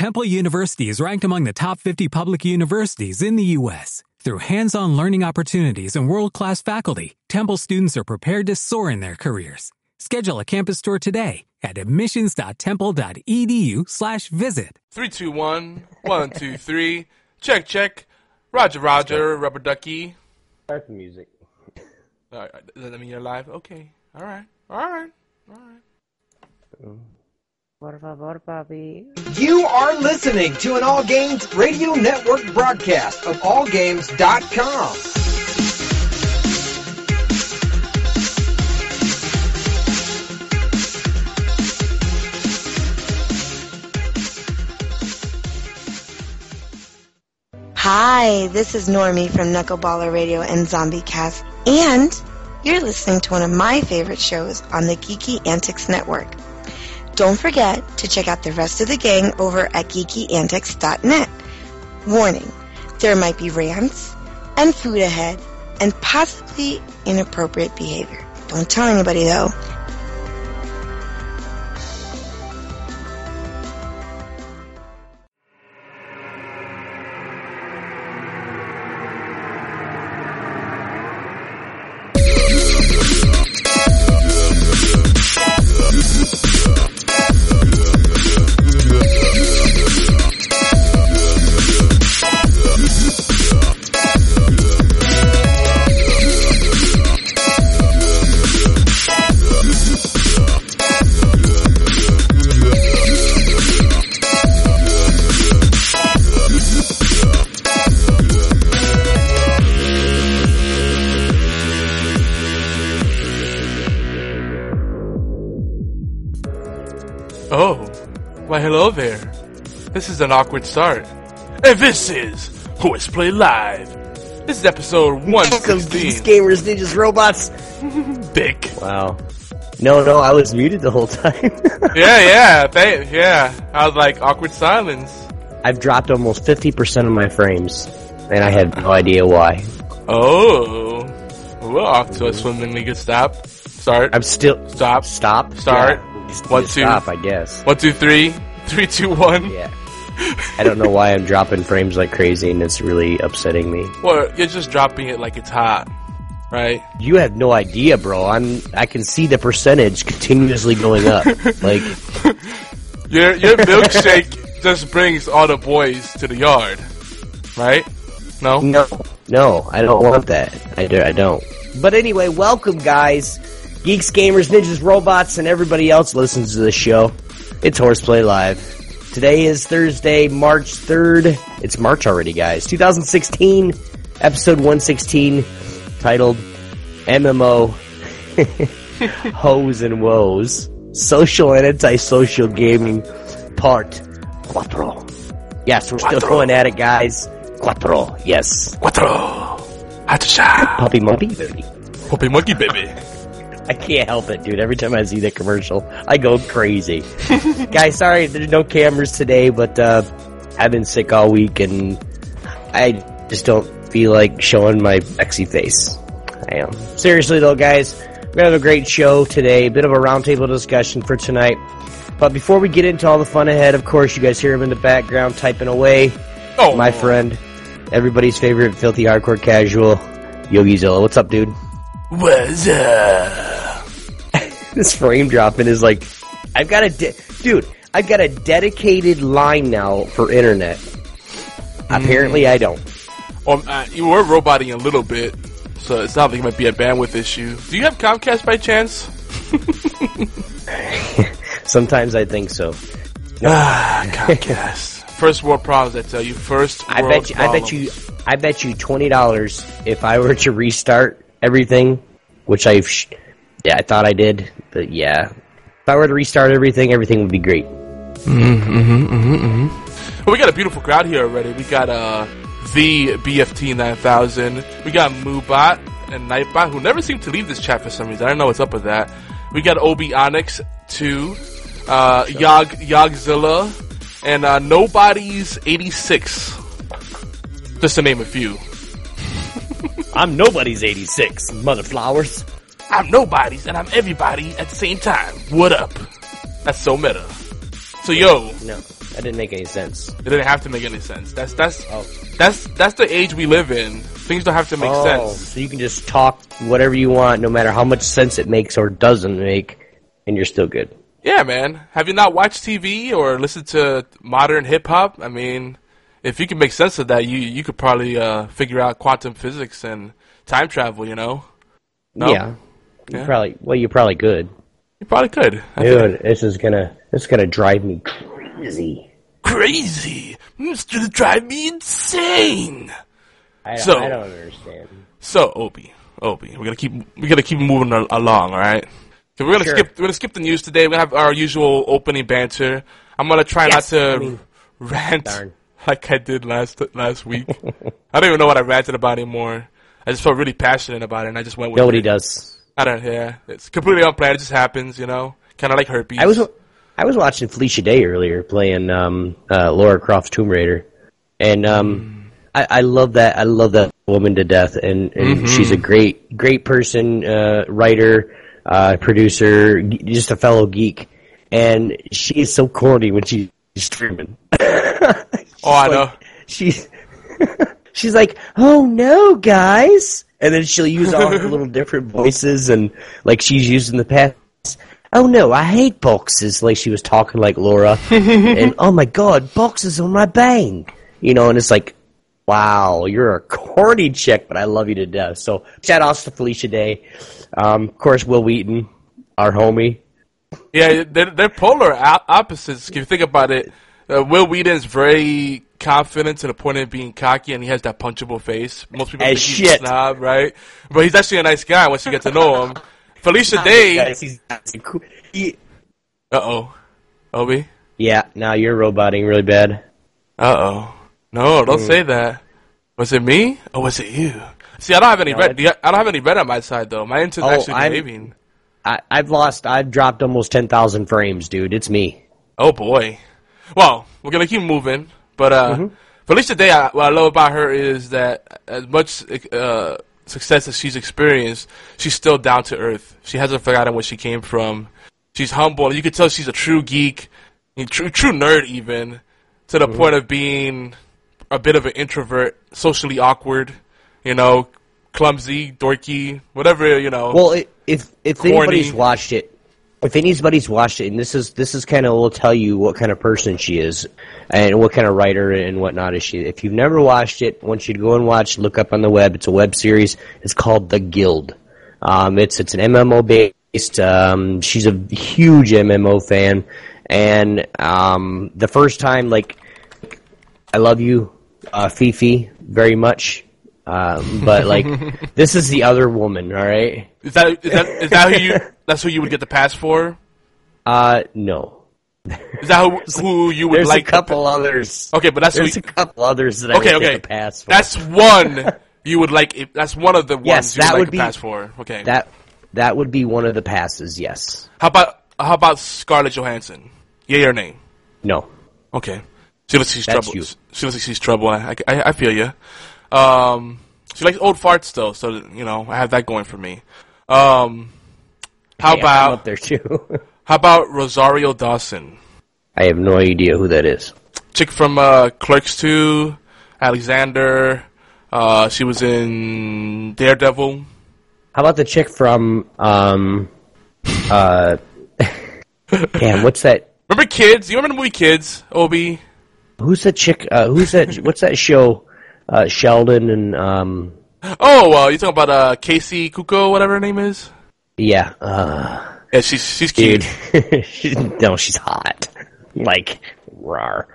Temple University is ranked among the top 50 public universities in the U.S. Through hands-on learning opportunities and world-class faculty, Temple students are prepared to soar in their careers. Schedule a campus tour today at admissions.temple.edu slash visit. Three, two, one, one, two, three. Check, check. Roger, Roger, rubber ducky. Start the music. All right, does that mean you're live? Okay. All right. All right. All right. Por favor, papi. You are listening to an All Games Radio Network broadcast of AllGames.com. Hi, this is Normie from Knuckleballer Radio and Zombie Cast, and you're listening to one of my favorite shows on the Geeky Antics Network. Don't forget to check out the rest of the gang over at geekyantics.net. Warning, there might be rants and food ahead and possibly inappropriate behavior. Don't tell anybody though. An awkward start. And this is Horseplay Live. This is episode Welcome, geeks, 116. gamers, ninjas, robots. Dick. Wow. No, no, I was muted the whole time. Yeah, yeah, they, yeah. I was like, awkward silence. I've dropped almost 50% of my frames, and I have no idea why. Oh. We're off to a swimmingly good stop. Start. I'm still... Stop. Stop? Start. Yeah. One, two. Stop, I guess. One, two, three. Three, two, one. Yeah. I don't know why I'm dropping frames like crazy, and it's really upsetting me. Well, you're just dropping it like it's hot. Right? You have no idea, bro. I'm. I can see the percentage continuously going up. like, Your, your milkshake just brings all the boys to the yard. Right? No? no, no, I don't want that. I do. I don't. But anyway, welcome, guys, geeks, gamers, ninjas, robots, and everybody else listens to this show. It's Horseplay Live. Today is Thursday, March 3rd. It's March already, guys. 2016, episode 116, titled MMO Hoes and Woes. Social and Antisocial Gaming, Part Quattro. Yes, we're still going at it, guys. Quattro, yes. Quattro. Acha. Puppy Monkey Baby. Hoppy monkey baby. I can't help it, dude. Every time I see that commercial, I go crazy. Guys, sorry, there's no cameras today, but uh, I've been sick all week and I just don't feel like showing my sexy face. I am. Seriously though, guys, we're gonna have a great show today. A bit of a roundtable discussion for tonight. But before we get into all the fun ahead, of course, you guys hear him in the background typing away. Oh, My friend, everybody's favorite filthy hardcore casual, YogiZilla. What's up, dude? What's up? this frame dropping is like, I've got a, de- dude, I've got a dedicated line now for internet. Apparently I don't. Um, uh, you were roboting a little bit, so it sounds like it might be a bandwidth issue. Do you have Comcast by chance? Sometimes I think so. Ah, Comcast. First world problems, I tell you. First I bet you, I bet you, I bet you twenty dollars if I were to restart everything, which I've, sh- yeah, I thought I did, but yeah, if I were to restart everything, everything would be great. Mm hmm, mm Well, we got a beautiful crowd here already. We got uh, the BFT 9000. We got Moobot and Nightbot, who never seem to leave this chat for some reason. I don't know what's up with that. We got Obi Onyx 2, uh, Yog, Yogzilla, and uh, Nobody's 86. Just to name a few. I'm nobody's eighty six, mother flowers. I'm nobody's and I'm everybody at the same time. What up? That's so meta. So yo, No, That didn't make any sense. It didn't have to make any sense. That's that's Oh. that's that's the age we live in. Things don't have to make oh, sense. so you can just talk whatever you want, no matter how much sense it makes or doesn't make, and you're still good. Yeah, man. Have you not watched TV or listened to modern hip hop? I mean, if you can make sense of that, you you could probably uh, figure out quantum physics and time travel. You know, No? Yeah. You Yeah. probably well, you probably could. you probably could. I think- Dude, this is gonna this is gonna drive me crazy. Crazy. It's gonna drive me insane. I, So- I don't understand. So, Opie, Opie, we're gonna keep we're gonna keep moving along, all right? So we're gonna Sure. skip we're gonna skip the news today. We're gonna have our usual opening banter. I'm gonna try Yes, not to I mean- rant Darn. like I did last last week. I don't even know what I ranted about anymore. I just felt really passionate about it, and I just went with Nobody it. does. I don't. Yeah, it's completely unplanned. It just happens, you know. Kind of like herpes. I was I was watching Felicia Day earlier playing um, uh, Lara Croft's Tomb Raider, and um, I, I love that I love that woman to death, and, and she's a great great person, uh, writer, uh, producer, just a fellow geek, and she's so corny when she's streaming. Oh, I know. she's she's like, "Oh no, guys," and then she'll use all her little different voices and like she's used in the past. Oh no, I hate boxes. Like she was talking like Lara, and oh my god, boxes on my bang. You know, and it's like, wow, you're a corny chick, but I love you to death. So shout outs to Felicia Day, um, of course, Wil Wheaton, our homie. Yeah, they're, they're polar opposites. If you think about it, uh, Wil Wheaton's very confident to the point of being cocky, and he has that punchable face. Most people As think he's a shit. snob, right? But he's actually a nice guy once you get to know him. Felicia Day. Guys, he's- he's cool- he- Uh oh, Obi. yeah, now you're roboting really bad. Uh oh. No, Mm. don't say that. Was it me or was it you? See, I don't have any red. I don't have any red on my side though. My internet's Oh, actually I'm- behaving. I, I've lost. I've dropped almost ten thousand frames, dude. It's me. Oh boy. Well, we're gonna keep moving, but uh, Mm-hmm. Felicia Day, I, what I love about her is that as much uh, success as she's experienced, she's still down to earth. She hasn't forgotten where she came from. She's humble. You can tell she's a true geek, a true true nerd, even to Mm-hmm. the point of being a bit of an introvert, socially awkward. You know, clumsy, dorky, whatever. You know. Well, if if Corny. anybody's watched it, if anybody's watched it, and this is this is kind of will tell you what kind of person she is, and what kind of writer and whatnot is she. If you've never watched it, I want you to go and watch. Look up on the web. It's a web series. It's called The Guild. Um, it's it's an MMO based. Um, she's a huge MMO fan, and um, the first time, like, I love you, uh, Fifi, very much. Um, but like, this is the other woman. All right. is that is that is that who you? That's who you would get the pass for? Uh, no. Is that who, who you would There's like? a couple others. Okay, but that's who There's you- a couple others that I okay, would okay. take a pass for. That's one you would like. If, that's one of the ones Yes, you would that like would a be- pass for. Okay. that that would be one of the passes. Yes. how about how about Scarlett Johansson? Yay or nay? No. Okay. She looks like she's That's trouble. you. She looks like she's trouble. I, I, I feel you. Um, she likes old farts though, so you know I have that going for me. Um, how Yeah, I'm up about there too? how about Rosario Dawson, I have no idea who that is. chick from uh, Clerks Two, Alexander. Uh, she was in Daredevil. How about the chick from um uh damn what's that Remember Kids? You remember the movie Kids? Obi. who's that chick uh who's that what's that show uh Sheldon and um Oh, uh, you talking about uh, Casey Cuoco, whatever her name is? yeah uh Yeah, she's she's cute. She- no she's hot like rar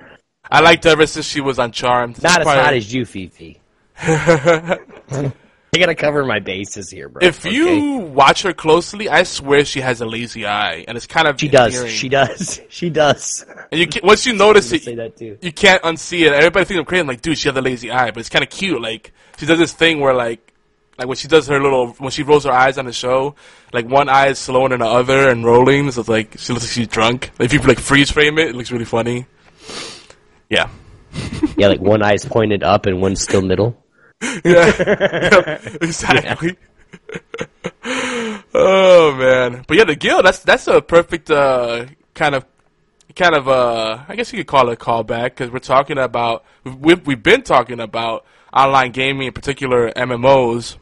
I liked her ever since she was on Charmed. not as Probably- hot as you Fifi I gotta cover my bases here bro If okay? you watch her closely, I swear she has a lazy eye, and it's kind of she does she does she does And you can, once you notice say it, that too you can't unsee it. Everybody thinks I'm crazy. I'm like, dude, she has a lazy eye, but it's kind of cute. Like she does this thing where like. Like when she does her little, when she rolls her eyes on the show, like one eye is slower than the other and rolling, so it's like she looks like she's drunk. If you like freeze frame it, it looks really funny. Yeah, yeah like one eye's pointed up and one's still middle yeah, exactly. oh man, but yeah, the guild that's that's a perfect uh, kind of kind of uh, I guess you could call it a callback because we're talking about we've we've been talking about online gaming, in particular MMOs,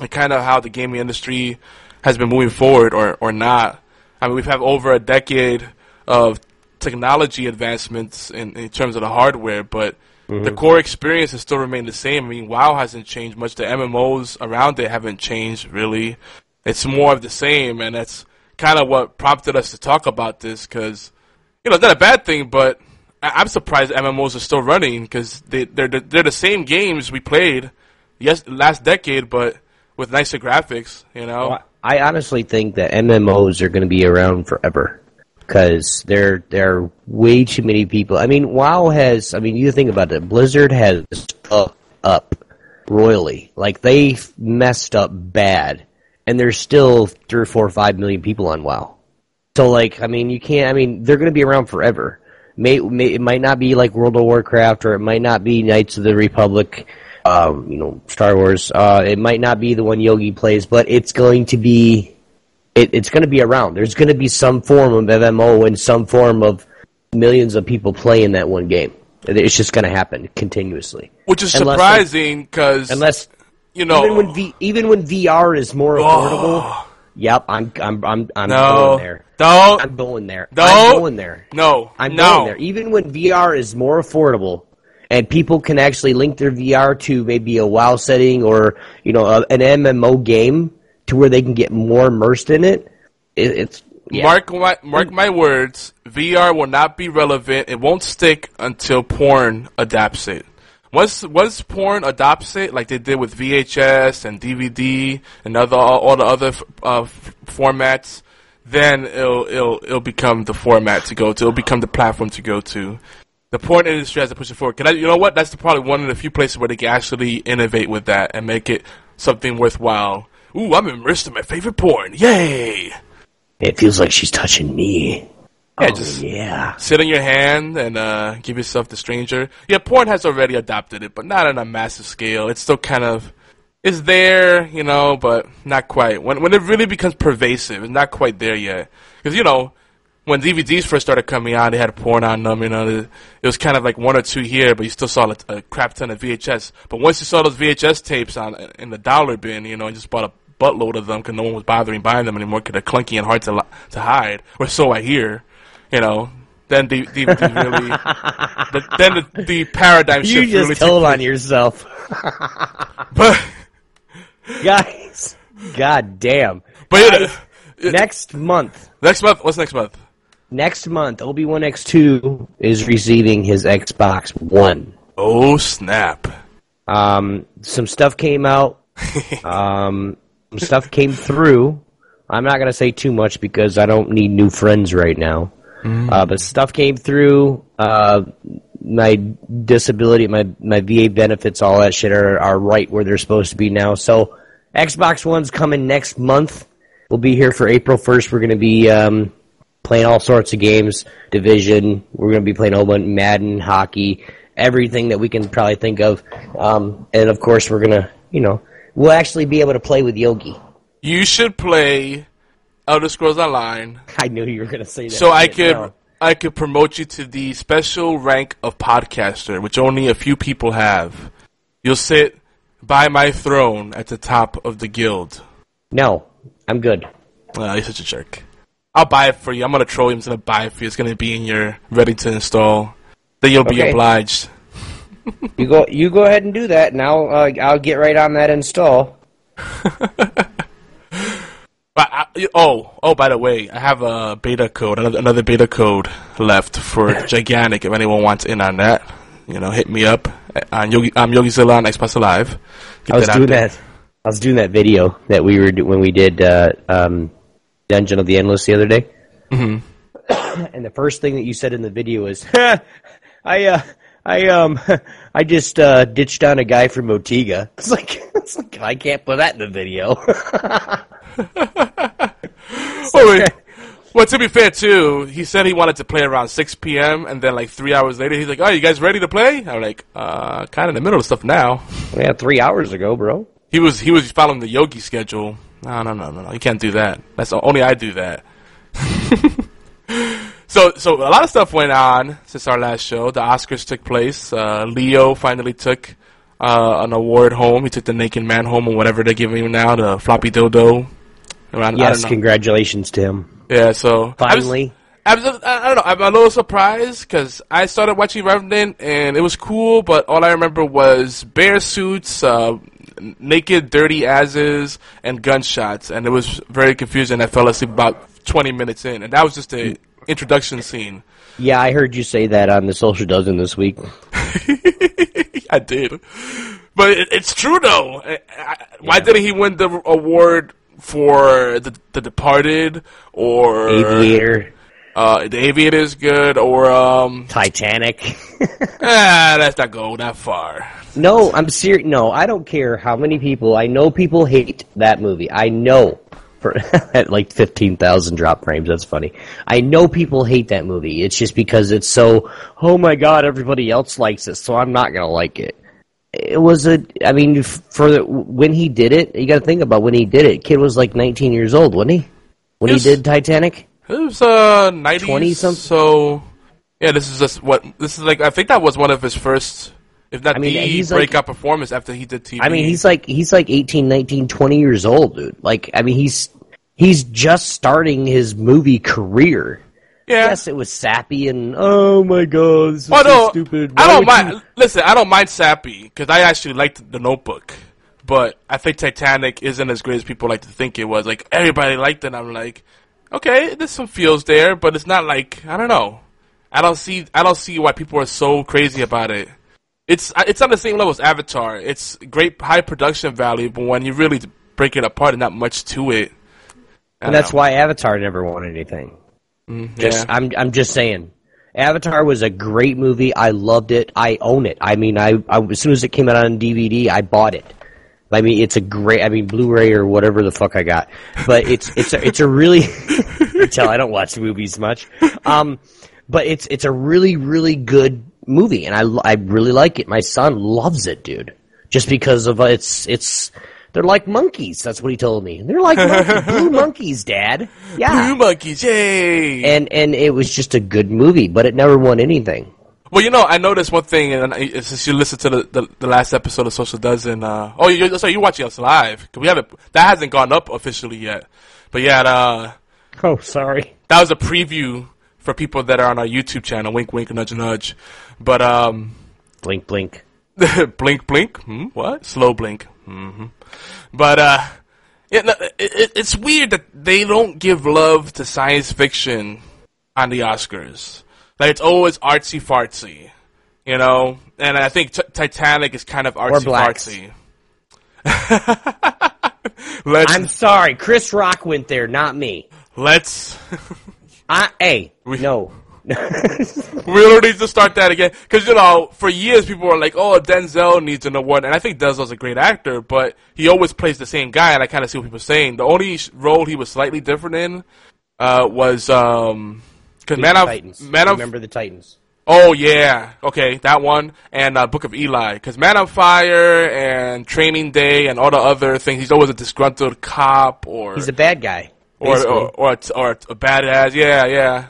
and kind of how the gaming industry has been moving forward or or not. I mean, we've had over a decade of technology advancements in, in terms of the hardware, but mm-hmm. the core experience has still remained the same. I mean, WoW hasn't changed much. The MMOs around it haven't changed really. It's more of the same, and that's kind of what prompted us to talk about this because you know it's not a bad thing, but I- am surprised MMOs are still running because they they're the, they're the same games we played yes last decade, but with nicer graphics. You know, well, I honestly think that MMOs are going to be around forever because there there are way too many people. I mean, WoW has. I mean, you think about it. Blizzard has up up royally. Like they messed up bad and there's still three four five million people on WoW. So like, I mean, you can't. I mean, they're going to be around forever. May, may, it might not be like World of Warcraft, or it might not be Knights of the Republic. Um, you know, Star Wars. Uh, it might not be the one Yogi plays, but it's going to be. It, it's going to be around. There's going to be some form of MMO and some form of millions of people playing that one game. It's just going to happen continuously. Which is unless surprising because unless you know, even when v, even when VR is more oh. affordable. Yep, I'm I'm I'm I'm no, going there. Don't. I'm going there. Don't. I'm going there. No. I'm no. going there. Even when VR is more affordable and people can actually link their VR to maybe a WoW setting or you know a, an MMO game to where they can get more immersed in it, it it's yeah. Mark my mark my words. VR will not be relevant. It won't stick until porn adapts it. Once once porn adopts it, like they did with VHS and DVD and other all, the other uh, formats, then it'll it'll it'll become the format to go to. It'll become the platform to go to. The porn industry has to push it forward. Can I, you know what? That's probably one of the few places where they can actually innovate with that and make it something worthwhile. Ooh, I'm immersed in my favorite porn. Yay! It feels like she's touching me. Yeah, oh, just yeah. sit on your hand and uh, give yourself the stranger. Yeah, porn has already adopted it, but not on a massive scale. It's still kind of is there, you know, but not quite. When when it really becomes pervasive, it's not quite there yet. Because you know, when DVDs first started coming out, they had porn on them. You know, it was kind of like one or two here, but you still saw a, a crap ton of VHS. But once you saw those VHS tapes on in the dollar bin, you know, and just bought a buttload of them because no one was bothering buying them anymore because they're clunky and hard to to hide, or so I hear you know, then the, the, the really, the, then the, the paradigm shift. You just really told on yourself. but guys, god damn. But guys, next month. Next month. What's next month? Next month, Obi Wan X two is receiving his Xbox One. Oh snap! Um, some stuff came out. um, stuff came through. I'm not gonna say too much because I don't need new friends right now. Mm. Uh, but stuff came through. Uh, my disability, my my VA benefits, all that shit are are right where they're supposed to be now. So Xbox One's coming next month. We'll be here for April first. We're going to be um, playing all sorts of games, Division. We're going to be playing a whole bunch Madden, hockey, everything that we can probably think of. Um, and of course, we're going to, you know, we'll actually be able to play with Yogi. You should play Elder Scrolls Online. I knew you were going to say that. So I could I could promote you to the special rank of podcaster, which only a few people have. You'll sit by my throne at the top of the guild. No, I'm good. Oh, you're such a jerk. I'll buy it for you. I'm gonna troll you. I'm gonna buy it for you. It's gonna be in your ready to install. Then you'll okay. be obliged. You go. You go ahead and do that, and I'll uh, I'll get right on that install. But I, oh, oh, by the way, I have a beta code, another, another beta code left for Gigantic. If anyone wants in on that, you know, hit me up. On Yogi, I'm YogiZilla on Xbox Live. Get I was that doing that. I was doing that video that we were do- when we did uh, um, Dungeon of the Endless the other day. Mm-hmm. and the first thing that you said in the video was, "I uh, I um I just uh, ditched on a guy from Motiga." It's like, it's like I can't put that in the video. well, well, to be fair too, he said he wanted to play around 6 p.m. and then like three hours later, he's like, "Oh, you guys ready to play?" I'm like, "Uh, kind of in the middle of stuff now." Yeah, three hours ago, bro. He was he was following the yogi schedule. No, no, no, no, no. You can't do that. That's only I do that. So, so a lot of stuff went on since our last show. The Oscars took place. Uh, Leo finally took uh, an award home. He took the Naked Man home, or whatever they're giving him now, the floppy dildo. I Yes, congratulations to him. Yeah, so I was- Finally. I, was, I don't know. I'm a little surprised because I started watching Revenant and it was cool, but all I remember was bear suits, uh, naked, dirty asses, and gunshots, and it was very confusing. I fell asleep about 20 minutes in, and that was just the introduction scene. Yeah, I heard you say that on the social dozen this week. I did, but it, it's true though. I, I, why didn't he win the award for the The Departed or Aviator, Uh, the Aviator is good, or um, Titanic. ah, let's not go that far. no, I'm serious. No, I don't care how many people. I know people hate that movie. I know. For at like fifteen thousand drop frames, that's funny. I know people hate that movie. It's just because it's so. Oh my god, everybody else likes it, so I'm not gonna like it. It was a. I mean, for the, when he did it, you got to think about when he did it. Kid was like 19 years old, wasn't he? When Yes. he did Titanic. It was uh nineties, 20 something? So yeah, this is just what this is like. I think that was one of his first, if not I mean, the he's like- breakout performance after he did TV. I mean, he's like he's like 18, 19, 20 years old, dude. Like, I mean, he's he's just starting his movie career. yeah. Yes, it was sappy and oh my god, this is Oh so no, stupid. I don't mind. you- Listen, I don't mind Sappy because I actually liked The Notebook, but I think Titanic isn't as great as people like to think it was. Like everybody liked it. I'm like, okay, there's some feels there, but it's not like I don't know. I don't see. I don't see why people are so crazy about it. It's it's on the same level as Avatar. It's great high production value, but when you really break it apart, there's not much to it. I And that's know. why Avatar never won anything. Just, yeah. I'm I'm just saying. Avatar was a great movie. I loved it. I own it. I mean, I, I as soon as it came out on DVD, I bought it. I mean, it's a great. I mean, Blu-ray or whatever the fuck I got. But it's it's a, it's a really. tell I don't watch movies much. Um, but it's it's a really really good movie, and I, I really like it. My son loves it, dude. Just because of uh, it's it's. They're like monkeys. That's what he told me. They're like monkeys, blue monkeys, Dad. Yeah, Blue monkeys, yay! and and it was just a good movie, but it never won anything. Well, you know, I noticed one thing, and I- since you listened to the, the, the last episode of Social Dozen, uh, oh, you, so you're watching us live. we haven't that hasn't gone up officially yet, but yeah, uh, Oh, sorry. that was a preview for people that are on our YouTube channel. Wink, wink, nudge, nudge. But um, Blink, blink. blink, blink. Hmm? What? Slow blink. hmm But uh, it, it, it, it's weird that they don't give love to science fiction on the Oscars. Like it's always artsy fartsy, you know. And I think t- Titanic is kind of artsy fartsy. I'm sorry. Chris Rock went there, not me. let's I, hey, We- no. we don't need to start that again because you know for years people were like, "Oh, Denzel needs an award," and I think Denzel's a great actor, but he always plays the same guy, and I kind of see what people are saying. The only role he was slightly different in uh, was um, because Man of Titans. Man of Remember the Titans. Oh yeah, okay, that one and uh, Book of Eli. Because Man on Fire and Training Day and all the other things, he's always a disgruntled cop or He's a bad guy. Or or, or, a, or a badass. Yeah, yeah.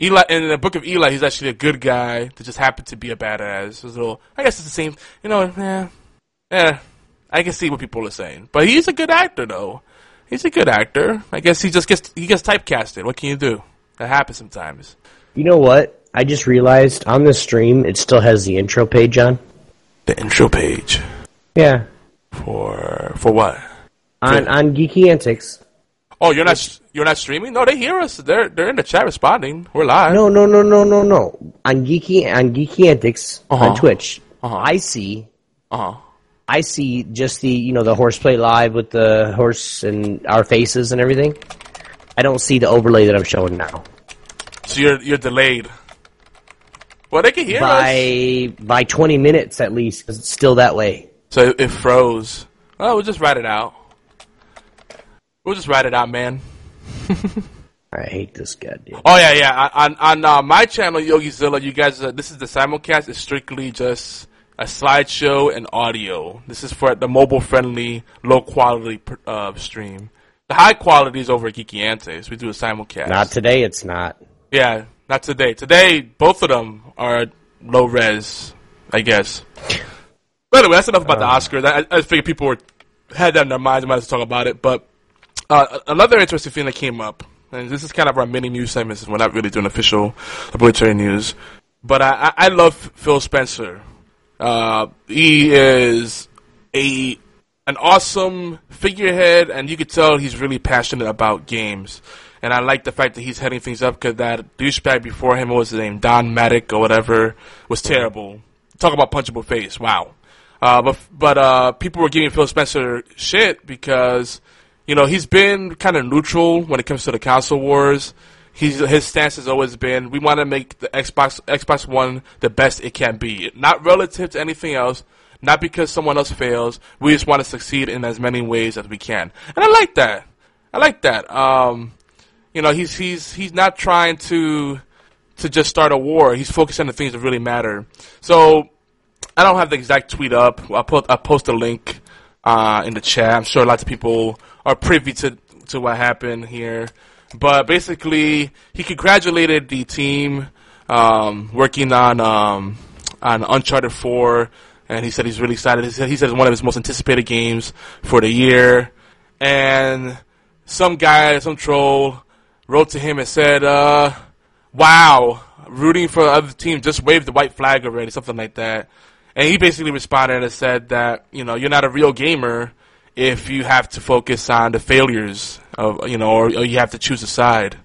Eli in the Book of Eli, he's actually a good guy that just happened to be a badass. Little, I guess it's the same. You know, yeah, yeah. I can see what people are saying, but he's a good actor though. He's a good actor. I guess he just gets he gets typecasted. What can you do? That happens sometimes. You know what? I just realized on the stream it still has the intro page on. The intro page Yeah. for for what? On on Geeky Antics. Oh, you're not you're not streaming? No, they hear us. They're they're in the chat responding. We're live. No, no, no, no, no, no. On Geeky on Geeky Antics Uh-huh. on Twitch, Uh-huh. I see Uh huh. I see just the you know the horseplay live with the horse and our faces and everything. I don't see the overlay that I'm showing now. So you're you're delayed. Well, they can hear us. by by 20 minutes at least 'cause it's still that way. So it froze. Oh, we'll just write it out. We'll just write it out, man. I hate this goddamn. Oh yeah, yeah. On on uh, my channel, YogiZilla, you guys, uh, this is the simulcast. It's strictly just a slideshow and audio. This is for the mobile-friendly, low-quality uh, stream. The high quality is over at Geeky Antics. We do a simulcast. Not today. It's not. Yeah, Not today. Today, both of them are low res, I guess. But anyway, that's enough about the Oscars. I, I figured people were had that in their minds, might as well talk about it. But uh, another interesting thing that came up, and this is kind of our mini news segment, since we're not really doing official obligatory news. But I, I, love Phil Spencer. Uh, he is a an awesome figurehead, and you could tell he's really passionate about games. And I like the fact that he's heading things up because that douchebag before him, what was his name, Don Mattrick or whatever, was terrible. Talk about punchable face. Wow. Uh, but but uh, people were giving Phil Spencer shit because you know he's been kind of neutral when it comes to the console wars. He's, his stance has always been we want to make the Xbox Xbox One the best it can be, not relative to anything else, not because someone else fails. We just want to succeed in as many ways as we can, and I like that. I like that. Um, you know, he's he's he's not trying to to just start a war. He's focused on the things that really matter. So I don't have the exact tweet up. I'll put I'll post a link uh, in the chat. I'm sure lots of people are privy to to what happened here. But basically, he congratulated the team um, working on um, on Uncharted 4, and he said he's really excited. He said he said it's one of his most anticipated games for the year. And some guy, some troll, wrote to him and said, uh, "Wow, rooting for the other team, just waved the white flag already, something like that." And he basically responded and said that you know you're not a real gamer if you have to focus on the failures of you know, or, or you have to choose a side.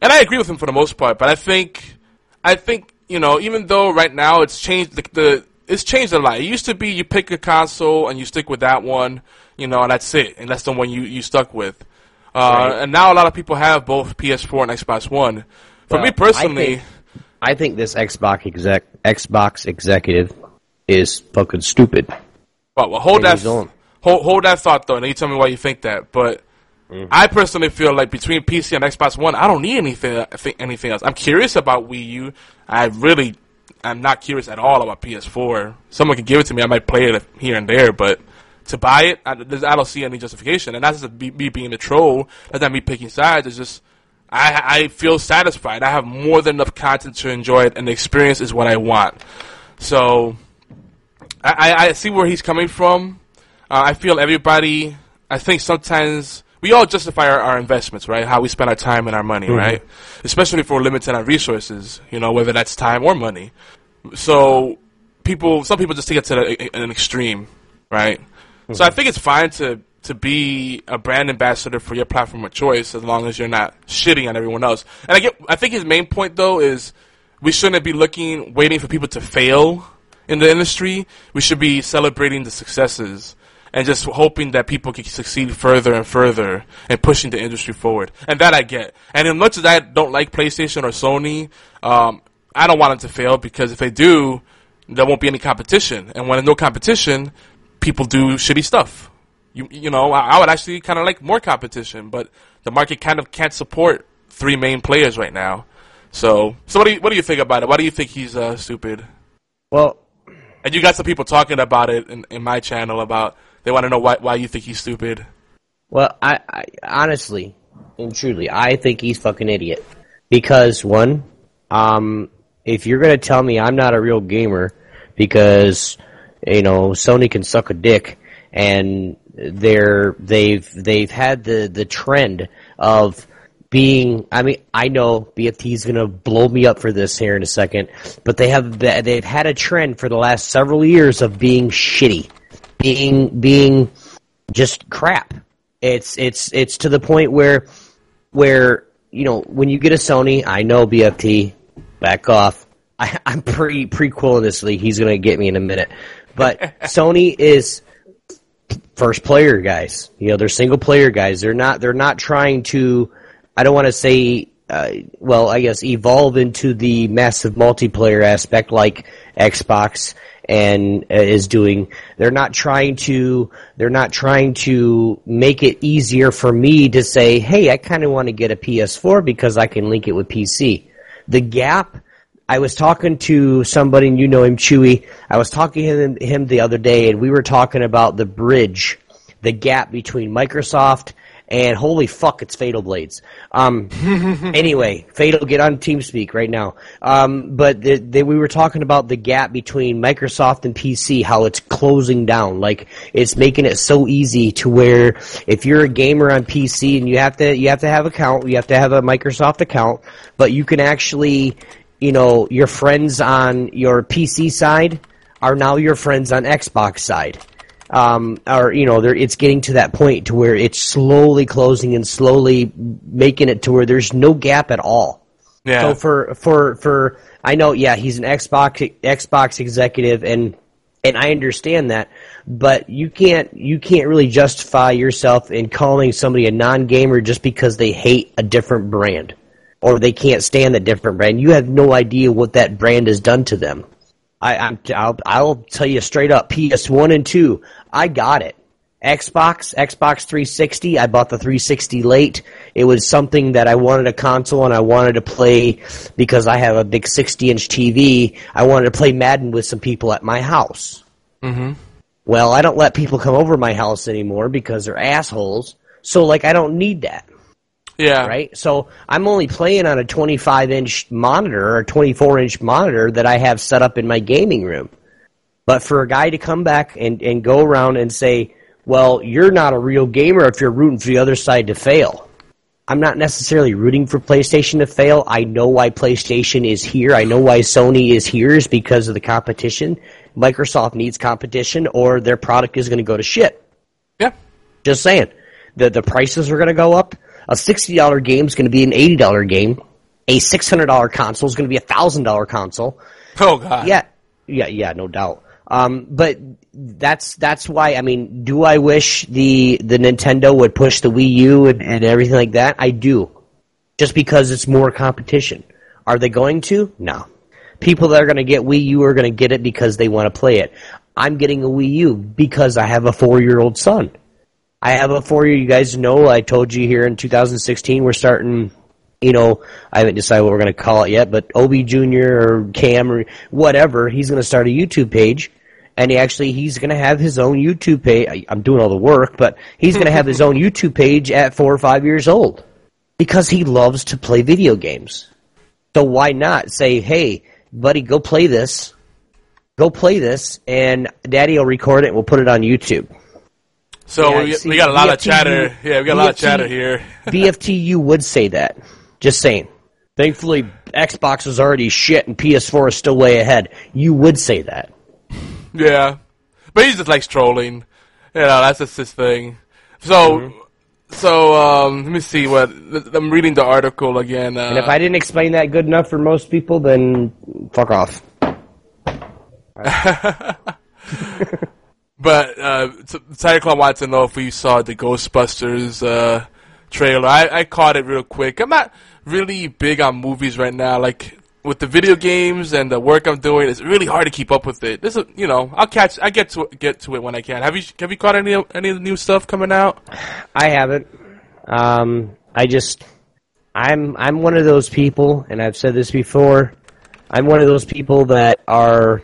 And I agree with him for the most part, but I think, I think you know, even though right now it's changed the, the it's changed a lot. It used to be you pick a console and you stick with that one, you know, and that's it, and that's the one you you stuck with. Uh, right. And now a lot of people have both PS4 and Xbox One. For well, me personally, I think, I think this Xbox exec Xbox executive is fucking stupid. Well, well hold that hold, hold that thought though, and you tell me why you think that. But mm-hmm. I personally feel like between PC and Xbox One, I don't need anything anything else. I'm curious about Wii U. I really I'm not curious at all about PS4. Someone can give it to me, I might play it here and there, but to buy it, I, I don't see any justification. And that's just me, me being a troll. That's not me picking sides. It's just I, I feel satisfied. I have more than enough content to enjoy it, and the experience is what I want. So I, I see where he's coming from. Uh, I feel everybody. I think sometimes we all justify our, our, investments, right? How we spend our time and our money, mm-hmm. right? Especially if we're limited on resources, you know, whether that's time or money. So people, some people just take it to the, an extreme, right? Mm-hmm. So I think it's fine to to be a brand ambassador for your platform of choice as long as you're not shitting on everyone else. And I get, I think his main point though is we shouldn't be looking, waiting for people to fail in the industry. We should be celebrating the successes and just hoping that people can succeed further and further and pushing the industry forward. And that I get. And as much as I don't like PlayStation or Sony, um, I don't want them to fail because if they do, there won't be any competition. And when there's no competition, people do shitty stuff. You you know, I, I would actually kind of like more competition, but the market kind of can't support three main players right now. So, so what do you what do you think about it? Why do you think he's uh, stupid? Well, and you got some people talking about it in, in my channel about they want to know why why you think he's stupid. Well, I, I honestly and truly, I think he's fucking idiot because one, um, if you're gonna tell me I'm not a real gamer because you know Sony can suck a dick and they're they've they've had the the trend of being I mean I know BFT is going to blow me up for this here in a second but they have they've had a trend for the last several years of being shitty being being just crap it's it's it's to the point where where you know when you get a Sony I know BFT back off I, am pre prequeling this league he's going to get me in a minute but Sony is first player guys. You know, they're single player guys. They're not they're not trying to I don't want to say uh, well, I guess evolve into the massive multiplayer aspect like Xbox and uh, is doing. They're not trying to they're not trying to make it easier for me to say, "Hey, I kind of want to get a PS4 because I can link it with PC." The gap I was talking to somebody, and you know him, Chewy. I was talking to him, him the other day, and we were talking about the bridge, the gap between Microsoft and holy fuck, it's Fatal Blades. Um, anyway, Fatal, get on TeamSpeak right now. Um, but the, the, we were talking about the gap between Microsoft and PC, how it's closing down. Like it's making it so easy to where if you're a gamer on PC and you have to you have to have account, you have to have a Microsoft account, but you can actually, you know, your friends on your PC side are now your friends on Xbox side um, or you know, it's getting to that point to where it's slowly closing and slowly making it to where there's no gap at all. Yeah. So for for for I know, yeah, he's an Xbox Xbox executive, and and I understand that, but you can't you can't really justify yourself in calling somebody a non gamer just because they hate a different brand or they can't stand a different brand. You have no idea what that brand has done to them. I, i will tell you straight up, PS1 and 2, I got it. Xbox, Xbox 360, I bought the 360 late. It was something that I wanted a console and I wanted to play because I have a big 60 inch TV. I wanted to play Madden with some people at my house. Mm-hmm. Well, I don't let people come over my house anymore because they're assholes. So, like, I don't need that. Yeah. Right? So I'm only playing on a 25 inch monitor or 24 inch monitor that I have set up in my gaming room. But for a guy to come back and, and go around and say, well, you're not a real gamer if you're rooting for the other side to fail. I'm not necessarily rooting for PlayStation to fail. I know why PlayStation is here. I know why Sony is here is because of the competition. Microsoft needs competition or their product is going to go to shit. Yeah. Just saying. The, the prices are going to go up. A $60 game is going to be an $80 game. A $600 console is going to be a $1,000 console. Oh, God. Yeah. Yeah, yeah, no doubt. Um, but that's that's why I mean, do I wish the the Nintendo would push the Wii U and, and everything like that? I do, just because it's more competition. Are they going to? No. People that are going to get Wii U are going to get it because they want to play it. I'm getting a Wii U because I have a four year old son. I have a four year. You guys know I told you here in 2016 we're starting you know, I haven't decided what we're going to call it yet, but Obi Jr. or Cam or whatever, he's going to start a YouTube page and he actually he's going to have his own YouTube page. I'm doing all the work, but he's going to have his own YouTube page at four or five years old because he loves to play video games. So why not say, "Hey, buddy, go play this, go play this," and Daddy will record it. and We'll put it on YouTube. So yeah, we, see, we got a lot BFTU, of chatter. Yeah, we got BFT, a lot of chatter here. BFTU would say that. Just saying. Thankfully, Xbox is already shit and PS4 is still way ahead. You would say that. Yeah, but he just likes trolling. You know, that's just his thing. So, mm-hmm. so um, let me see what I'm reading the article again. Uh, and if I didn't explain that good enough for most people, then fuck off. but uh, Cyclone wants to know if we saw the Ghostbusters uh, trailer. I, I caught it real quick. I'm not really big on movies right now. Like with the video games and the work I'm doing, it's really hard to keep up with it. This is, you know, I'll catch, I get to get to it when I can. Have you have you caught any any of the new stuff coming out? I haven't. Um, I just, I'm I'm one of those people, and I've said this before. I'm one of those people that are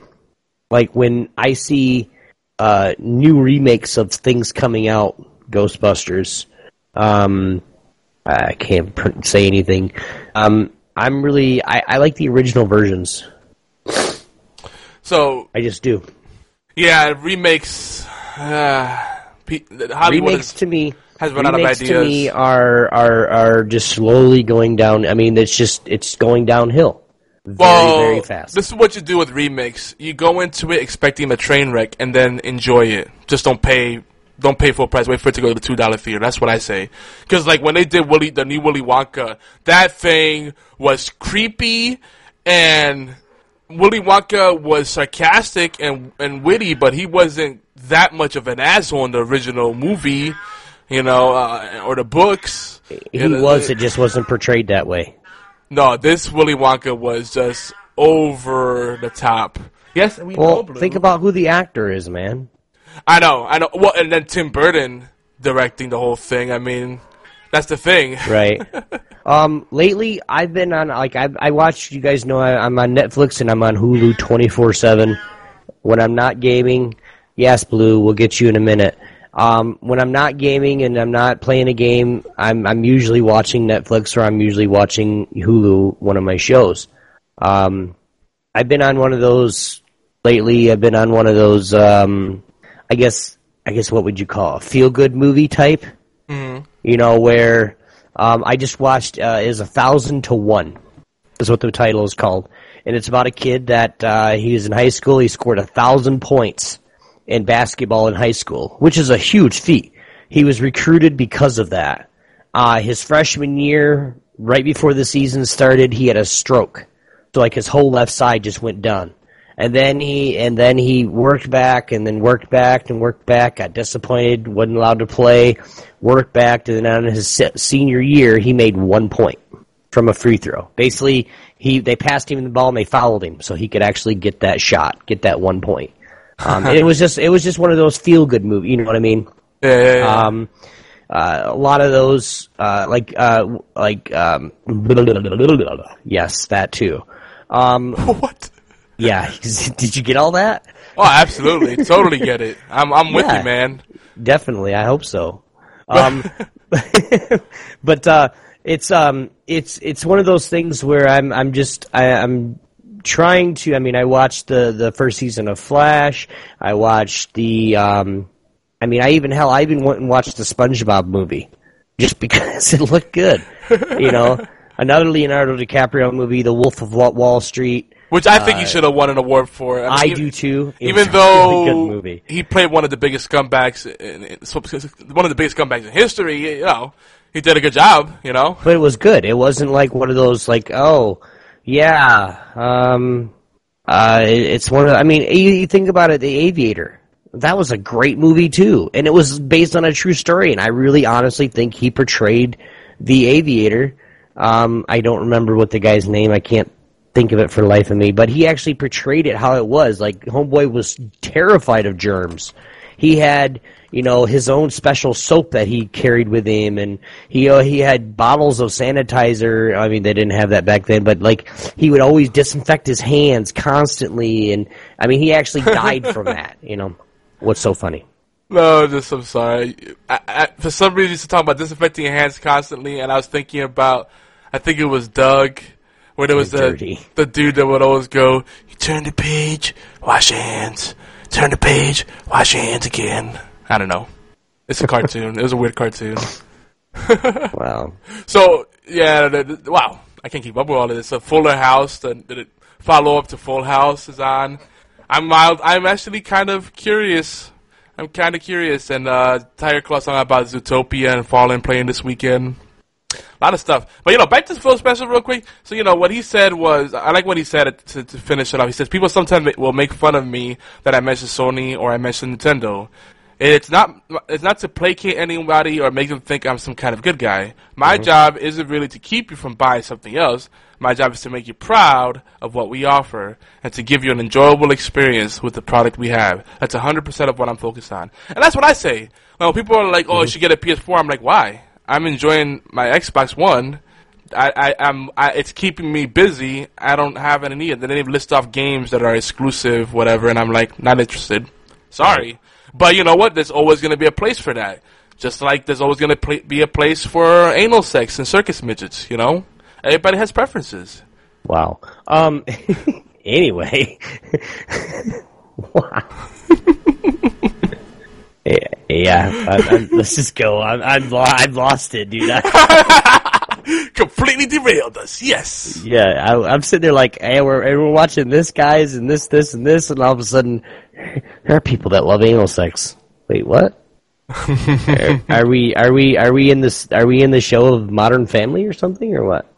like when I see uh, new remakes of things coming out, Ghostbusters. Um, I can't say anything. Um, I'm really I, I like the original versions. So I just do. Yeah, remakes. Uh, Hollywood remakes to me has run out of ideas. to me are are are just slowly going down. I mean, it's just it's going downhill. Very, well, very fast. This is what you do with remakes. You go into it expecting a train wreck and then enjoy it. Just don't pay don't pay full price. Wait for it to go to the two dollar theater. That's what I say. Because like when they did Willy, the new Willy Wonka, that thing was creepy, and Willy Wonka was sarcastic and and witty, but he wasn't that much of an asshole in the original movie, you know, uh, or the books. He was. It just wasn't portrayed that way. No, this Willy Wonka was just over the top. Yes, we well, think about who the actor is, man. I know, I know. Well, and then Tim Burton directing the whole thing. I mean, that's the thing, right? um, lately I've been on like I I watch. You guys know I, I'm on Netflix and I'm on Hulu twenty four seven. When I'm not gaming, yes, Blue, we'll get you in a minute. Um, when I'm not gaming and I'm not playing a game, I'm I'm usually watching Netflix or I'm usually watching Hulu, one of my shows. Um, I've been on one of those lately. I've been on one of those. Um, I guess I guess what would you call a feel good movie type? Mm-hmm. You know where um, I just watched uh, is a thousand to one is what the title is called, and it's about a kid that uh, he was in high school. He scored a thousand points in basketball in high school, which is a huge feat. He was recruited because of that. Uh, his freshman year, right before the season started, he had a stroke. So like his whole left side just went done. And then he and then he worked back and then worked back and worked back. Got disappointed, wasn't allowed to play. Worked back, and then on his senior year, he made one point from a free throw. Basically, he they passed him the ball and they fouled him, so he could actually get that shot, get that one point. Um, it was just it was just one of those feel good movies. You know what I mean? Yeah, yeah, yeah. Um, uh, a lot of those, uh, like uh, like um, yes, that too. Um, what? Yeah, did you get all that? Oh, absolutely, totally get it. I'm I'm with Yeah. you, man. Definitely, I hope so. Um, but uh, it's um, it's it's one of those things where I'm I'm just I, I'm trying to. I mean, I watched the the first season of Flash. I watched the. Um, I mean, I even hell, I even went and watched the SpongeBob movie just because it looked good. you know, another Leonardo DiCaprio movie, The Wolf of Wall Street. Which I think he should have won an award for. I mean, do too. It Even was a though really good movie. he played one of the biggest scumbags, in, in, one of the biggest scumbags in history, you know, he did a good job. You know, but it was good. It wasn't like one of those like, oh, yeah, um, uh, it's one of. I mean, you, you think about it, The Aviator. That was a great movie too, and it was based on a true story. And I really, honestly think he portrayed the Aviator. Um, I don't remember what the guy's name. I can't think of it for the life of me. But he actually portrayed it how it was. Like Homeboy was terrified of germs. He had, you know, his own special soap that he carried with him, and he uh, he had bottles of sanitizer. I mean, they didn't have that back then, but like he would always disinfect his hands constantly, and I mean, he actually died from that. You know, what's so funny? no, just I'm sorry. I, I, for some reason, you used to talk about disinfecting your hands constantly, and I was thinking about, I think it was Doug, where there was the Dirty. the dude that would always go, "You turn the page, wash your hands. Turn the page, wash your hands again." I don't know. It's a cartoon. it was a weird cartoon. Wow. So yeah, the, the- wow, I can't keep up with all of this. So Fuller House, the, the follow up to Full House is on. I'm mild. I'm actually kind of curious. I'm kind of curious. And uh, Tiger Claw song about Zootopia and Fallen playing this weekend. A lot of stuff. But you know, back to the Phil Spencer real quick. So you know what he said was, I like what he said to, to finish it off. He says people sometimes will make fun of me that I mention Sony or I mention Nintendo. It's not it's not to placate anybody or make them think I'm some kind of good guy. My mm-hmm. job isn't really to keep you from buying something else. My job is to make you proud of what we offer and to give you an enjoyable experience with the product we have. That's 100% of what I'm focused on. And that's what I say. When people are like, "Oh, you mm-hmm. should get a PS4." I'm like, "Why?" I'm enjoying my Xbox One. I, I, I, it's keeping me busy. I don't have any need. They didn't list off games that are exclusive, whatever, and I'm like, not interested. Sorry. But you know what? There's always going to be a place for that. Just like there's always going to be a place for anal sex and circus midgets, you know? Everybody has preferences. Wow. Um. anyway. wow. yeah. yeah I, let's just go. I'm. I'm. Lo- I've lost it, dude. Completely derailed us, yes. yeah. I, I'm sitting there like, hey, we're hey, we're watching this, guys, and this, this, and this, and all of a sudden, there are people that love anal sex. Wait, what? are, are we? Are we? Are we in this? Are we in the show of Modern Family or something, or what?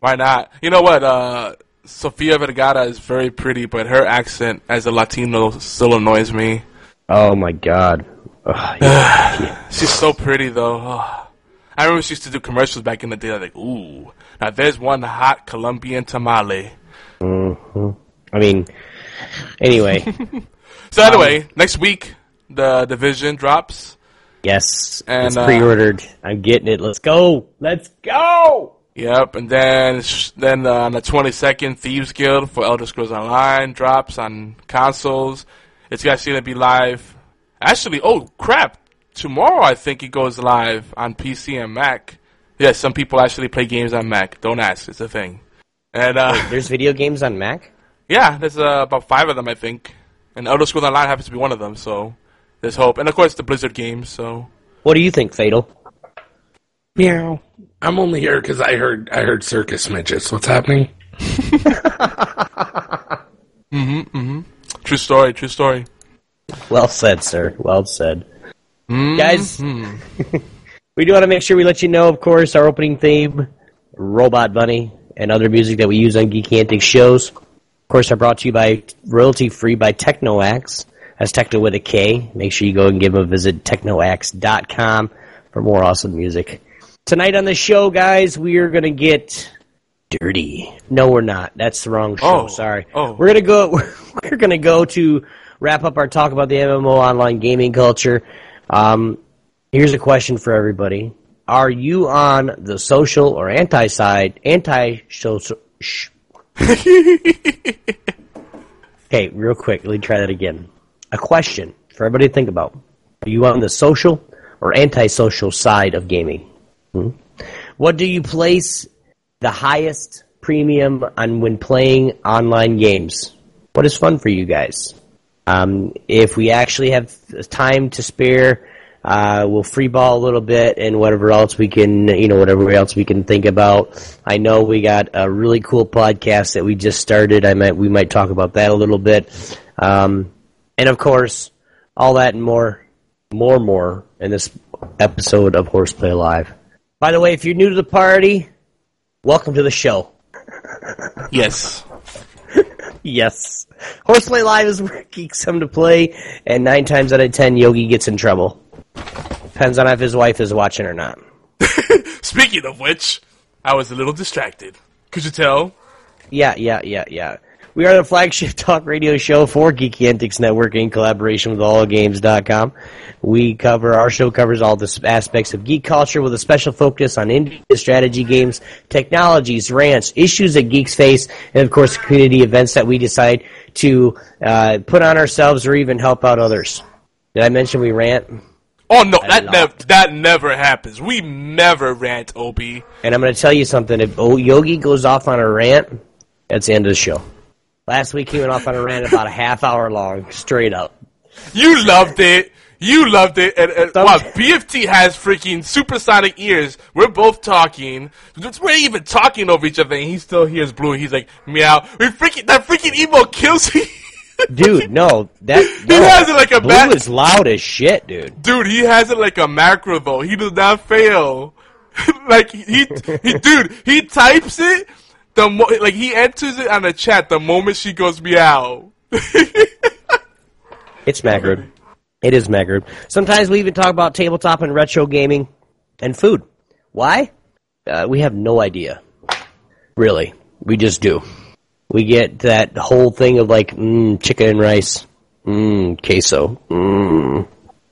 Why not? You know what? Uh, Sofia Vergara is very pretty, but her accent as a Latino still annoys me. Oh my god. Ugh, yeah. She's so pretty, though. Oh. I remember she used to do commercials back in the day. Like, ooh, now there's one hot Colombian tamale. I mean, anyway. So anyway, next week the division drops. Yes, And, it's uh, pre-ordered. I'm getting it. Let's go. Let's go. Yep, and then then uh, on the 22nd, Thieves Guild for Elder Scrolls Online drops on consoles. It's actually gonna be live. Actually, oh crap! tomorrow I think it goes live on PC and Mac. Yes, some people actually play games on Mac. Don't ask, it's a thing. And uh, There's video games on Mac. yeah, there's uh, about five of them I think, and Elder Scrolls Online happens to be one of them. So there's hope, and of course the Blizzard games. So What do you think, Fatal? Meow. I'm only here because I heard I heard circus midgets. What's happening? true story, true story. Well said, sir. Well said. Mm-hmm. Guys, we do want to make sure we let you know, of course, our opening theme, Robot Bunny, and other music that we use on Geeky Antics shows. Of course, are brought to you by royalty free by TeknoAXE. That's Techno with a K. Make sure you go and give them a visit, teknoaxe.com, for more awesome music. Tonight on the show, guys, we are going to get dirty. No, we're not. That's the wrong show. Oh. Sorry. Oh. We're gonna go. We're gonna go to wrap up our talk about the MMO online gaming culture. Um, here's a question for everybody: Are you on the social or anti side? Anti social. Okay, real quick. Let me try that again. A question for everybody to think about: Are you on the social or anti-social side of gaming? Hmm? What do you place the highest premium on when playing online games? What is fun for you guys? Um, if we actually have time to spare, uh, we'll free ball a little bit and whatever else we can, you know, whatever else we can think about. I know we got a really cool podcast that we just started. I might, we might talk about that a little bit. Um, and of course, all that and more, more, more in this episode of Horseplay Live. By the way, if you're new to the party, welcome to the show. Yes. Yes. Horseplay Live is where geeks come to play, and nine times out of ten, Yogi gets in trouble. Depends on if his wife is watching or not. Speaking of which, I was a little distracted. Could you tell? Yeah, yeah, yeah, yeah. We are the flagship talk radio show for Geeky Antics Network in collaboration with AllGames.com. We cover, our show covers all the aspects of geek culture with a special focus on indie strategy games, technologies, rants, issues that geeks face, and of course community events that we decide to uh, put on ourselves or even help out others. Did I mention we rant? Oh no, that never that never happens. We never rant, Obi. And I'm going to tell you something. If Yogi goes off on a rant, that's the end of the show. Last week he went off on a rant about a half hour long, straight up. You loved it. You loved it. And, and wow, BFT has freaking supersonic ears. We're both talking. We're even talking over each other, and he still hears Blue. He's like, meow. We freaking that freaking emo kills me. Dude, no, that no. has it like a Blue bat- is loud as shit, dude. Dude, he has it like a macro though. He does not fail. like he, he, dude, he types it. The mo- like he enters it on the chat the moment she goes meow. It's Magrud. It is Magrud. Sometimes we even talk about tabletop and retro gaming and food. Why? Uh, we have no idea. Really, we just do. We get that whole thing of like, mm, chicken and rice, mm, queso, mm,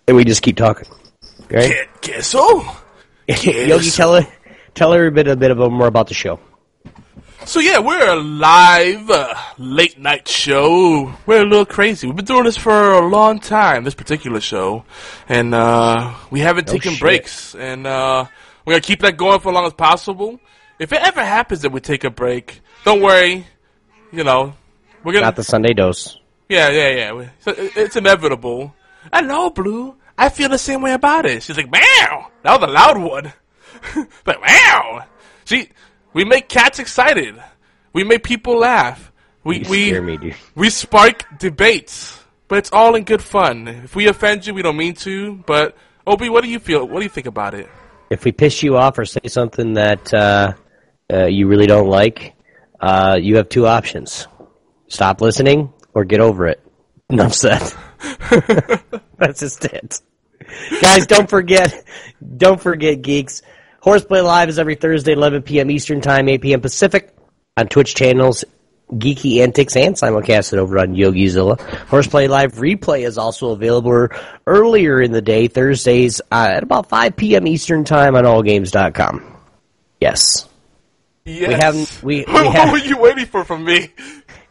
and we just keep talking. Right? Queso. Yogi, tell her, tell her a bit, a bit of more about the show. So yeah, we're a live uh, late night show. We're a little crazy. We've been doing this for a long time, this particular show, and uh, we haven't taken shit. breaks. And uh, we're gonna keep that going for as long as possible. If it ever happens that we take a break, don't worry. You know, we're gonna Not the Sunday dose. yeah, yeah, yeah. So it's inevitable. Hello, Blue. I feel the same way about it. She's like, meow. That was a loud one. like, meow. See, we make cats excited. We make people laugh. We You we scare me, dude. we spark debates, but it's all in good fun. If we offend you, we don't mean to. But Obi, what do you feel? What do you think about it? if we piss you off or say something that uh, uh, you really don't like, uh, you have two options: stop listening or get over it. Enough said. That's just it. Guys, don't forget, don't forget, geeks. Horseplay Live is every Thursday, 11 p.m. Eastern Time, 8 p.m. Pacific, on Twitch channels Geeky Antics and simulcasted over on YogiZilla. Horseplay Live replay is also available earlier in the day, Thursdays uh, at about 5 p.m. Eastern Time on AllGames.com. Yes. Yes. We haven't- we- we what have- were you waiting for from me?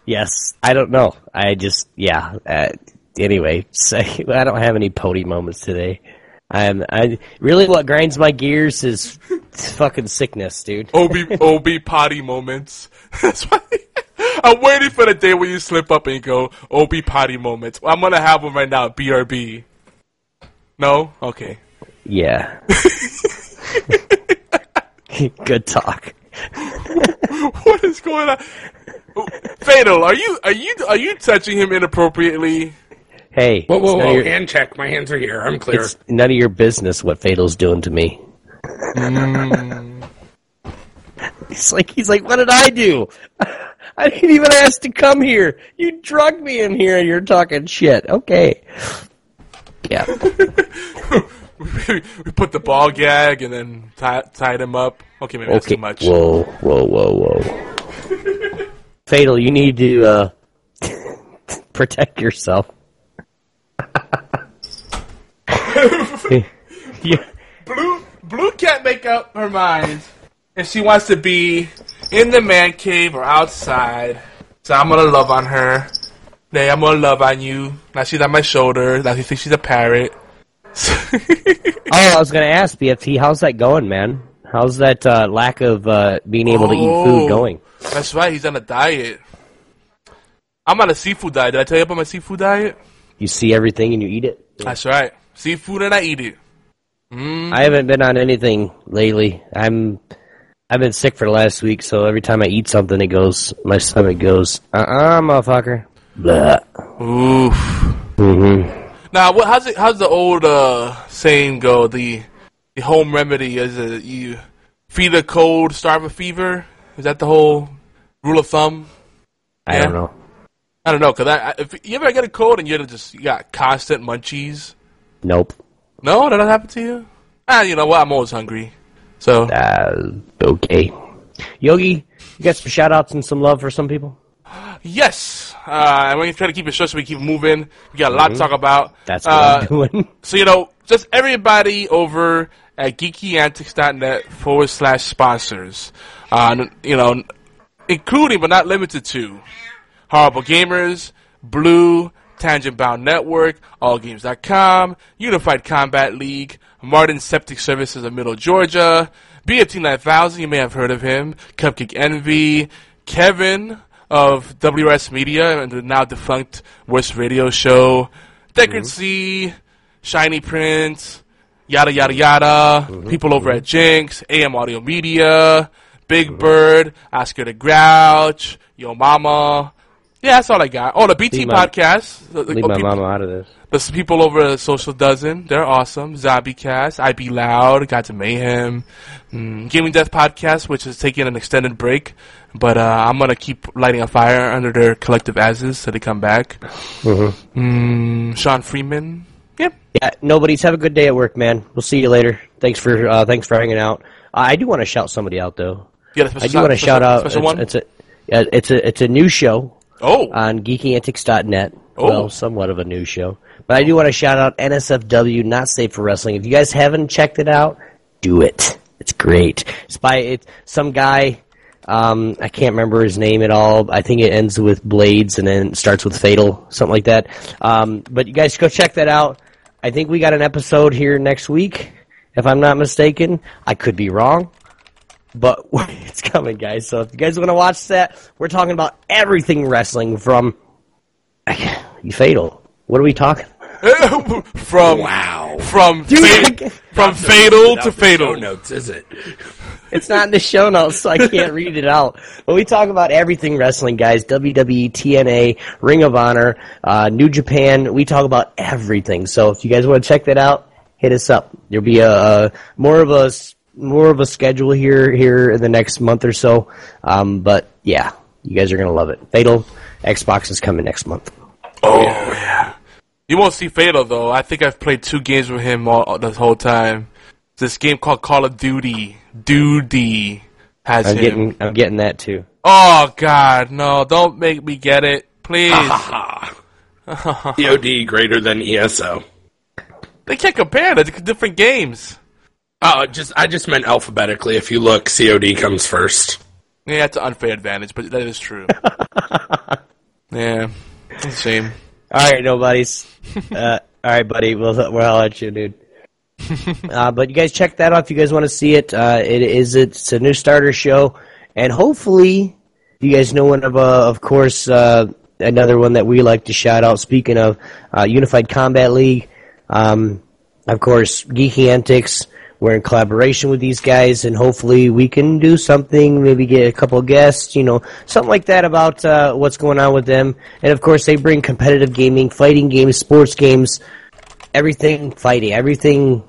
Yes. I don't know. I just, yeah. Uh, anyway, say, I don't have any pony moments today. I'm I really what grinds my gears is fucking sickness, dude. OB OB potty moments. That's why I'm waiting for the day where you slip up and go OB potty moments. I'm gonna have one right now. BRB. No. Okay. Yeah. Good talk. what is going on? Fatal, are you are you are you touching him inappropriately? Hey, Whoa, whoa, whoa! your- Hand check. My hands are here. I'm clear. It's none of your business what Fatal's doing to me. Mm. he's like, he's like, what did I do? I didn't even ask to come here. You drugged me in here, and you're talking shit. Okay. Yeah. we put the ball gag and then tie, tied him up. Okay, maybe that's too much. Whoa, whoa, whoa, whoa. Fatal, you need to uh, protect yourself. yeah. Blue Blue can't make up her mind if she wants to be in the man cave or outside. So I'm gonna love on her. Hey, I'm gonna love on you. Now she's on my shoulder. Now she thinks she's a parrot. Oh, I was gonna ask BFT, how's that going, man? How's that uh, lack of uh, being able to eat Oh. food going? That's right. He's on a diet. I'm on a seafood diet. Did I tell you about my seafood diet? You see everything and you eat it. That's right. Seafood and I eat it. Mm. I haven't been on anything lately. I'm I've been sick for the last week, so every time I eat something, it goes my stomach goes, uh uh motherfucker. Blah. Oof. hmm Now, what? How's it? How's the old uh, saying go? The the home remedy is it you feed a cold, starve a fever. Is that the whole rule of thumb? I Yeah. don't know. I don't know. Cause I, I, if you ever get a cold and you're just you got constant munchies. Nope. No, that don't happen to you. Ah, you know what? I'm always hungry. So Uh, okay. Yogi, you got some shout outs and some love for some people? yes, uh, I'm gonna try to keep it short so we keep moving. We got a lot to talk about. That's what Uh, I'm doing. So, you know, just everybody over at geekyantics.net forward slash sponsors. Uh, you know, including but not limited to Horrible Gamers, Blue, Tangent Bound Network, AllGames.com, Unified Combat League, Martin Septic Services of Middle Georgia, BFT 9000, you may have heard of him, Cupcake Envy, Kevin of WRS Media and the now defunct Worst Radio Show, Deckard mm-hmm. C, Shiny Print, yada yada yada. Mm-hmm. People over at mm-hmm. Jinx, AM Audio Media, Big Bird, Oscar the Grouch, Yo Mama. Yeah, that's all I got. Oh, the BT Leave my- podcast. The, the- Leave oh, my people, mama out of this. the people over at Social Dozen, they're awesome. Zombie Cast, I Be Loud, Got of Mayhem, mm, Gaming Death Podcast, which is taking an extended break, but uh, I'm gonna keep lighting a fire under their collective asses so they come back. Mm, Sean Freeman, yep. Yeah, nobody's have a good day at work, man. We'll see you later. Thanks for uh, thanks for hanging out. Uh, I do want to shout somebody out though. Yeah, the special I do want to shout out. special It's, one? it's a it's a it's a new show Oh, on geekyantics.net. Oh. Well, somewhat of a new show. But I do want to shout out NSFW, Not Safe for Wrestling. If you guys haven't checked it out, do it. It's great. It's by it's some guy. Um, I can't remember his name at all. I think it ends with Blades and then starts with Fatal, something like that. Um, but you guys go check that out. I think we got an episode here next week, if I'm not mistaken. I could be wrong but it's coming, guys. So if you guys want to watch that, we're talking about everything wrestling from you fatal. What are we talking? from Wow. from Dude, fa- from fatal to fatal. notes, is it? It's not in the show notes, so I can't read it out. But we talk about everything wrestling, guys. WWE, TNA, Ring of Honor, uh, New Japan. We talk about everything. So if you guys want to check that out, hit us up. There'll be a, a more of a s- more of a schedule here here in the next month or so. Um, but yeah, you guys are gonna love it. Fatal Xbox is coming next month. Oh yeah. You won't see Fatal though. I think I've played two games with him all, all- this whole time. This game called Call of Duty. Duty has I'm him. getting I'm getting that too. Oh God, no! Don't make me get it, please. COD greater than ESO. they can't compare. They're different games. Oh, just I just meant alphabetically. If you look, COD comes first. Yeah, it's an unfair advantage, but that is true. yeah, same. All right, nobodies. uh, all right, buddy. We'll we'll holler at you, dude. uh, but you guys check that out if you guys want to see it. Uh, it is it's a new starter show, and hopefully you guys know one of uh, of course uh, another one that we like to shout out. Speaking of uh, Unified Combat League, um, of course Geeky Antics. We're in collaboration with these guys, and hopefully we can do something. Maybe get a couple guests, you know, something like that about uh, what's going on with them. And of course, they bring competitive gaming, fighting games, sports games, everything fighting, everything.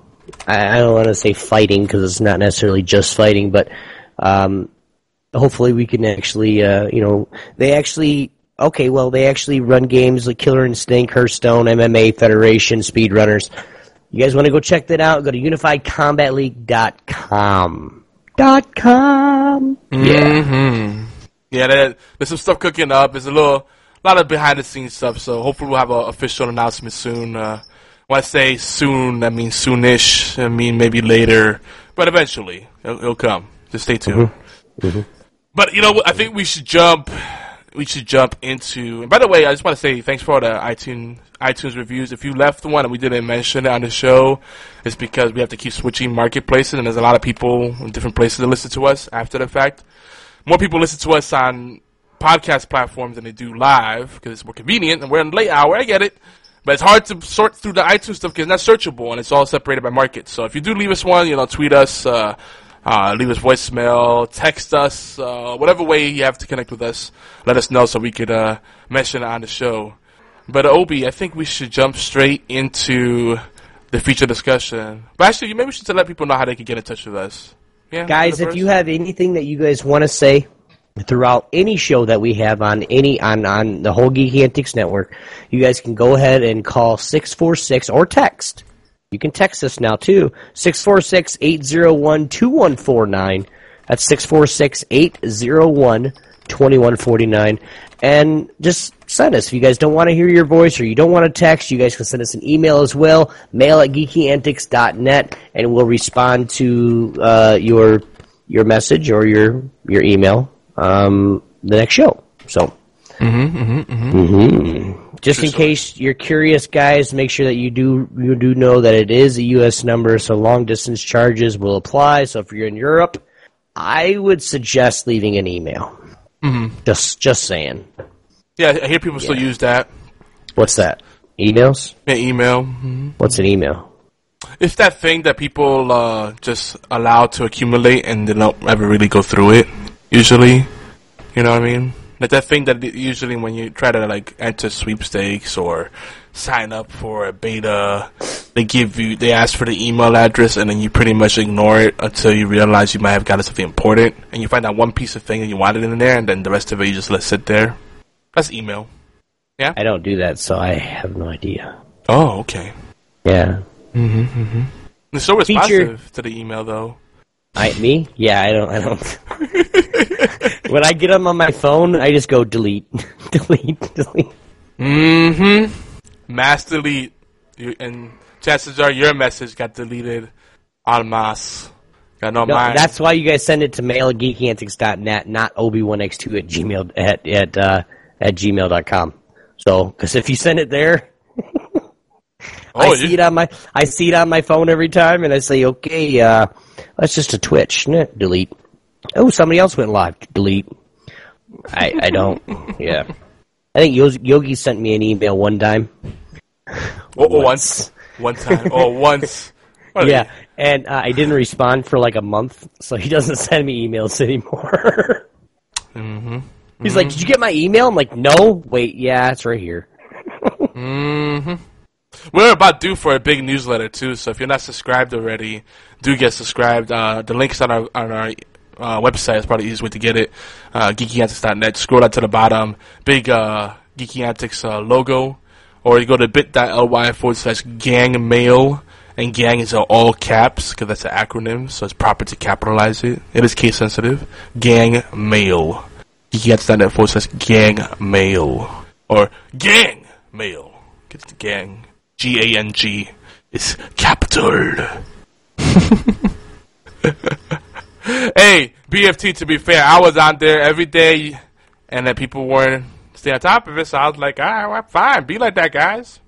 I, I don't want to say fighting because it's not necessarily just fighting, but um, hopefully we can actually, uh, you know, they actually. Okay, well, they actually run games like Killer Instinct, Hearthstone, MMA, Federation, Speedrunners. You guys want to go check that out? Go to unifiedcombatleague.com. Dot com. Mm-hmm. Yeah, there, there's some stuff cooking up. There's a little, a lot of behind the scenes stuff. So hopefully we'll have an official announcement soon. Uh, when I say soon, I mean soonish. I mean maybe later, but eventually it'll, it'll come. Just stay tuned. But you know. I think we should jump. We should jump into. And by the way, I just want to say thanks for all the iTunes iTunes reviews. If you left one and we didn't mention it on the show, it's because we have to keep switching marketplaces, and there's a lot of people in different places that listen to us after the fact. More people listen to us on podcast platforms than they do live because it's more convenient, and we're in late hour. I get it. But it's hard to sort through the iTunes stuff because it's not searchable and it's all separated by market. So if you do leave us one, you know, tweet us, uh, uh, leave us voicemail, text us, uh, whatever way you have to connect with us, let us know so we could uh, mention it on the show. But Obi, I think we should jump straight into the feature discussion. But actually, maybe we should let people know how they can get in touch with us. Yeah, Guys, if you have anything that you guys want to say throughout any show that we have on any on, on the whole Geeky Antics network, you guys can go ahead and call six four six or text. You can text us now too. 646-801-2149. That's 646-801-2149. And just send us. If you guys don't want to hear your voice or you don't want to text, you guys can send us an email as well. Mail at geekyantics.net and we'll respond to uh, your your message or your your email um, the next show. So Mhm. Just in case you're curious, guys, make sure that you do you do know that it is a U.S. number, so long distance charges will apply. So if you're in Europe, I would suggest leaving an email. Mhm. Just just saying. Yeah, I hear people still use that. What's that? Emails? Yeah, email. Mhm. What's an email? It's that thing that people uh, just allow to accumulate and they don't ever really go through it. Usually, you know what I mean? Like that thing that usually when you try to like enter sweepstakes or sign up for a beta, they give you they ask for the email address and then you pretty much ignore it until you realize you might have gotten something important and you find that one piece of thing that you wanted in there and then the rest of it you just let sit there. That's email. Yeah. I don't do that, so I have no idea. Oh, okay. Yeah. Mm-hmm. mm-hmm. It's so Feature- responsive to the email though. I me? Yeah, I don't. I don't. when I get them on my phone, I just go delete, delete, delete. Mm-hmm. Mass delete. You, and chances are your message got deleted en masse. Got no, No, mind. that's why you guys send it to mail at geekyantics.net, not obi1x2 at gmail at at uh, at gmail.com. So, because if you send it there, I Oh, see you- it on my I see it on my phone every time, and I say, okay, uh, that's just a Twitch. Nah, delete. Oh, somebody else went live. Delete. I I don't. yeah. I think Yogi sent me an email one time. oh, once. One time. Oh, once. Yeah, and uh, I didn't respond for like a month, so he doesn't send me emails anymore. Mm-hmm. He's like, "Did you get my email?" I'm like, "No." Wait, yeah, it's right here. We're about due for a big newsletter too, so if you're not subscribed already, do get subscribed. Uh, the link's on our on our uh, website. It's probably the easiest way to get it. Uh, geekyantics.net. Scroll down to the bottom, big uh, Geeky Antics uh, logo, or you go to bit.ly forward slash gang mail. And gang is all caps because that's an acronym, so it's proper to capitalize it. It is case sensitive. Gang mail. Geekyantics.net forward slash gang mail. Or gang mail. Get the gang. G A N G is capital. hey, BFT, to be fair, I was on there every day, and that people weren't staying on top of it, so I was like, all right, well, fine, be like that, guys.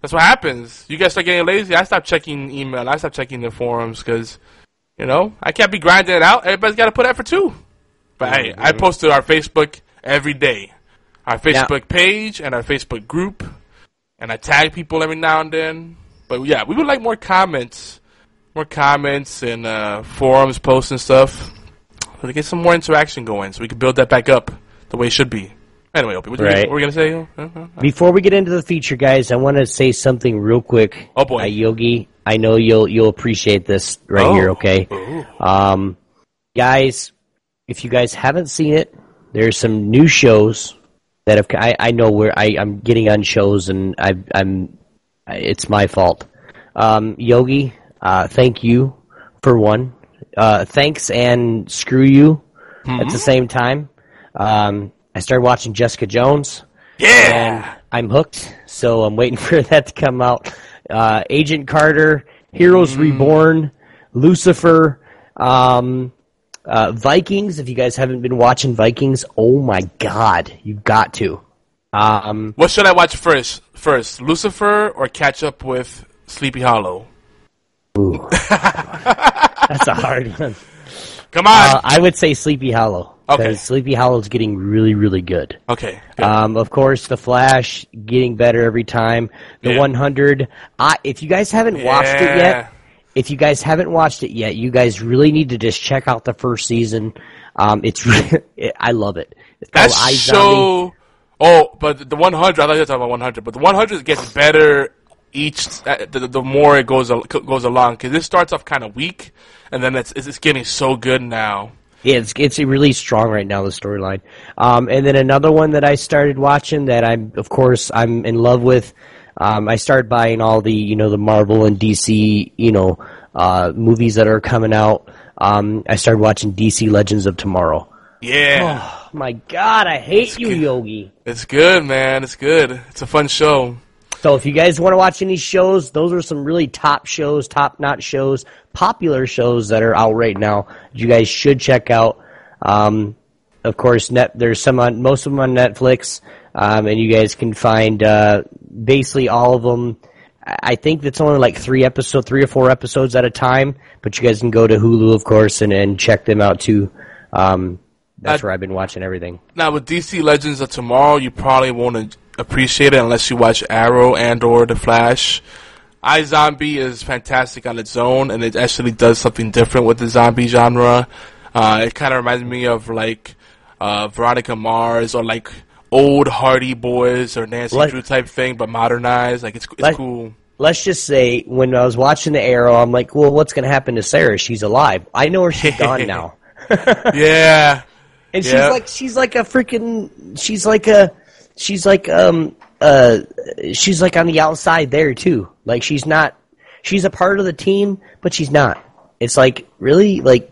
That's what happens. You guys start getting lazy. I stopped checking email. I stopped checking the forums because, you know, I can't be grinding it out. Everybody's got to put effort too. But hey, I mm-hmm. posted our Facebook every day, our Facebook page and our Facebook group, and I tag people every now and then. But yeah, we would like more comments, more comments and uh, forums, posts and stuff, so to get some more interaction going, so we can build that back up the way it should be. Anyway, Obi, what, Right. what were you gonna say? Uh-huh. Before we get into the feature, guys, I want to say something real quick. Oh, boy. uh, Yogi. I know you'll you'll appreciate this right Oh. here. Okay, um, guys, if you guys haven't seen it, there's some new shows that have. I, I know where I, I'm getting on shows, and I, I'm. It's my fault. Um, Yogi, uh, thank you for one. Uh, thanks and screw you at the same time. Um, I started watching Jessica Jones Yeah. and I'm hooked. So I'm waiting for that to come out. Uh, Agent Carter, Heroes Reborn, Lucifer, um, uh, Vikings. If you guys haven't been watching Vikings, oh my god, you've got to. Um, What should I watch first? First, Lucifer or catch up with Sleepy Hollow? ooh. that's a hard one. Come on. Uh, I would say Sleepy Hollow. Okay. Sleepy Hollow is getting really, really good. okay. good. Um, of course, The Flash getting better every time. The Yeah. 100. I, if you guys haven't watched it yet, if you guys haven't watched it yet, you guys really need to just check out the first season. Um, it's really, I love it. It's that called iZombie. show. Oh, but the 100. I thought you were talking about 100, but the 100 gets better each uh, the, the more it goes goes along. Because this starts off kind of weak, and then it's it's getting so good now. Yeah, it's it's really strong right now the storyline. Um, and then another one that I started watching that I'm of course I'm in love with. Um, I started buying all the you know the Marvel and DC you know uh, movies that are coming out. Um, I started watching DC Legends of Tomorrow. Yeah, Oh my God, I hate you, good. Yogi. it's good, man. It's good. It's a fun show. So if you guys want to watch any shows, those are some really top shows, top notch shows, popular shows that are out right now. You guys should check out. Um, of course, net there's some on most of them on Netflix, um, and you guys can find uh, basically all of them. I think it's only like three episode, three or four episodes at a time. But you guys can go to Hulu, of course, and, and check them out too. Um, that's where I've been watching everything. Now with DC Legends of Tomorrow, you probably won't appreciate it unless you watch Arrow and or The Flash. iZombie is fantastic on its own, and it actually does something different with the zombie genre. Uh, it kind of reminds me of like uh, Veronica Mars or like old Hardy Boys or Nancy Like- Drew type thing, but modernized. Like it's it's cool. let's just say when I was watching the Arrow, I'm like, well, what's going to happen to Sara? She's alive. I know her. She's gone now. yeah, And she's like, she's like a freaking, she's like a, she's like, um, uh, she's like on the outside there too. Like she's not, she's a part of the team, but she's not. It's like, really? Like,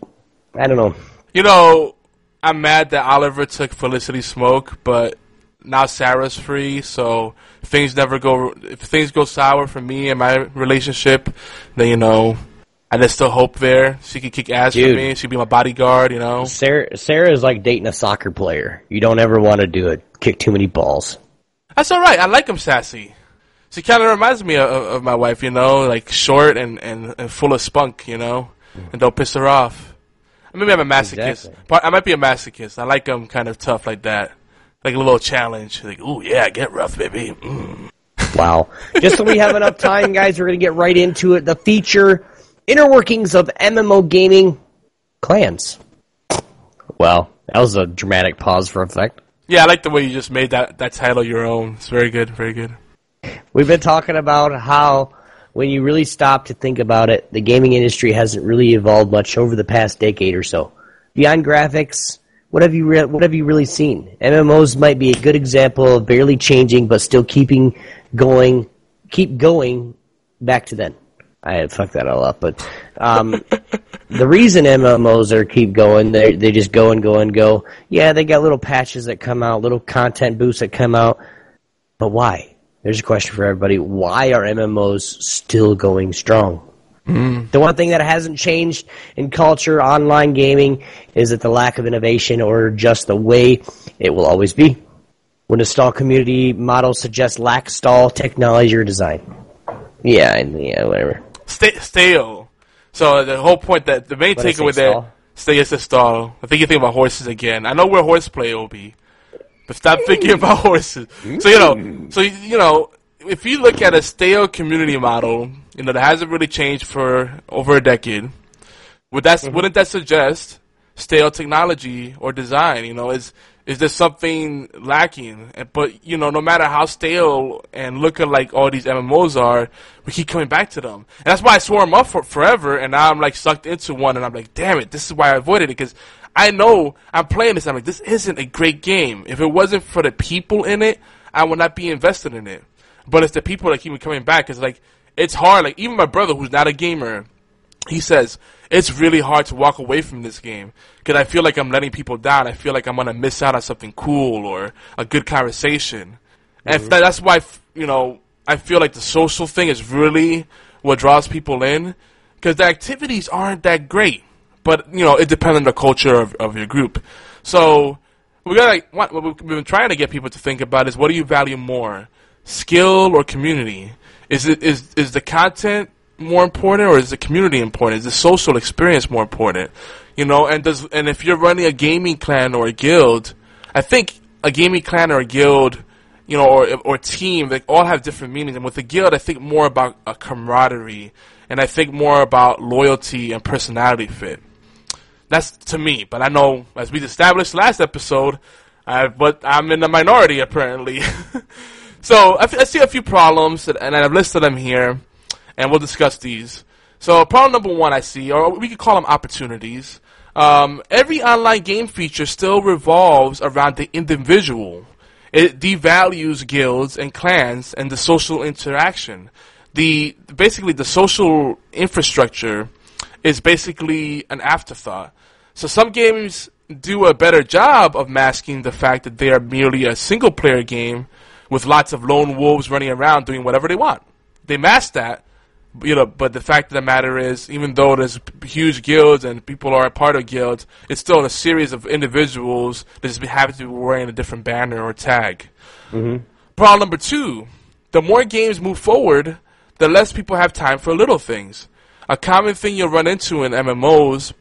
I don't know. You know, I'm mad that Oliver took Felicity Smoak, but now Sara's free, so things never go. If things go sour for me and my relationship, then you know, I there's still hope there. She could kick ass for me. She'd be my bodyguard. You know. Sara, Sara is like dating a soccer player. You don't ever want to do it. Kick too many balls. That's all right. I like him sassy. She kind of reminds me of, of my wife. You know, like short and, and, and full of spunk. You know, and don't piss her off. Maybe I'm a masochist. Exactly. But I might be a masochist. I like them kind of tough like that. Like a little challenge. Like, ooh, yeah, get rough, baby. Mm. Wow. Just so we have enough time, guys, we're going to get right into it. The feature Inner Workings of MMO Gaming Clans. Well, that was a dramatic pause for effect. Yeah, I like the way you just made that, that title your own. It's very good, very good. We've been talking about how, when you really stop to think about it, the gaming industry hasn't really evolved much over the past decade or so. Beyond graphics, what have you re- what have you really seen? MMOs might be a good example of barely changing, but still keeping going, keep going back to then. I fucked that all up, but um, the reason MMOs are keep going, they they just go and go and go. Yeah, they got little patches that come out, little content boosts that come out, but why? There's a question for everybody. Why are MMOs still going strong? The one thing that hasn't changed in culture, online gaming, is that the lack of innovation or just the way it will always be. When a stall community model suggests lack stall technology or design. Yeah, and yeah, whatever. Stay, stale. So the whole point that the main What I say, takeaway there, stay is the stall. I think you think about horses again. I know where horseplay will be, but stop thinking about horses. So you know, so you know, if you look at a stale community model, you know that hasn't really changed for over a decade. Would that Mm-hmm. wouldn't that suggest stale technology or design? You know, is is there something lacking? But you know, no matter how stale and looking like all these MMOs are, we keep coming back to them, and that's why I swore them up for forever. And now I'm like sucked into one, and I'm like, damn it, this is why I avoided it because I know I'm playing this. I'm like, this isn't a great game. If it wasn't for the people in it, I would not be invested in it. But it's the people that keep me coming back. It's like it's hard. Like even my brother, who's not a gamer, he says it's really hard to walk away from this game because I feel like I'm letting people down. I feel like I'm gonna miss out on something cool or a good conversation, and if that, that's why f- you know I feel like the social thing is really what draws people in because the activities aren't that great, but you know it depends on the culture of, of your group. So we got like what we've been trying to get people to think about is what do you value more, skill or community? Is it is is the content more important or is the community important? Is the social experience more important? You know, and does and if you're running a gaming clan or a guild, I think a gaming clan or a guild, you know, or or team, they all have different meanings. And with a guild, I think more about a camaraderie, and I think more about loyalty and personality fit. That's to me, but I know as we established last episode, I, but I'm in the minority apparently. so I, see a few problems, and and I've listed them here, and we'll discuss these. So problem number one I see, or we could call them opportunities. Um, every online game feature still revolves around the individual. It devalues guilds and clans and the social interaction. The basically the social infrastructure is basically an afterthought. So some games do a better job of masking the fact that they are merely a single player game with lots of lone wolves running around doing whatever they want. They mask that, you know, but the fact of the matter is, even though there's huge guilds and people are a part of guilds, it's still a series of individuals that just happen to be wearing a different banner or tag. Problem number two: the more games move forward, the less people have time for little things. A common thing you'll run into in MMOs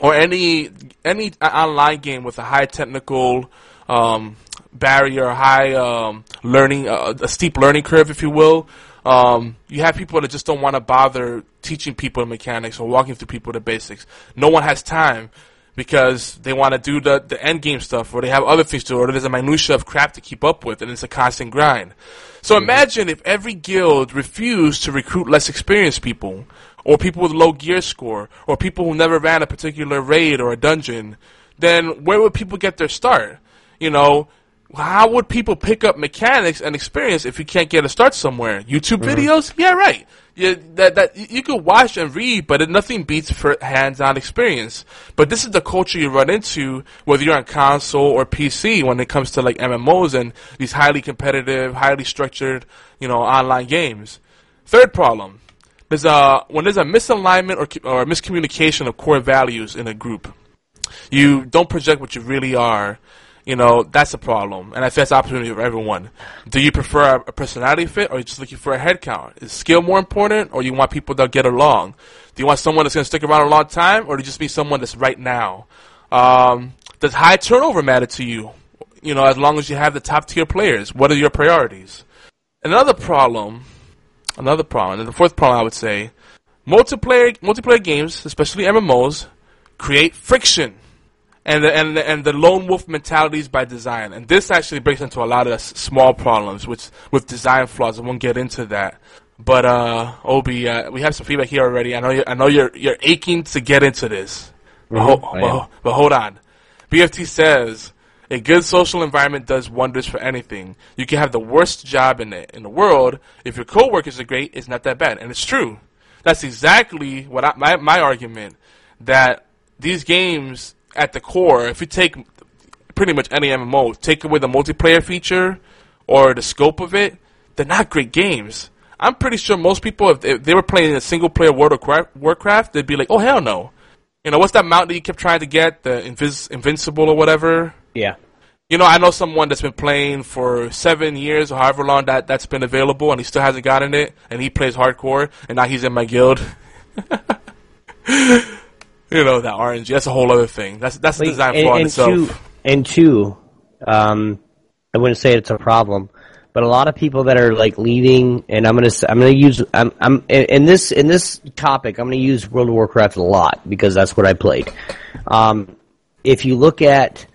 or any any uh, online game with a high technical um, barrier, high um, learning, uh, a steep learning curve, if you will. Um, you have people that just don't want to bother teaching people the mechanics or walking through people the basics. No one has time because they want to do the, the end game stuff or they have other things to do or there's a minutia of crap to keep up with and it's a constant grind. So imagine if every guild refused to recruit less experienced people or people with low gear score or people who never ran a particular raid or a dungeon, then where would people get their start? You know, how would people pick up mechanics and experience if you can't get a start somewhere? YouTube mm-hmm. videos? Yeah, right. Yeah, that that you could watch and read, but it, nothing beats for hands-on experience. But this is the culture you run into whether you're on console or PC when it comes to like MMOs and these highly competitive, highly structured, you know, online games. Third problem: there's a when there's a misalignment or or miscommunication of core values in a group you don't project what you really are, you know, that's a problem. And I that's an opportunity for everyone. Do you prefer a personality fit or are you just looking for a head count? Is skill more important or you want people that get along? Do you want someone that's going to stick around a long time or do you just be someone that's right now? Um, does high turnover matter to you? You know, as long as you have the top tier players, what are your priorities? Another problem, another problem, and the fourth problem I would say, multiplayer multiplayer games, especially MMOs, create friction and the, and the, and the lone wolf mentalities by design. And this actually breaks into a lot of small problems which with design flaws. I won't get into that. But uh, Obi, uh, we have some feedback here already. I know you I know you're you're aching to get into this. But, ho- but, but hold on. BFT says a good social environment does wonders for anything. You can have the worst job in the in the world if your coworkers are great. It's not that bad, and it's true. That's exactly what I, my my argument that these games at the core, if you take pretty much any MMO, take away the multiplayer feature or the scope of it, they're not great games. I'm pretty sure most people, if they, if they were playing a single player World of Warcraft, they'd be like, oh hell no. You know, what's that mount that you kept trying to get? The Invis- Invincible or whatever? Yeah. You know, I know someone that's been playing for seven years or however long that that's been available, and he still hasn't gotten it, and he plays hardcore, and now he's in my guild. you know that RNG. That's a whole other thing. That's that's the Wait, design flaw in and itself. two, and two, um, I wouldn't say it's a problem, but a lot of people that are like leaving, and I'm gonna I'm gonna use I'm I'm in this in this topic I'm gonna use World of Warcraft a lot because that's what I played. Um, if you look at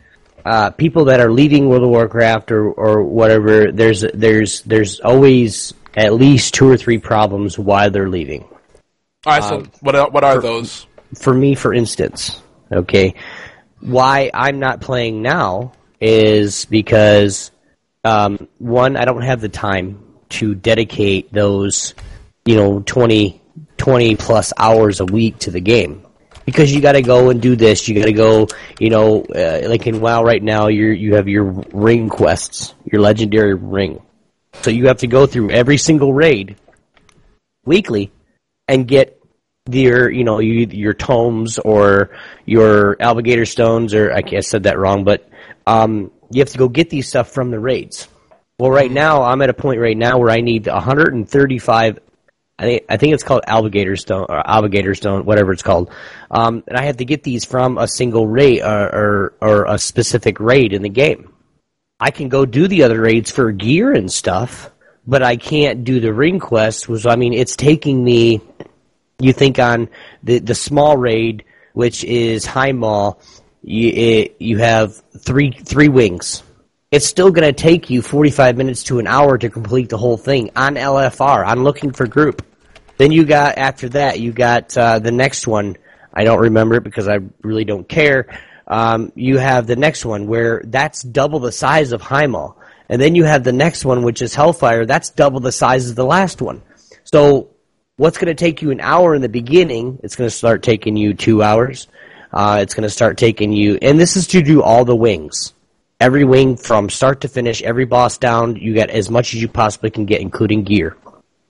uh, people that are leaving World of Warcraft or or whatever, there's there's there's always at least two or three problems why they're leaving All right, so um, what are, what are those? For me, for instance, okay, why I'm not playing now is because um, one, I don't have the time to dedicate those, you know, 20, 20 plus hours a week to the game. Because you got to go and do this, you got to go, you know, uh, like in WoW right now, you you have your ring quests, your legendary ring. So you have to go through every single raid weekly and get your you know you, your tomes or your alligator stones or I I said that wrong, but um, you have to go get these stuff from the raids. Well, right now I'm at a point right now where I need 135. I think I think it's called alligator stone or alligator stone, whatever it's called. Um, and I have to get these from a single raid or, or or a specific raid in the game. I can go do the other raids for gear and stuff, but I can't do the ring quest. Was I mean, it's taking me you think on the the small raid, which is Highmaul, you it, you have three three wings. It's still going to take you 45 minutes to an hour to complete the whole thing on LFR. on looking for group. Then you got after that you got uh, the next one. I don't remember it because I really don't care. Um, you have the next one where that's double the size of Highmaul. And then you have the next one, which is Hellfire. That's double the size of the last one. So what's going to take you an hour in the beginning, it's going to start taking you two hours. Uh, it's going to start taking you, and this is to do all the wings. Every wing from start to finish, every boss down, you get as much as you possibly can get, including gear.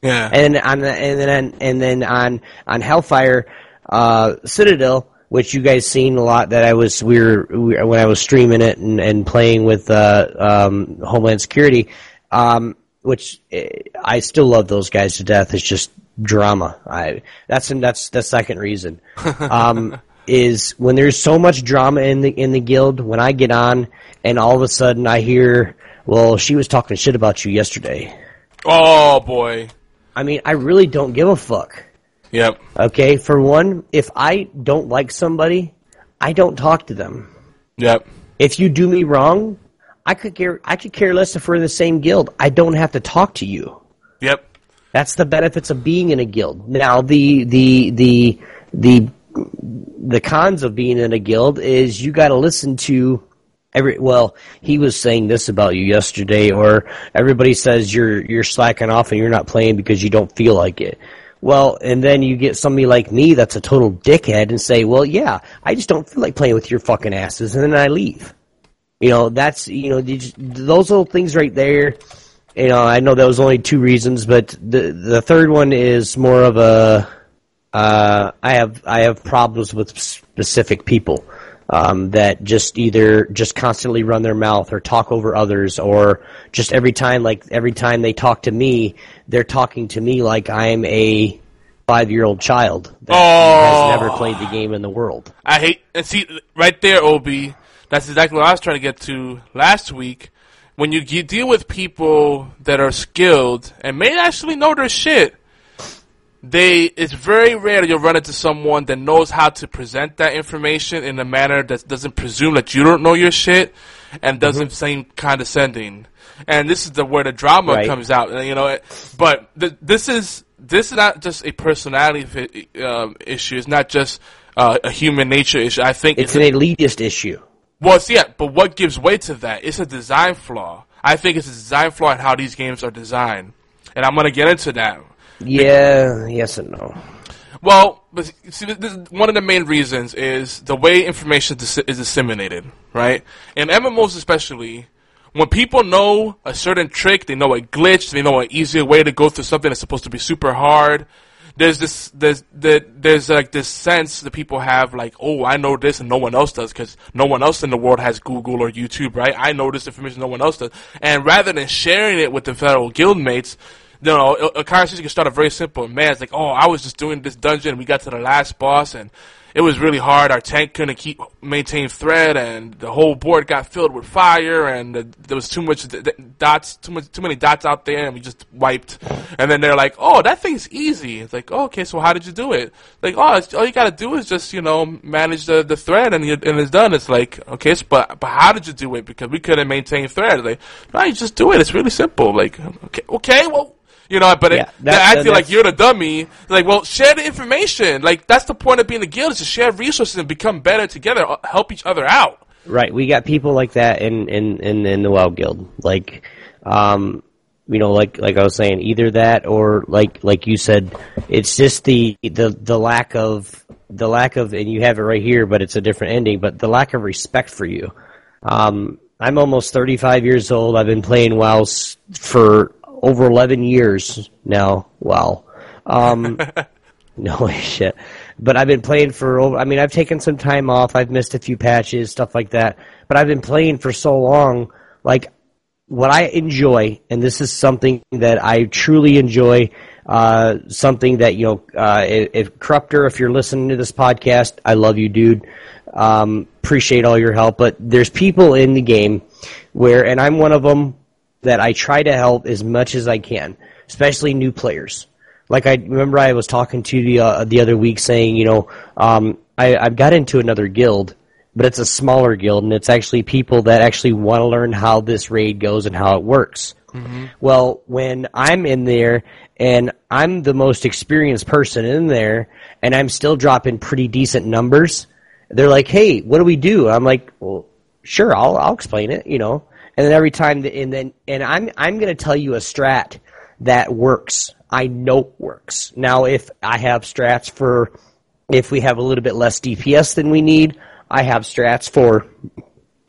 Yeah. And on the, and then and then on on Hellfire uh, Citadel, which you guys seen a lot that I was we were, we when I was streaming it and, and playing with uh, um, Homeland Security, um, which eh, I still love those guys to death. It's just drama. I that's that's the second reason. Um, is when there's so much drama in the in the guild. When I get on and all of a sudden I hear, well, she was talking shit about you yesterday. oh boy. I mean, I really don't give a fuck. Yep. Okay, for one, if I don't like somebody, I don't talk to them. Yep. If you do me wrong, I could care I could care less if we're in the same guild. I don't have to talk to you. Yep. That's the benefits of being in a guild. Now the the the the the cons of being in a guild is you got to listen to every well he was saying this about you yesterday or everybody says you're you're slacking off and you're not playing because you don't feel like it. Well, and then you get somebody like me that's a total dickhead and say, "Well, yeah, I just don't feel like playing with your fucking asses," and then I leave. You know, that's you know those little things right there. You know, I know that was only two reasons, but the the third one is more of a. Uh, I have I have problems with specific people um, that just either just constantly run their mouth or talk over others, or just every time like every time they talk to me, they're talking to me like I'm a five year old child that Oh. has never played the game in the world. I hate and see right there, Ob. That's exactly what I was trying to get to last week. When you, you deal with people that are skilled and may actually know their shit, they it's very rare that you'll run into someone that knows how to present that information in a manner that doesn't presume that you don't know your shit and doesn't seem condescending. And this is the where the drama Right. comes out. and, You know, but th- this is this is not just a personality um, issue. It's not just uh, a human nature issue. I think It's it's, an elitist issue. Well, see, yeah, but what gives way to that? It's a design flaw. I think it's a design flaw in how these games are designed, and I'm gonna get into that. Yeah, yes and no. Well, but see, this, one of the main reasons is the way information dis- is disseminated, right? In MMOs especially, when people know a certain trick, they know a glitch, they know an easier way to go through something that's supposed to be super hard, there's this there's there, there's like this sense that people have like oh I know this and no one else does because no one else in the world has Google or YouTube right? I know this information no one else does. And rather than sharing it with the fellow guild mates you know a, a conversation can start a very simple. Man it's like oh I was just doing this dungeon we got to the last boss and it was really hard. Our tank couldn't keep maintain threat, and the whole board got filled with fire, and the, there was too much dots, too much, too many dots out there, and we just wiped. And then they're like, "Oh, that thing's easy." It's like, oh, "Okay, so how did you do it?" Like, "Oh, all you got to do is just you know manage the, the threat, and and it's done." It's like, "Okay, so, but but how did you do it?" Because we couldn't maintain threat. Like, no, you just do it. It's really simple. Like, okay, okay, well. You know, but Yeah, it, that- I feel like you're the dummy. Like, well, share the information. Like, that's the point of being a guild is to share resources and become better together, uh, help each other out. Right, we got people like that in in in, in the WoW Guild. Like, um, you know, like like I was saying, either that or like like you said, it's just the the the lack of the lack of, and you have it right here, but it's a different ending. But the lack of respect for you. Um, I'm almost 35 years old. I've been playing WoW for over 11 years now. Wow. Um, no shit. But I've been playing for over, I mean, I've taken some time off. I've missed a few patches, stuff like that. But I've been playing for so long. Like, what I enjoy, and this is something that I truly enjoy, uh, something that, you know, uh, if, if Corruptor, if you're listening to this podcast, I love you, dude. Um, appreciate all your help. But there's people in the game where, and I'm one of them, that I try to help as much as I can, especially new players. Like I remember, I was talking to the uh, the other week saying, you know, um, I, I've got into another guild, but it's a smaller guild, and it's actually people that actually want to learn how this raid goes and how it works. Well, when I'm in there and I'm the most experienced person in there, and I'm still dropping pretty decent numbers, they're like, "Hey, what do we do?" I'm like, "Well, sure, I'll I'll explain it," you know. And then every time, the, and then and I'm I'm going to tell you a strat that works. I know works. Now, if I have strats for if we have a little bit less DPS than we need, I have strats for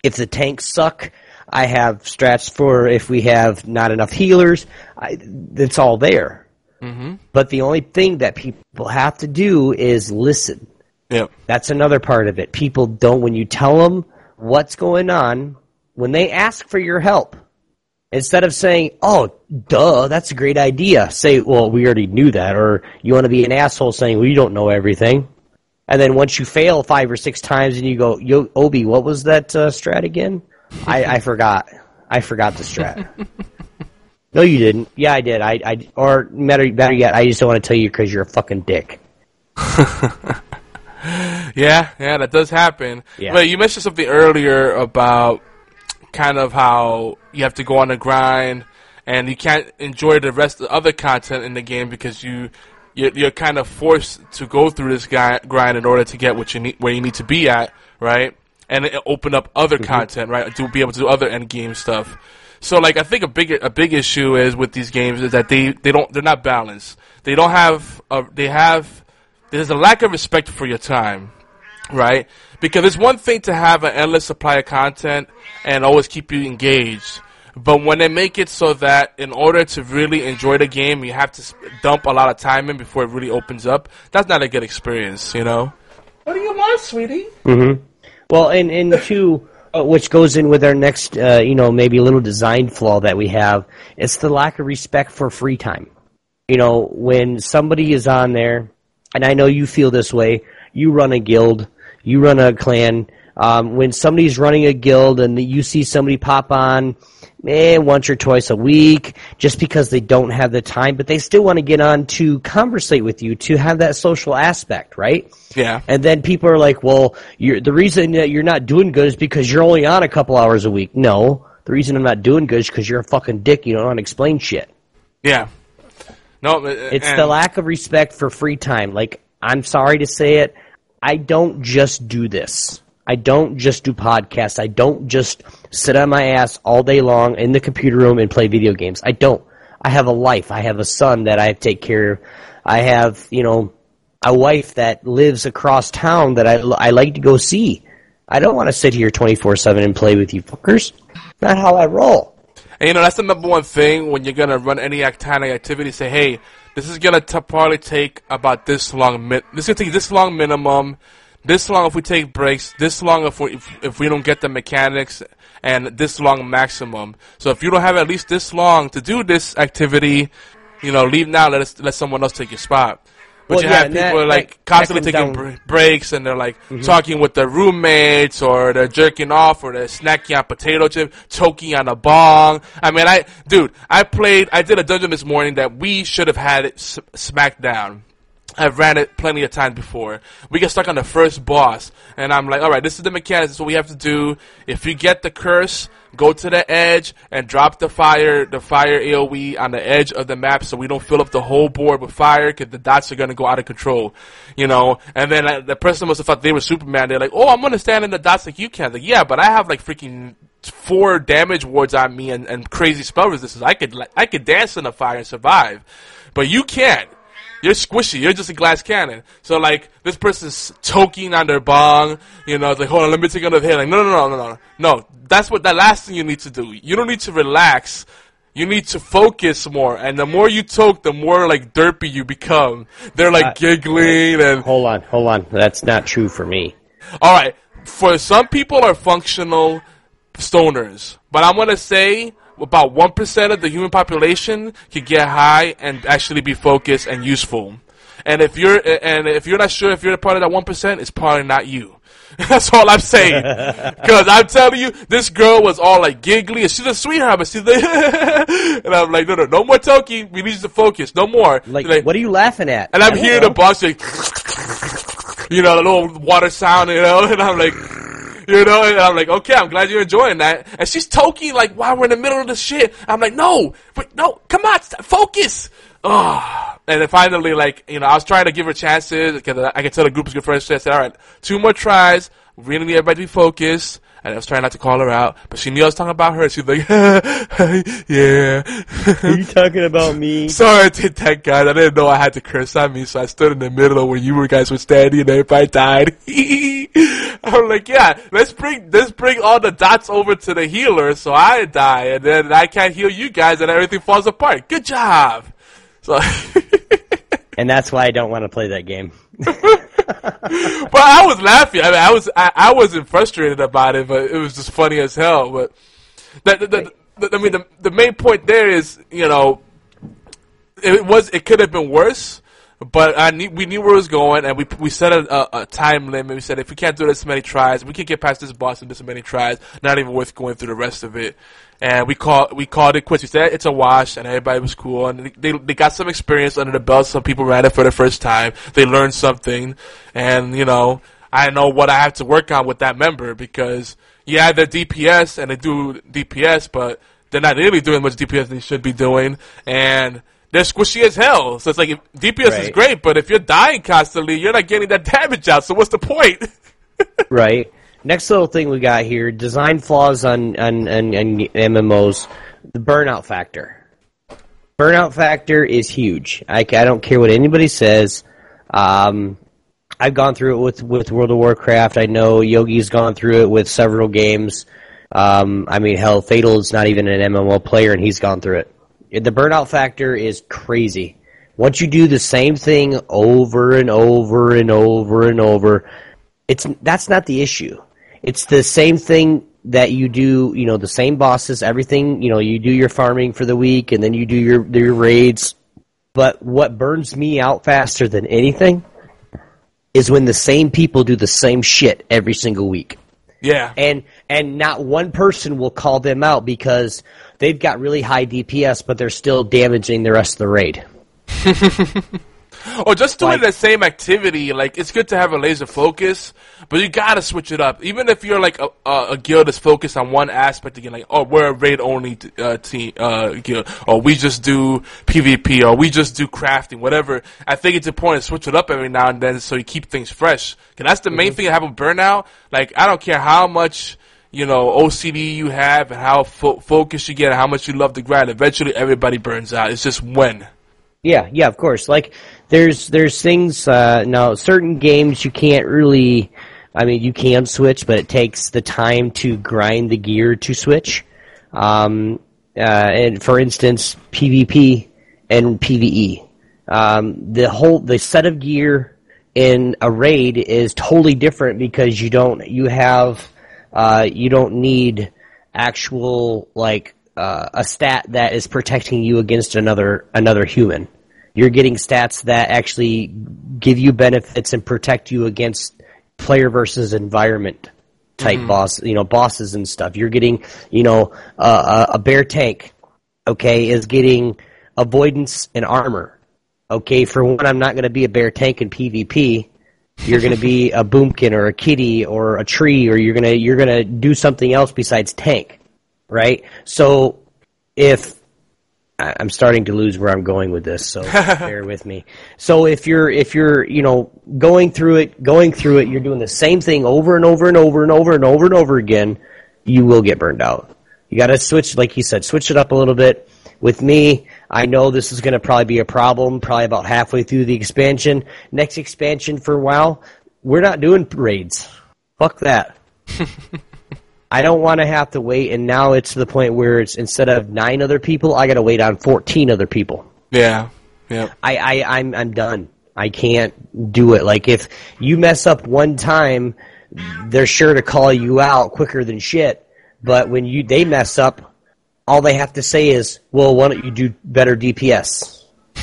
if the tanks suck. I have strats for if we have not enough healers. I, it's all there. Mm-hmm. But the only thing that people have to do is listen. Yep. That's another part of it. People don't, when you tell them what's going on, when they ask for your help, instead of saying, oh, duh, that's a great idea, say, well, we already knew that, or you want to be an asshole saying, well, you don't know everything. And then once you fail five or six times and you go, yo, Obi, what was that uh, strat again? I, I forgot. I forgot the strat. no, you didn't. Yeah, I did. I, I or better, better yet, I just don't want to tell you because you're a fucking dick. Yeah, yeah, that does happen. Yeah. But you mentioned something earlier about kind of how you have to go on the grind and you can't enjoy the rest of the other content in the game because you you're, you're kind of forced to go through this gui- grind in order to get what you need where you need to be at, right? And it open up other mm-hmm. content, right? To be able to do other end game stuff. So like I think a big a big issue is with these games is that they, they don't they're not balanced. They don't have a, they have there's a lack of respect for your time, right? Because it's one thing to have an endless supply of content and always keep you engaged. But when they make it so that in order to really enjoy the game, you have to dump a lot of time in before it really opens up, that's not a good experience, you know? What do you want, sweetie? Mm-hmm. Well, and and two, uh, which goes in with our next, uh, you know, maybe a little design flaw that we have. It's the lack of respect for free time. You know, when somebody is on there, and I know you feel this way. You run a guild, you run a clan. Um, when somebody's running a guild and you see somebody pop on, eh, once or twice a week, just because they don't have the time, but they still want to get on to conversate with you, to have that social aspect, right? Yeah. And then people are like, well, you're, the reason that you're not doing good is because you're only on a couple hours a week. No. The reason I'm not doing good is because you're a fucking dick. You don't how to explain shit. Yeah. No, It's the lack of respect for free time. Like, I'm sorry to say it. I don't just do this. I don't just do podcasts. I don't just sit on my ass all day long in the computer room and play video games. I don't. I have a life. I have a son that I to take care of. I have, you know, a wife that lives across town that I, I like to go see. I don't want to sit here 24-7 and play with you fuckers. Not how I roll. And you know, that's the number one thing when you're gonna run any kind of activity. Say, hey, this is gonna probably take about this long. This is gonna take this long minimum. This long if we take breaks. This long if we if, if we don't get the mechanics, and this long maximum. So if you don't have at least this long to do this activity, you know, leave now. Let us let someone else take your spot. But Well, you yeah, have people that- like that- constantly that taking br- Mm-hmm. breaks and they're like talking with their roommates or they're jerking off or they're snacking on potato chip, choking on a bong. I mean, I, dude, I played, I did a dungeon this morning that we should have had it s- smacked down. I've ran it plenty of times before. We get stuck on the first boss, and I'm like, all right, this is the mechanics. This is what we have to do. If you get the curse, go to the edge and drop the fire, the fire AOE on the edge of the map, so we don't fill up the whole board with fire, because the dots are gonna go out of control, you know. And then uh, the person must have thought they were Superman. They're like, oh, I'm gonna stand in the dots like you can. Like, yeah, but I have like freaking four damage wards on me and, and crazy spell resistance. I could I could dance in the fire and survive, but you can't. You're squishy. You're just a glass cannon. So like this person's choking on their bong. You know, it's like hold on, let me take another hit. Like no, no, no, no, no, no. That's what that last thing you need to do. You don't need to relax. You need to focus more. And the more you choke, the more like derpy you become. They're like Uh, giggling and Hold on, hold on. That's not true for me. all right. For some people are functional stoners, but I'm gonna say about one percent of the human population can get high and actually be focused and useful. And if you're and if you're not sure if you're a part of that one percent, it's probably not you. That's all I'm saying. Because I'm telling you, this girl was all like giggly, and she's a sweetheart, but she's like, and I'm like, no, no, no more talking. We need you to focus, no more. Like, what are you laughing at? And I'm hearing know. the oh. boss like, you know, the little water sound, you know, and I'm like, you know, and I'm like, okay, I'm glad you're enjoying that. And she's talking like while we're in the middle of the shit. I'm like, no, but no, come on, focus. Oh. And then finally, like, you know, I was trying to give her chances because I could tell the group was good friends. So I said, all right, two more tries. We really need everybody to be focused. And I was trying not to call her out, but she knew I was talking about her. She's like, yeah. Are you talking about me? Sorry I did that, guys. I didn't know I had to curse on me, so I stood in the middle of where you were guys were standing and everybody died. I'm like, yeah, let's bring let's bring all the dots over to the healer so I die, and then I can't heal you guys, and everything falls apart. Good job. So, And that's why I don't want to play that game. but I was laughing. I mean, I was I, I wasn't frustrated about it, but it was just funny as hell. But that, the, the, the, I mean, the the main point there is, you know, it was it could have been worse, but I knew, we knew where it was going, and we we set a, a, a time limit. We said if we can't do this many tries, we can't get past this boss in this many tries. Not even worth going through the rest of it. And we called we called it quits. We said it's a wash, and everybody was cool, and they they got some experience under the belt. Some people ran it for the first time. They learned something, and you know I know what I have to work on with that member because yeah, they're DPS and they do DPS, but they're not really doing much DPS they should be doing, and they're squishy as hell. So it's like if DPS is great, but if you're dying constantly, you're not getting that damage out. So what's the point? right. Next little thing we got here: design flaws on on, on, on MMOs. The burnout factor. Burnout factor is huge. I, I don't care what anybody says. Um, I've gone through it with with World of Warcraft. I know Yogi's gone through it with several games. Um, I mean, hell, Fatal is not even an MMO player, and he's gone through it. The burnout factor is crazy. Once you do the same thing over and over and over and over, it's that's not the issue. It's the same thing that you do, you know, the same bosses, everything, you know, you do your farming for the week and then you do your your raids. But what burns me out faster than anything is when the same people do the same shit every single week. yeah, And and not one person will call them out because they've got really high DPS but they're still damaging the rest of the raid. or just doing Like- the same activity. Like it's good to have a laser focus, but you gotta switch it up. Even if you're like a, a, a guild that's focused on one aspect again, like oh we're a raid only t- uh, team uh, guild, or we just do PvP, or we just do crafting, whatever. I think it's important to switch it up every now and then so you keep things fresh. Cause that's the main thing I have with burnout. Like I don't care how much. You know, OCD you have and how fo- focused you get and how much you love the grind. Eventually, everybody burns out. It's just when. Yeah, yeah, of course. Like there's there's things uh now certain games you can't really I mean you can switch, but it takes the time to grind the gear to switch. Um uh and for instance PvP and PvE. Um, the whole the set of gear in a raid is totally different because you don't you have uh, you don't need actual like uh, a stat that is protecting you against another another human. You're getting stats that actually give you benefits and protect you against player versus environment type boss, you know, bosses and stuff. You're getting, you know, uh, a, a bear tank, okay, is getting avoidance and armor. Okay, for one, I'm not going to be a bear tank in PvP. You're going to be a boomkin or a kitty or a tree, or you're going to you're going to do something else besides tank, right? So if I'm starting to lose where I'm going with this, so bear with me. So if you're if you're you know going through it, going through it, you're doing the same thing over and over and over and over and over and over again, you will get burned out. You got to switch, like you said, switch it up a little bit. With me, I know this is going to probably be a problem. Probably about halfway through the expansion. Next expansion for WoW, we're not doing raids. Fuck that. I don't want to have to wait, and now it's to the point where it's instead of nine other people, I got to wait on fourteen other people. Yeah. Yeah. I, I I'm I'm done. I can't do it. Like if you mess up one time, they're sure to call you out quicker than shit. But when you they mess up, all they have to say is, "Well, why don't you do better DPS?"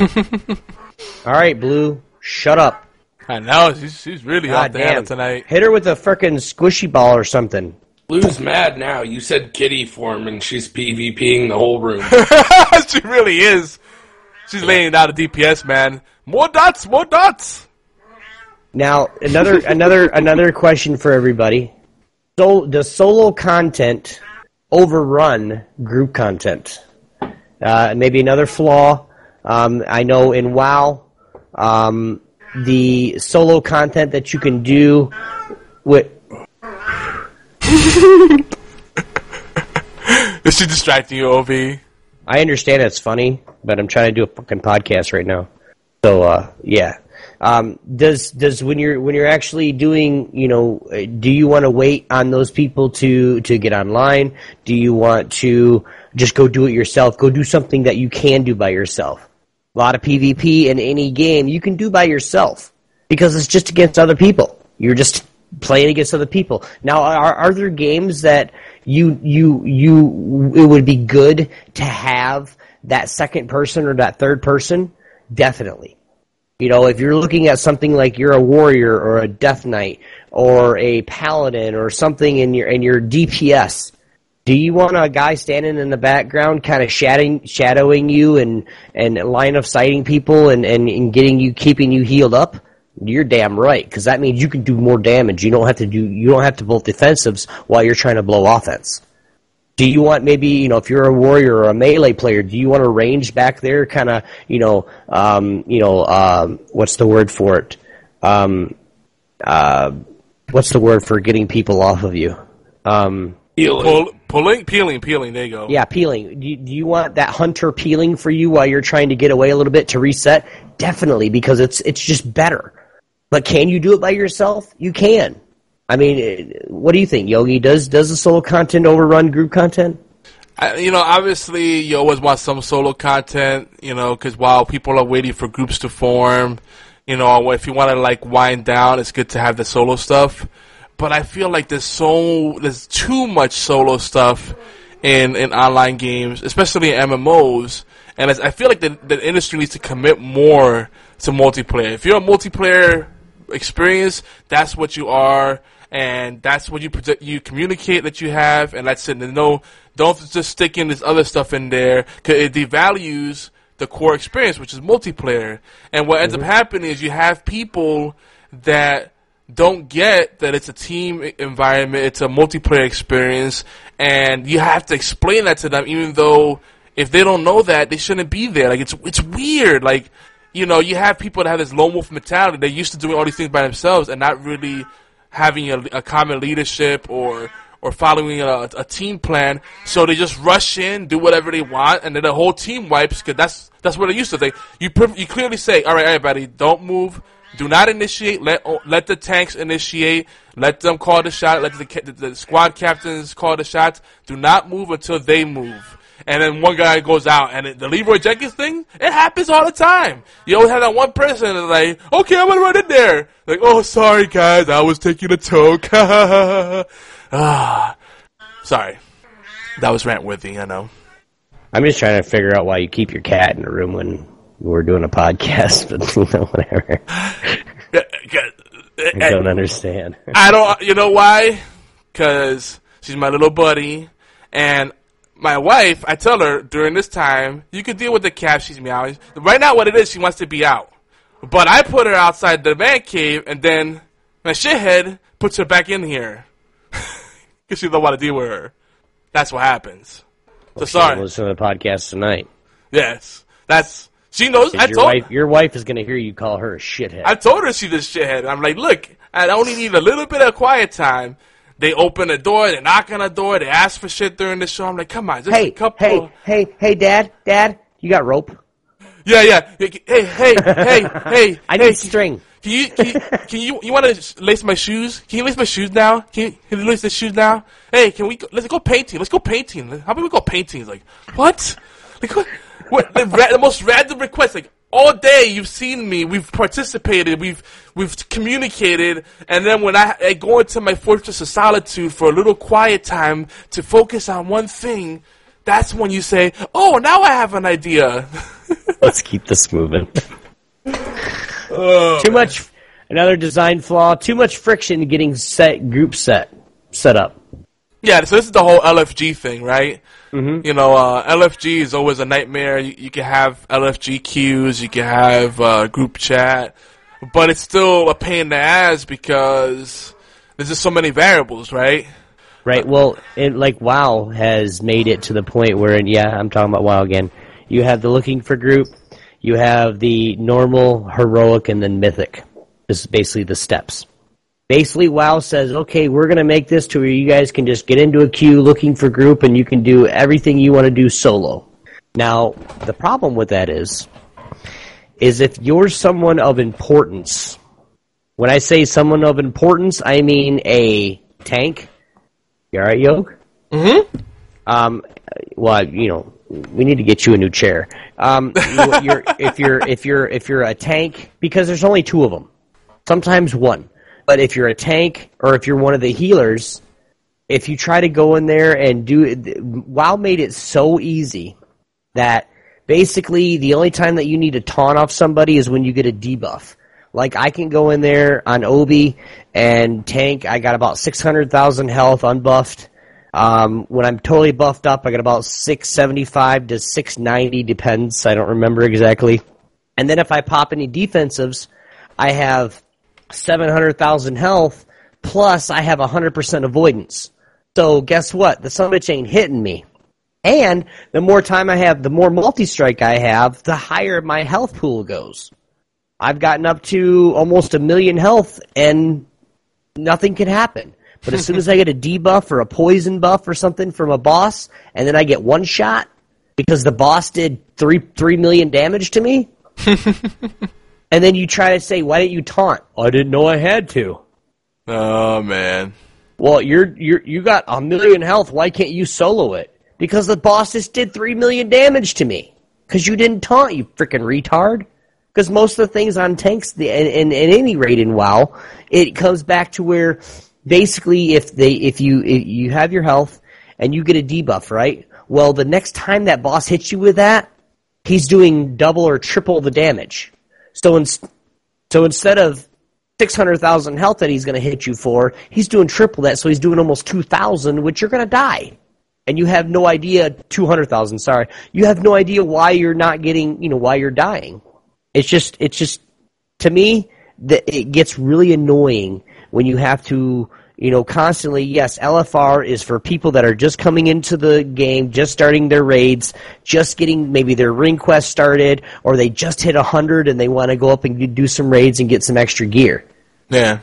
all right, Blue, shut up. I know she's, she's really God out there damn. tonight. Hit her with a frickin' squishy ball or something. Blue's mad now. You said kitty form, and she's PvPing the whole room. she really is. She's laying out a DPS, man. More dots, more dots. Now, another another another question for everybody. So, does solo content overrun group content? Uh, maybe another flaw. Um, I know in WoW, um, the solo content that you can do with Is she distracting you, Ov? I understand it's funny, but I'm trying to do a fucking podcast right now. So uh, yeah. Um, does does when you're when you're actually doing you know uh, do you want to wait on those people to to get online? Do you want to just go do it yourself? Go do something that you can do by yourself. A lot of PvP in any game you can do by yourself because it's just against other people. You're just playing against other people. Now, are, are there games that you you you it would be good to have that second person or that third person? Definitely. You know, if you're looking at something like you're a warrior or a death knight or a paladin or something in your in your DPS, do you want a guy standing in the background kind of shadowing shadowing you and and line of sighting people and, and, and getting you keeping you healed up? You're damn right, because that means you can do more damage. You don't have to do you don't have to bolt defensives while you're trying to blow offense. Do you want maybe you know if you're a warrior or a melee player, do you want to range back there, kind of you know um, you know um, what's the word for it? Um, uh, what's the word for getting people off of you? Um, Healing. Pull, pulling, peeling, peeling. There you go. yeah, peeling. Do you, do you want that hunter peeling for you while you're trying to get away a little bit to reset? Definitely, because it's it's just better. But can you do it by yourself? You can. I mean, what do you think, Yogi? Does does the solo content overrun group content? I, you know, obviously, you always want some solo content, you know, because while people are waiting for groups to form, you know, if you want to like wind down, it's good to have the solo stuff. But I feel like there's so there's too much solo stuff in in online games, especially in MMOs. And I feel like the the industry needs to commit more to multiplayer. If you're a multiplayer experience, that's what you are, and that's what you project, you communicate that you have, and that's it. And no, don't just stick in this other stuff in there because it devalues the core experience, which is multiplayer. And what ends up mm-hmm. happening is you have people that don't get that it's a team environment, it's a multiplayer experience, and you have to explain that to them, even though if they don't know that, they shouldn't be there. Like it's it's weird. Like you know, you have people that have this lone wolf mentality. They're used to doing all these things by themselves and not really having a, a common leadership or or following a, a team plan. So they just rush in, do whatever they want, and then the whole team wipes because that's that's what they used to think. You you clearly say, all right, everybody, don't move. Do not initiate. Let let the tanks initiate. Let them call the shot. Let the, the, the squad captains call the shots. Do not move until they move. And then one guy goes out, and it, the Leroy Jenkins thing, it happens all the time. You always have that one person that's like, okay, I'm gonna run in there. Like, oh, sorry guys, I was taking a toke. ah, sorry. That was rant worthy, I know. I'm just trying to figure out why you keep your cat in the room when we're doing a podcast, but you know, whatever. I don't understand. I don't, you know why? Cause she's my little buddy, and my wife, I tell her during this time, you can deal with the cat. She's meowing. Right now, what it is, she wants to be out. But I put her outside the man cave, and then my shithead puts her back in here because she don't want to deal with her. That's what happens. So sorry. Listen to the podcast tonight. Yes, that's she knows. I your told wife, your wife is going to hear you call her a shithead. I told her she's a shithead. I'm like, look, I only need a little bit of quiet time. They open the door, they knock on the door, they ask for shit during the show. I'm like, come on, just hey, a couple. hey, hey, hey, Dad, Dad, you got rope? Yeah, yeah. Hey, hey, hey, hey. I hey, need string. Can you, can you, can you, you want to lace my shoes? Can you lace my shoes now? Can you, can you lace the shoes now? Hey, can we, go, let's go painting. Let's go painting. How about we go painting? It's like, what? Like, what? what the, ra- the most random request, like, all day you've seen me, we've participated, we've, we've communicated, and then when I, I go into my fortress of solitude for a little quiet time to focus on one thing, that's when you say, oh, now I have an idea. Let's keep this moving. Oh, too much. Another design flaw. Too much friction getting set group set set up. Yeah, so this is the whole LFG thing, right? Mm-hmm. You know, uh, LFG is always a nightmare. You, you can have LFG queues, you can have uh, group chat, but it's still a pain in the ass because there's just so many variables, right? Right. Well, it, like WoW has made it to the point where, and yeah, I'm talking about WoW again. You have the looking for group, you have the normal, heroic, and then mythic. This is basically the steps. Basically, WoW says, okay, we're going to make this to where you guys can just get into a queue looking for group and you can do everything you want to do solo. Now, the problem with that is, is if you're someone of importance, when I say someone of importance, I mean a tank. You alright, Yoke? Mm-hmm. Um, well, you know, we need to get you a new chair. Um, you, you're, if you're if you're if you're a tank, because there's only two of them, sometimes one. But if you're a tank or if you're one of the healers, if you try to go in there and do it WoW made it so easy that basically the only time that you need to taunt off somebody is when you get a debuff. Like I can go in there on Obi and tank. I got about six hundred thousand health unbuffed. Um, when I'm totally buffed up, I got about six seventy five to six ninety, depends. I don't remember exactly. And then if I pop any defensives, I have 700,000 health, plus I have 100% avoidance. So guess what? The summit ain't hitting me. And the more time I have, the more multi-strike I have, the higher my health pool goes. I've gotten up to almost a million health and nothing can happen. But as soon as I get a debuff or a poison buff or something from a boss, and then I get one shot because the boss did three three million damage to me, and then you try to say, "Why didn't you taunt?" I didn't know I had to. Oh man. Well, you're you're you got a million health. Why can't you solo it? Because the boss just did three million damage to me. Because you didn't taunt, you freaking retard. Because most of the things on tanks, the, in, in, in any raid in WoW, it comes back to where basically if they if you if you have your health and you get a debuff, right? Well, the next time that boss hits you with that, he's doing double or triple the damage. So, in, so instead of 600,000 health that he's going to hit you for, he's doing triple that, so he's doing almost 2,000, which you're going to die. And you have no idea, 200,000, sorry. You have no idea why you're not getting, you know, why you're dying. It's just, it's just, to me, that it gets really annoying when you have to, you know, constantly, yes, LFR is for people that are just coming into the game, just starting their raids, just getting maybe their ring quest started, or they just hit 100 and they want to go up and do some raids and get some extra gear. Yeah.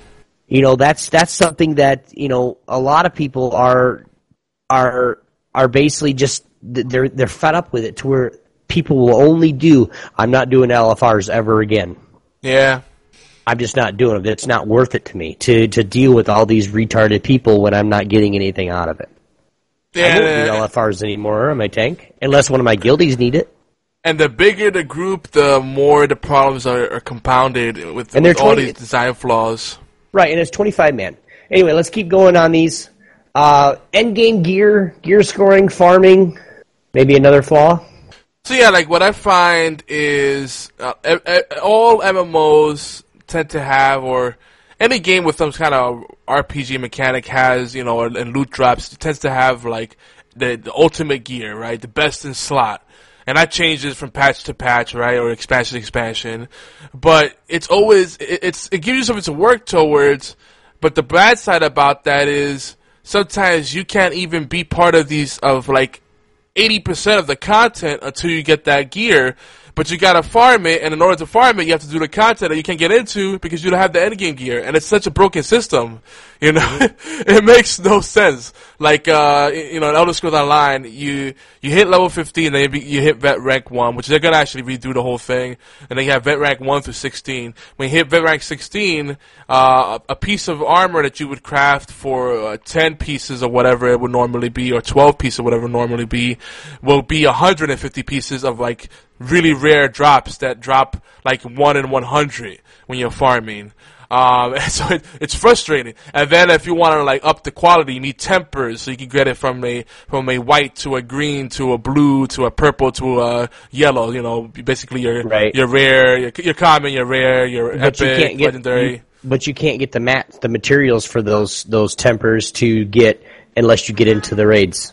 You know, that's that's something that, you know, a lot of people are are are basically just they're they're fed up with it to where people will only do I'm not doing LFRs ever again. Yeah. I'm just not doing it. It's not worth it to me to to deal with all these retarded people when I'm not getting anything out of it. I won't Yeah, need LFRs anymore on my tank unless one of my guildies need it. and the bigger the group, the more the problems are, are compounded with, And with all these design flaws. Right, and it's 25 man. Anyway, let's keep going on these. Uh, end game gear, gear scoring, farming, maybe another flaw. So yeah, like what I find is uh, all MMOs tend to have, or any game with some kind of RPG mechanic has, you know, and loot drops tends to have like the, the ultimate gear, right? The best in slot. And that changes from patch to patch, right, or expansion to expansion. But it's always it, it's it gives you something to work towards. But the bad side about that is sometimes you can't even be part of these of like 80% of the content until you get that gear. But you gotta farm it, and in order to farm it, you have to do the content that you can't get into because you don't have the endgame gear. And it's such a broken system, you know? it makes no sense. Like, uh, you know, in Elder Scrolls Online, you, you hit level 15, then you, you hit vet rank 1, which they're gonna actually redo the whole thing. And then you have vet rank 1 through 16. When you hit vet rank 16, uh, a piece of armor that you would craft for uh, 10 pieces or whatever it would normally be, or 12 pieces or whatever normally be, will be 150 pieces of like really rare drops that drop like 1 in 100 when you're farming. Um, and so it, it's frustrating. And then if you want to like up the quality, you need tempers, so you can get it from a from a white to a green to a blue to a purple to a yellow. You know, basically your Right. your rare, your, your common, your rare, your But you epic, can't get legendary. you- but you can't get the mat the materials for those those tempers to get unless you get into the raids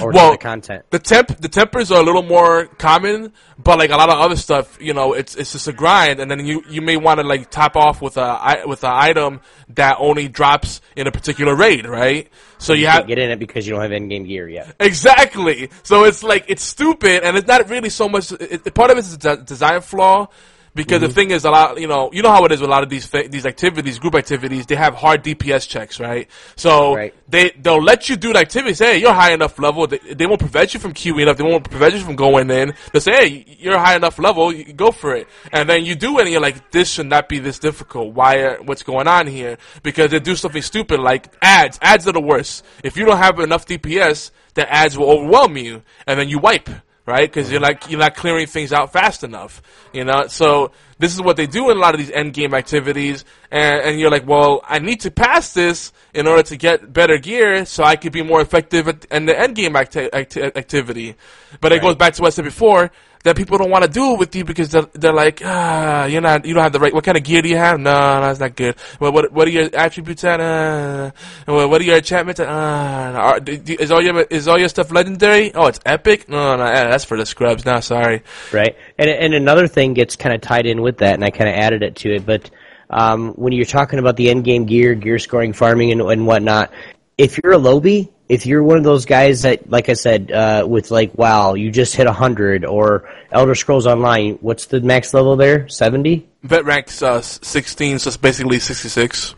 or Well, the content. The temp, the tempers are a little more common, but like a lot of other stuff, you know, it's it's just a grind, and then you you may want to like top off with a with an item that only drops in a particular raid, right? So you, You have get in it because you don't have end game gear yet. Exactly. So it's like it's stupid, and it's not really so much. It, part of it is a de- design flaw, because the mm-hmm. thing is, a lot. You know, you know how it is with a lot of these these activities, group activities. They have hard DPS checks, right? So Right. they they'll let you do the activities. Hey, you're high enough level. They, they won't prevent you from queuing up. They won't prevent you from going in. They say, hey, you're high enough level. You go for it. And then you do it, and you're like, this should not be this difficult. Why? Are, what's going on here? Because they do something stupid like ads. Ads are the worst. If you don't have enough DPS, the ads will overwhelm you, and then you wipe right? Because you're like you're not clearing things out fast enough, you know. So this is what they do in a lot of these end game activities, and, and you're like, well, I need to pass this in order to get better gear, so I could be more effective at, in the end game acti- acti- activity. But it goes back to what I said before. That people don't want to do it with you because they're, they're like, ah, you're not, you don't have the right. What kind of gear do you have? No, no, that's not good. Well, what, what are your attributes at? Uh, what are your enchantments at? Uh, are, is all your, is all your stuff legendary? Oh, it's epic. No, no, eh, that's for the scrubs. No, sorry. right? And and another thing gets kind of tied in with that, and I kind of added it to it. But um, when you're talking about the end game gear, gear scoring, farming, and, and whatnot, if you're a lowbie, if you're one of those guys that, like I said, uh, with like WoW, you just hit hundred, or Elder Scrolls Online, what's the max level there? Seventy. Vet ranks uh, 16, so it's basically 66.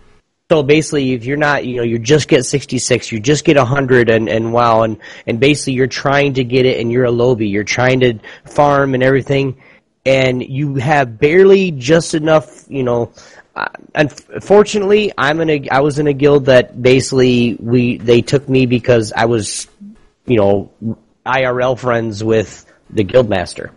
So basically, if you're not, you know, you just get 66, you just get 100 and, and WoW, and, and basically you're trying to get it and you're a lowbie, you're trying to farm and everything, and you have barely just enough, you know, Uh, unfortunately, I'm in a, I was in a guild that basically we, they took me because I was, you know, IRL friends with the guild master.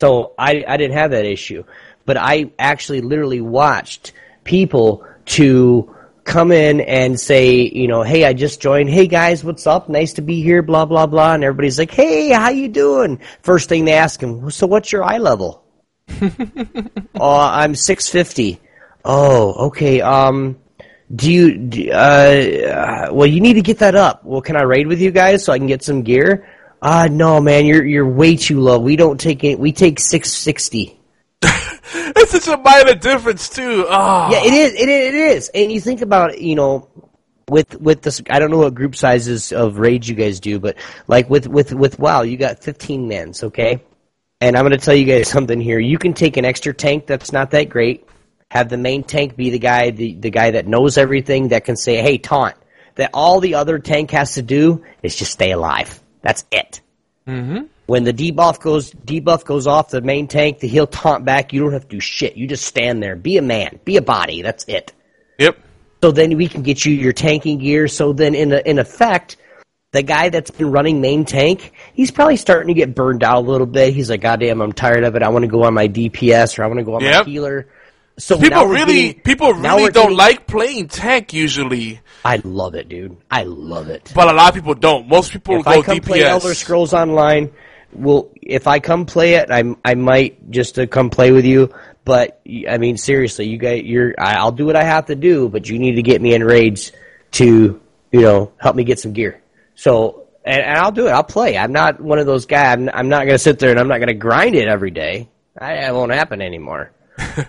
So I, I didn't have that issue. But I actually literally watched people to come in and say, you know, hey, I just joined. Hey guys, what's up? Nice to be here, blah, blah, blah. And everybody's like, hey, how you doing? First thing they ask him, so what's your eye level? oh, I'm 650. Oh, okay. Um, do you, do, uh, well, you need to get that up. Well, can I raid with you guys so I can get some gear? Uh, no, man, you're, you're way too low. We don't take it, we take 660. It's such a minor difference, too. Oh. Yeah, it is. It, it is. And you think about, you know, with with this, I don't know what group sizes of raids you guys do, but like with with with WoW, you got 15 mans, okay? And I'm going to tell you guys something here. You can take an extra tank that's not that great, have the main tank be the guy the the guy that knows everything that can say, "Hey, taunt." That all the other tank has to do is just stay alive. That's it. Mm-hmm. When the debuff goes debuff goes off the main tank, the he'll taunt back. You don't have to do shit. You just stand there. Be a man. Be a body. That's it. Yep. So then we can get you your tanking gear. So then in a, in effect, the guy that's been running main tank, he's probably starting to get burned out a little bit. He's like, God damn, I'm tired of it. I want to go on my DPS or I want to go on Yep. my healer. So People really, getting- people really don't getting- like playing tank usually, I love it, dude. I love it. but a lot of people don't. Most people if go I come DPS. play Elder Scrolls Online, well, if I come play it, I I might just to come play with you. But I mean, seriously, you guys, you're I'll do what I have to do, but you need to get me in raids to you know help me get some gear. So. And, and I'll do it. I'll play. I'm not one of those guys. I'm, I'm not going to sit there and I'm not going to grind it every day. I, it won't happen anymore.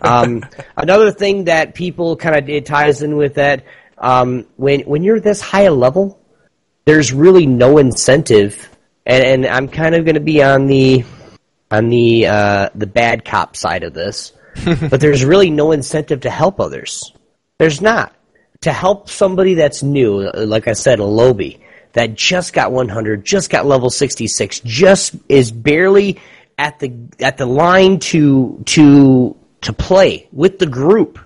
Um, another thing that people kind of it ties in with that um, when when you're this high a level, there's really no incentive, and, and I'm kind of going to be on the on the uh, the bad cop side of this, but there's really no incentive to help others. There's not to help somebody that's new, like I said, a lowbie that just got 100, just got level 66, just is barely at the at the line to to to play with the group.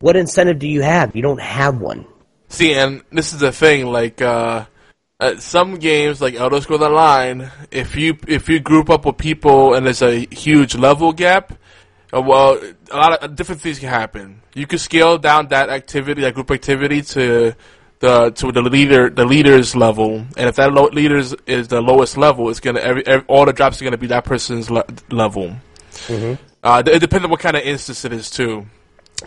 What incentive do you have? You don't have one. See, and this is the thing, like, uh, at some games, like Elder Scrolls Online, if you, if you group up with people and there's a huge level gap, uh, well, a lot of different things can happen. You can scale down that activity, that group activity to the, to the leader, the leader's level, and if that lo- leader is, the lowest level, it's gonna, every, every, all the drops are gonna be that person's le- level. Uh, it depends on what kind of instance it is too.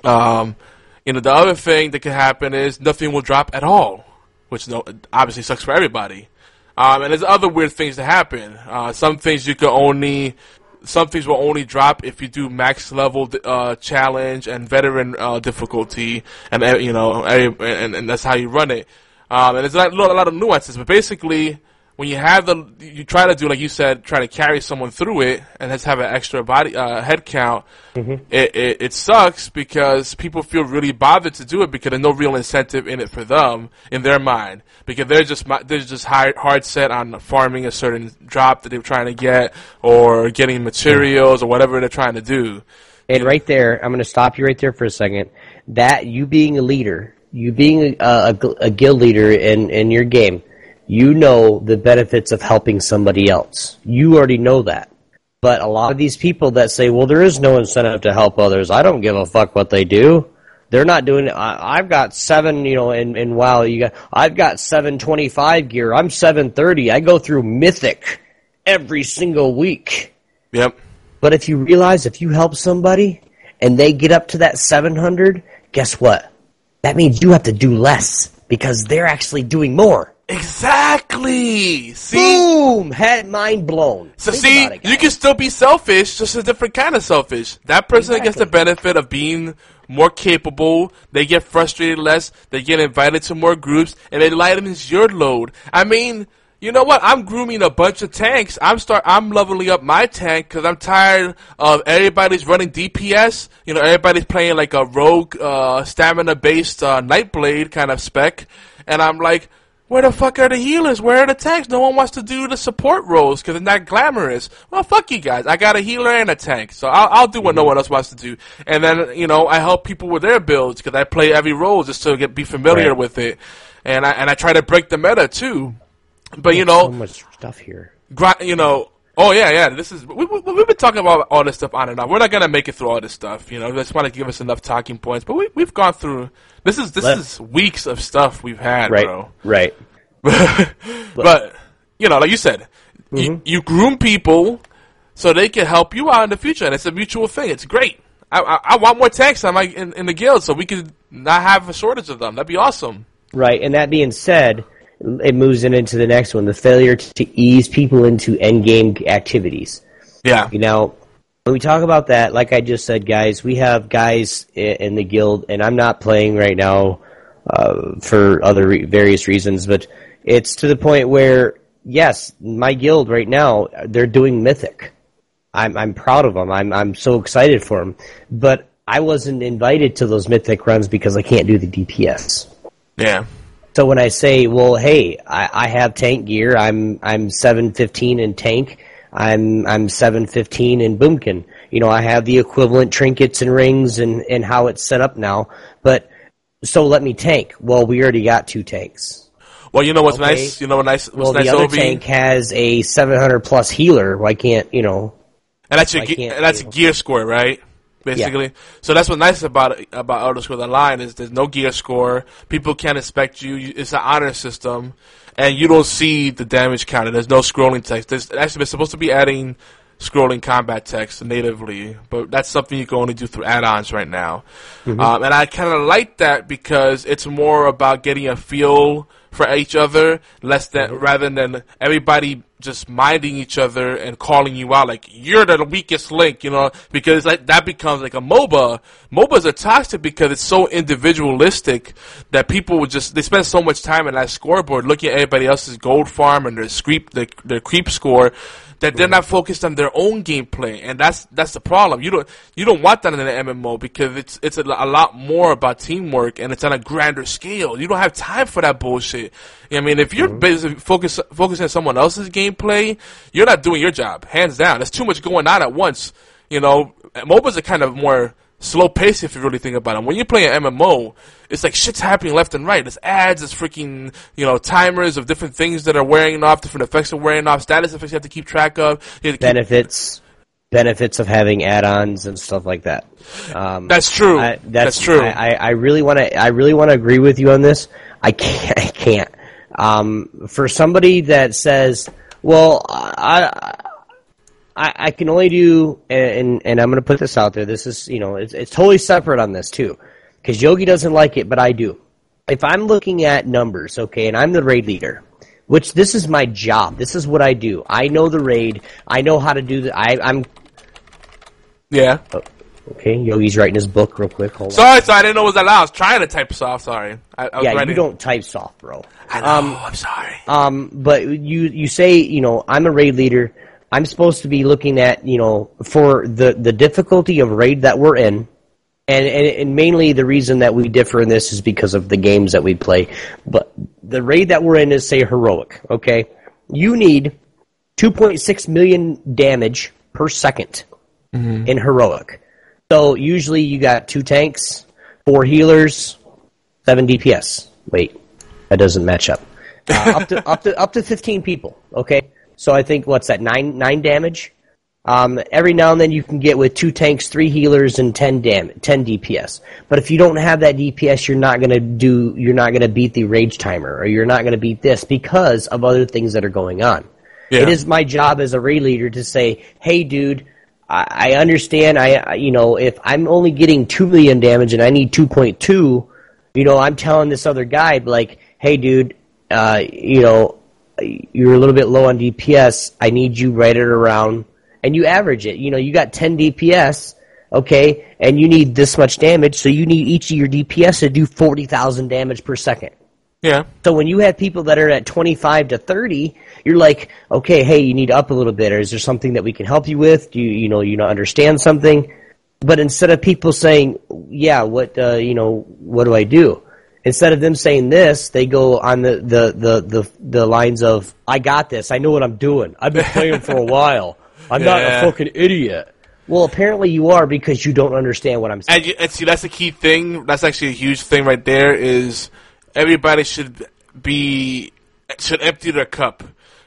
Um, you know, the other thing that can happen is nothing will drop at all, which no, obviously sucks for everybody. Um, and there's other weird things that happen. Uh, some things you can only, some things will only drop if you do max level uh, challenge and veteran uh, difficulty, and you know, and, and that's how you run it. Um, and there's a lot, a lot of nuances, but basically, when you have the, you try to do like you said, try to carry someone through it, and just have an extra body uh, head count. It, it it sucks because people feel really bothered to do it because there's no real incentive in it for them in their mind because they're just they're just hard, hard set on farming a certain drop that they're trying to get or getting materials or whatever they're trying to do. And right there, I'm going to stop you right there for a second. That you being a leader, you being a, a, a guild leader in, in your game, you know the benefits of helping somebody else. You already know that. But a lot of these people that say, well, there is no incentive to help others, I don't give a fuck what they do. They're not doing it. I, I've got seven, you know, and, and wow, you got, I've got 725 gear. I'm 730. I go through Mythic every single week. Yep. But if you realize if you help somebody and they get up to that 700, guess what? That means you have to do less because they're actually doing more. Exactly. See. Boom! Head mind blown. So Think see, it, you can still be selfish, just a different kind of selfish. That person gets the benefit of being more capable. They get frustrated less. They get invited to more groups, and it lightens your load. I mean, you know what? I'm grooming a bunch of tanks. I'm start. I'm leveling up my tank because I'm tired of everybody's running DPS. You know, everybody's playing like a rogue, uh, stamina-based uh, Nightblade kind of spec, and I'm like. Where the fuck are the healers? Where are the tanks? No one wants to do the support roles because they're not glamorous. Well, fuck you guys. I got a healer and a tank, so I'll, I'll do what no mm-hmm. one else wants to do. And then you know I help people with their builds because I play every role just to get be familiar Right. with it, and I and I try to break the meta too. But you know, so much stuff here. gri- you know, oh yeah, yeah. This is we, we, we've been talking about all this stuff on and off. We're not gonna make it through all this stuff. You know, just want to give us enough talking points. But we we've gone through. This is this Let- is weeks of stuff we've had, Right, bro. right. but you know, like you said, you, mm-hmm. you groom people so they can help you out in the future, and it's a mutual thing. It's great. I, I, I want more tanks on my in, in the guild so we could not have a shortage of them. That'd be awesome. Right, and that being said, it moves in into the next one: the failure to ease people into endgame activities. Yeah, You know, when we talk about that, like I just said, guys, we have guys in the guild, and I'm not playing right now uh, for other re- various reasons, but it's to the point where, yes, my guild right now, they're doing Mythic. I'm I'm proud of them. I'm I'm so excited for them, but I wasn't invited to those Mythic runs because I can't do the DPS. yeah, So when I say, well, hey, I, I have tank gear. I'm I'm seven fifteen in tank. I'm I'm seven fifteen in boomkin. You know, I have the equivalent trinkets and rings and and how it's set up now. But so let me tank. Well, we already got two tanks. Well, you know what's Okay. nice? You know what nice? What's Well, nice, the other Obi? tank has a 700 plus healer. Why can't you know? And that's your ge- and that's gear score, right? Basically, so that's what's nice about about Elder Scrolls Online is there's no gear score. People can't expect you. you- It's an honor system, and you don't see the damage counter. There's no scrolling text. There's actually they're supposed to be adding scrolling combat text natively, but that's something you can only do through add-ons right now. Mm-hmm. Um, and I kind of like that because it's more about getting a feel for each other, less than rather than everybody just minding each other and calling you out like you're the weakest link, you know, because like that becomes like a MOBA. MOBAs are toxic because it's so individualistic that people would just they spend so much time in that scoreboard looking at everybody else's gold farm and their creep their, their creep score that they're not focused on their own gameplay, and that's that's the problem. You don't you don't want that in an MMO because it's it's a, a lot more about teamwork and it's on a grander scale. You don't have time for that bullshit. I mean, if you're mm-hmm. busy focus focusing on someone else's gameplay, you're not doing your job, hands down. There's too much going on at once. You know, MOBAs are kind of more slow paced if you really think about it. When you play an MMO, it's like shit's happening left and right. There's ads, there's freaking, you know, timers of different things that are wearing off, different effects are wearing off, status effects you have to keep track of. You have to keep- benefits benefits of having add-ons and stuff like that. Um, That's true. I, That's true. I, I, I really want to. I really want to agree with you on this. I can't. I can't. Um, for somebody that says, "Well, I, I, I can only do," and and I'm going to put this out there. This is, you know, it's, it's totally separate on this too, because Yogi doesn't like it, but I do. If I'm looking at numbers, okay, and I'm the raid leader, which this is my job. This is what I do. I know the raid. I know how to do the. I, I'm yeah. okay. Yogi's writing his book real quick. Hold on. Sorry, sorry, I didn't know it was allowed. I was trying to type soft, sorry. I, I was Yeah, writing. you don't type soft, bro. I know, Um, I'm sorry. Um, but you you say you know I'm a raid leader. I'm supposed to be looking at you know for the the difficulty of raid that we're in, and and, and mainly the reason that we differ in this is because of the games that we play. But the raid that we're in is say heroic. Okay, you need 2.6 million damage per 2nd in heroic. So usually you got two tanks, four healers, seven DPS. Wait, that doesn't match up. Uh, up to up to up to fifteen people. Okay, so I think what's that nine nine damage. Um, every now and then you can get with two tanks, three healers, and ten dam ten DPS. But if you don't have that DPS, you're not gonna do you're not gonna beat the rage timer, or you're not gonna beat this because of other things that are going on. Yeah. It is my job as a raid leader to say, "Hey, dude, I, I understand. I, I, you know, if I'm only getting two million damage and I need two point two, you know, I'm telling this other guy like, hey, dude, uh, you know, you're a little bit low on DPS. I need you right at around, and you average it. You know, you got 10 DPS, okay, and you need this much damage, so you need each of your DPS to do 40,000 damage per second. Yeah. So when you have people that are at 25 to 30, you're like, okay, hey, you need to up a little bit, or is there something that we can help you with? Do you, you know, you not understand something? But instead of people saying, yeah, what, uh, you know, what do I do? Instead of them saying this, they go on the, the, the, the, the lines of, I got this, I know what I'm doing, I've been playing for a while, I'm not a fucking idiot. Well, apparently you are because you don't understand what I'm saying. And, you, and see, that's the key thing. That's actually a huge thing right there. Is everybody should be should empty their cup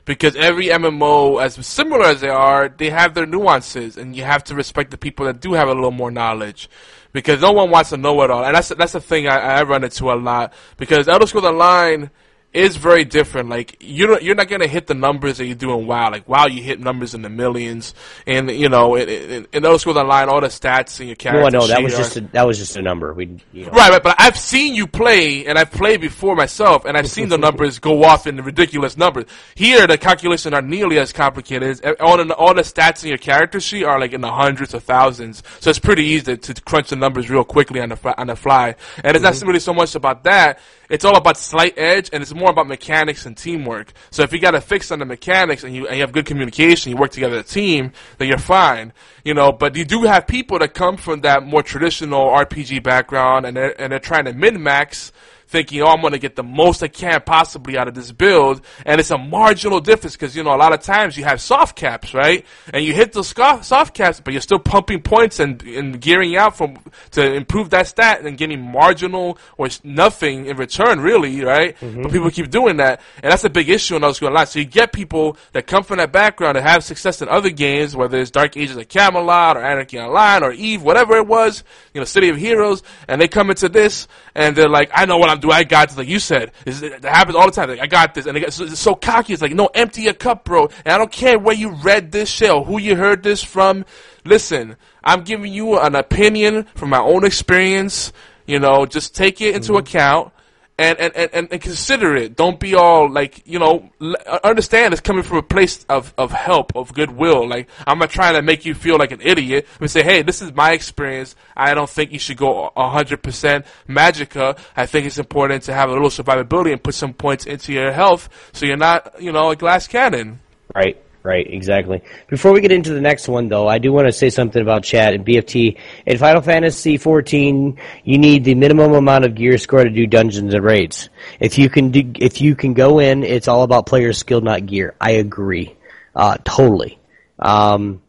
because every MMO, as similar as they are, they have their nuances, and you have to respect the people that do have a little more knowledge. Because no one wants to know it all, and that's that's the thing I, I run into a lot. Because Elder Scrolls Online is very different. Like you don't, you're not gonna hit the numbers that you do in WoW. Like WoW, you hit numbers in the millions, and you know, in, in Elder Scrolls Online, all the stats in your character. Sheet. No, no, that was just a, that was just a number. We, you know. Right, right, but I've seen you play, and I've played before myself, and I've seen the numbers go off in the ridiculous numbers. Here, the calculations are nearly as complicated. As, all, the, all the stats in your character sheet are like in the hundreds of thousands, so it's pretty easy to, to crunch the numbers real quickly on the on the fly. And it's not mm-hmm. really so much about that. It's all about slight edge, and it's more about mechanics and teamwork. So if you got a fix on the mechanics, and you, and you have good communication, you work together as a team, then you're fine. You know, but you do have people that come from that more traditional RPG background, and they're, and they're trying to min max thinking, oh, I'm going to get the most I can possibly out of this build, and it's a marginal difference because you know a lot of times you have soft caps, right? And you hit those soft caps, but you're still pumping points and, and gearing out from to improve that stat and getting marginal or nothing in return, really, right? Mm-hmm. But people keep doing that, and that's a big issue in those going line. So you get people that come from that background that have success in other games, whether it's Dark Ages of Camelot or Anarchy Online or Eve, whatever it was, you know, City of Heroes, and they come into this and they're like, I know what I'm doing. I got this. Like you said, it happens all the time. Like, I got this. And get so, so cocky. It's like, no, empty your cup, bro. And I don't care where you read this shit or who you heard this from. Listen, I'm giving you an opinion from my own experience. You know, just take it into mm-hmm. account and, and, and, and consider it. Don't be all like, you know, uh, understand it's coming from a place of, of help, of goodwill. Like, I'm not trying to make you feel like an idiot. We say, hey, this is my experience. I don't think you should go 100% Magicka. I think it's important to have a little survivability and put some points into your health so you're not, you know, a glass cannon. Right. Right, exactly. Before we get into the next one, though, I do want to say something about chat and BFT. In Final Fantasy XIV, you need the minimum amount of gear score to do dungeons and raids. If you can do, if you can go in, it's all about player skill, not gear. I agree, uh, totally. Um,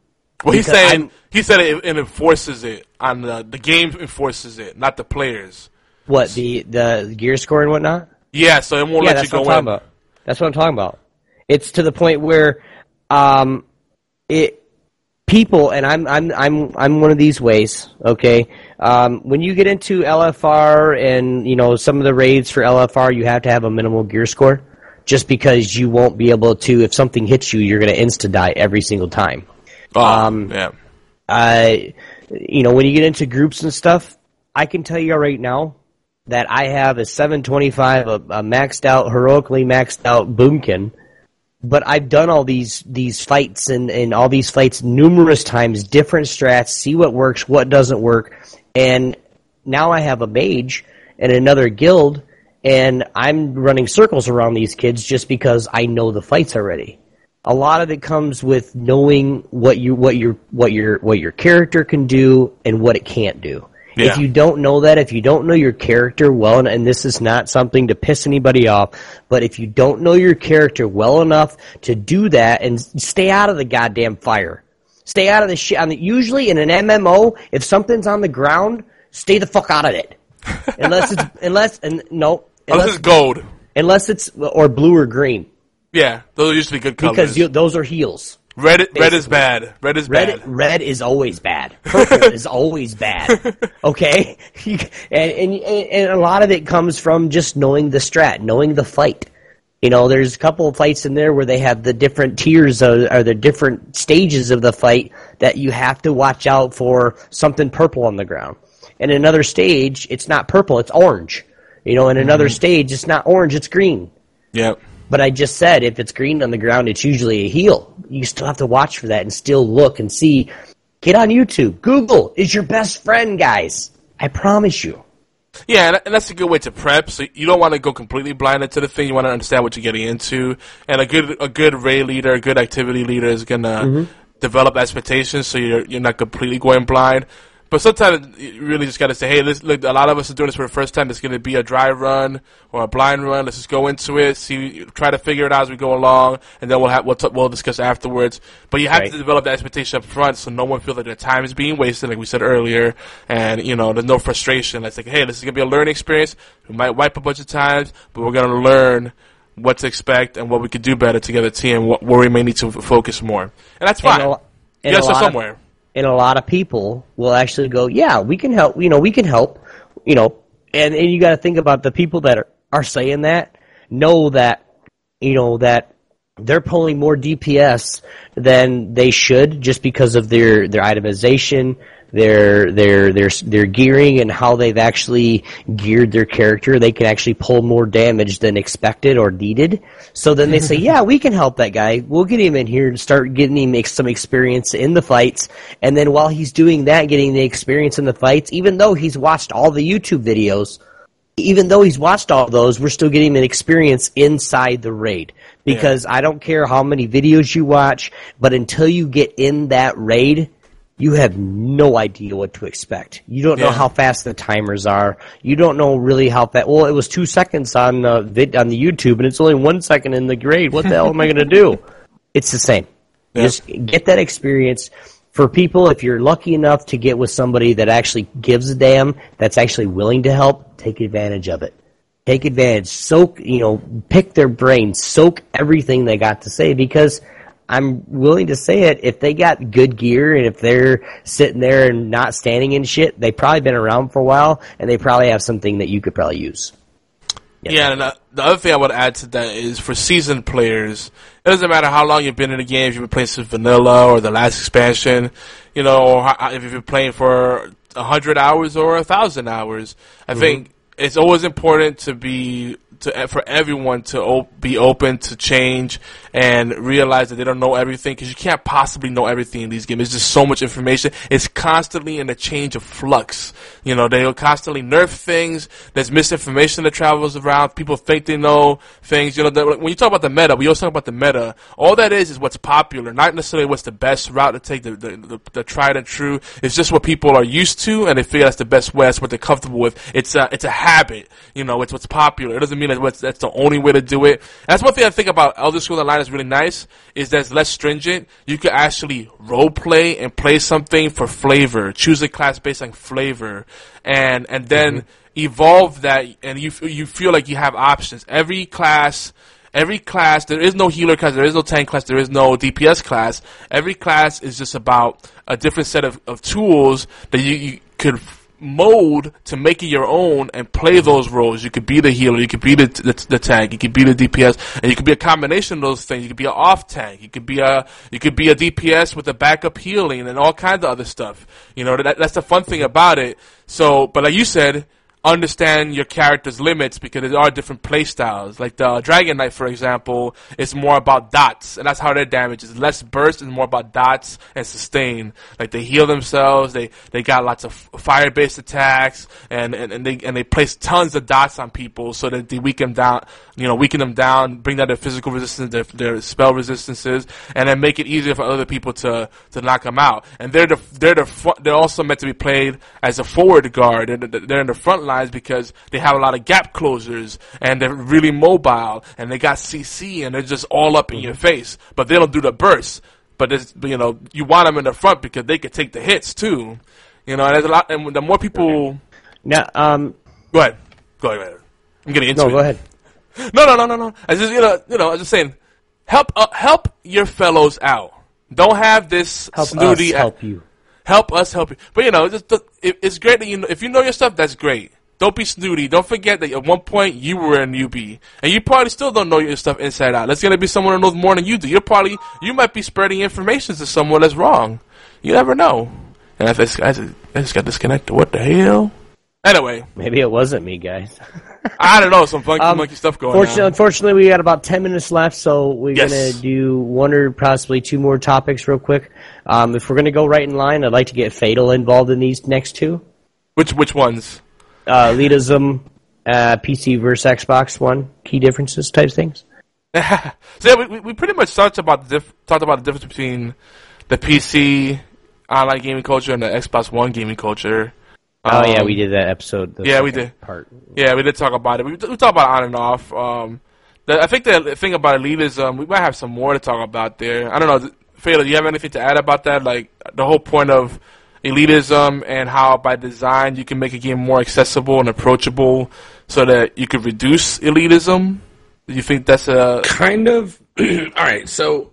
well, he's saying I'm, he said it, it, enforces it on the the game enforces it, not the players. What the the gear score and whatnot? Yeah, so it won't yeah, let you go in. About. That's what I'm talking about. It's to the point where um, it people, and I'm I'm I'm I'm one of these ways. Okay, um, when you get into LFR and you know some of the raids for LFR, you have to have a minimal gear score, just because you won't be able to. If something hits you, you're going to insta die every single time. Oh, um, yeah. I, you know, when you get into groups and stuff, I can tell you right now that I have a 725, a, a maxed out, heroically maxed out boomkin but I've done all these these fights and, and all these fights numerous times, different strats, see what works, what doesn't work, and now I have a mage and another guild, and I'm running circles around these kids just because I know the fights already. A lot of it comes with knowing what you what your what your what your character can do and what it can't do. Yeah. If you don't know that, if you don't know your character well, and, and, this is not something to piss anybody off, but if you don't know your character well enough to do that and stay out of the goddamn fire, stay out of the shit. I mean, usually in an MMO, if something's on the ground, stay the fuck out of it. unless it's unless and no, unless, unless it's gold, unless it's or blue or green. Yeah, those used to be good colors because you, those are heals. Red, basically. red is bad. Red is red, bad. Red is always bad. Purple is always bad. Okay, and, and and a lot of it comes from just knowing the strat, knowing the fight. You know, there's a couple of fights in there where they have the different tiers of, or the different stages of the fight that you have to watch out for something purple on the ground. And another stage, it's not purple, it's orange. You know, in another mm-hmm. stage, it's not orange, it's green. Yep. But I just said if it's green on the ground, it's usually a heel. You still have to watch for that and still look and see. Get on YouTube. Google is your best friend, guys. I promise you. Yeah, and that's a good way to prep. So you don't want to go completely blind into the thing. You want to understand what you're getting into. And a good a good raid leader, a good activity leader is gonna mm-hmm. develop expectations, so you're you're not completely going blind. But sometimes you really just got to say, hey, this, look, a lot of us are doing this for the first time. It's going to be a dry run or a blind run. Let's just go into it, see, try to figure it out as we go along, and then we'll have we'll, t- we'll discuss afterwards. But you have right. to develop that expectation up front, so no one feels like their time is being wasted, like we said earlier, and you know, there's no frustration. It's like, hey, this is going to be a learning experience. We might wipe a bunch of times, but we're going to learn what to expect and what we could do better together, team, what, where we may need to focus more, and that's fine. And a, you got to start somewhere. Of- and a lot of people will actually go, yeah, we can help, you know, we can help, you know, and, and you got to think about the people that are, are saying that know that, you know, that they're pulling more DPS than they should just because of their, their itemization, their their their their gearing and how they've actually geared their character, they can actually pull more damage than expected or needed. So then they say, "Yeah, we can help that guy. We'll get him in here and start getting him some experience in the fights." And then while he's doing that, getting the experience in the fights, even though he's watched all the YouTube videos, even though he's watched all those, we're still getting an experience inside the raid. Because yeah. I don't care how many videos you watch, but until you get in that raid, you have no idea what to expect. You don't know how fast the timers are. You don't know really how fast. Well, it was two seconds on the vid, on the YouTube, and it's only one second in the grade. What the hell am I going to do? It's the same. Yeah. Just get that experience. For people, if you're lucky enough to get with somebody that actually gives a damn, that's actually willing to help, take advantage of it. Take advantage. Soak, you know, pick their brain. Soak everything they got to say because I'm willing to say it. If they got good gear and if they're sitting there and not standing in shit, they've probably been around for a while and they probably have something that you could probably use. Yeah, and uh, the other thing I would add to that is for seasoned players, it doesn't matter how long you've been in the game, if you've been playing since vanilla or the last expansion, you know, or if you've been playing for a hundred hours or a thousand hours. I think it's always important to be to for everyone to op- be open to change and realize that they don't know everything because you can't possibly know everything in these games. There's just so much information. It's constantly in a change of flux. You know, they'll constantly nerf things. There's misinformation that travels around. People think they know things. You know, the, when you talk about the meta, we always talk about the meta. All that is is what's popular, not necessarily what's the best route to take, the, the, the, the tried and true. It's just what people are used to, and they feel that's the best way. That's what they're comfortable with. It's a, it's a habit. You know, it's what's popular. It doesn't mean that what's, that's the only way to do it. That's one thing I think about Elder Scrolls Online is really nice, is that it's less stringent. You can actually role play and play something for flavor. Choose a class based on flavor, and and then mm-hmm. evolve that, and you you feel like you have options. Every class. Every class, there is no healer class, there is no tank class, there is no DPS class. Every class is just about a different set of, of tools that you, you could mold to make it your own and play those roles. You could be the healer, you could be the, the, the tank, you could be the DPS, and you could be a combination of those things. You could be an off tank, you could be a you could be a DPS with a backup healing and all kinds of other stuff. You know that that's the fun thing about it. So, but like you said. Understand your character's limits because there are different playstyles. Like the Dragon Knight, for example, is more about dots, and that's how their damage is. Less burst and more about dots and sustain. Like they heal themselves, they they got lots of fire based attacks, and, and, and they and they place tons of dots on people so that they weaken down, you know, weaken them down, bring down their physical resistance, their, their spell resistances, and then make it easier for other people to, to knock them out. And they're the they're the they're also meant to be played as a forward guard. They're, they're in the front lines because they have a lot of gap closers and they're really mobile and they got CC and they're just all up in your face. But they don't do the burst. But it's, you know you want them in the front because they can take the hits too. You know, and there's a lot. And the more people, Now, um, go ahead, go ahead. I'm getting into no, it. go ahead. No, no, no, no, no. I just you know, you know, I was just saying, help, uh, help your fellows out. Don't have this Help snooty. us help you. help us help you. But you know, just it's great that you know, if you know your stuff, that's great. Don't be snooty. Don't forget that at one point you were a newbie, and you probably still don't know your stuff inside out. There's gonna be someone who knows more than you do. You're probably you might be spreading information to someone that's wrong. You never know. And if this guy just, I just got disconnected, what the hell? Anyway, Maybe it wasn't me, guys. I don't know, some funky Um, monkey stuff going Fortunately, on. unfortunately, we got about 10 minutes left, so we're Yes. going to do one or possibly two more topics real quick. Um, if we're going to go right in line, I'd like to get Fatal involved in these next two. Which which ones? Uh, elitism, uh, PC versus Xbox One, key differences type things. so yeah, we, we- pretty much talked about the diff- talked about the difference between the PC online gaming culture and the Xbox One gaming culture. Oh, yeah, Um, we did that episode. the yeah, we did. Part. Yeah, we did talk about it. We, we talked about on and off. Um, the, I think the thing about elitism, we might have some more to talk about there. I don't know, Fela, do you have anything to add about that? Like the whole point of elitism and how by design you can make a game more accessible and approachable, so that you could reduce elitism. Do you think that's a kind of. All right so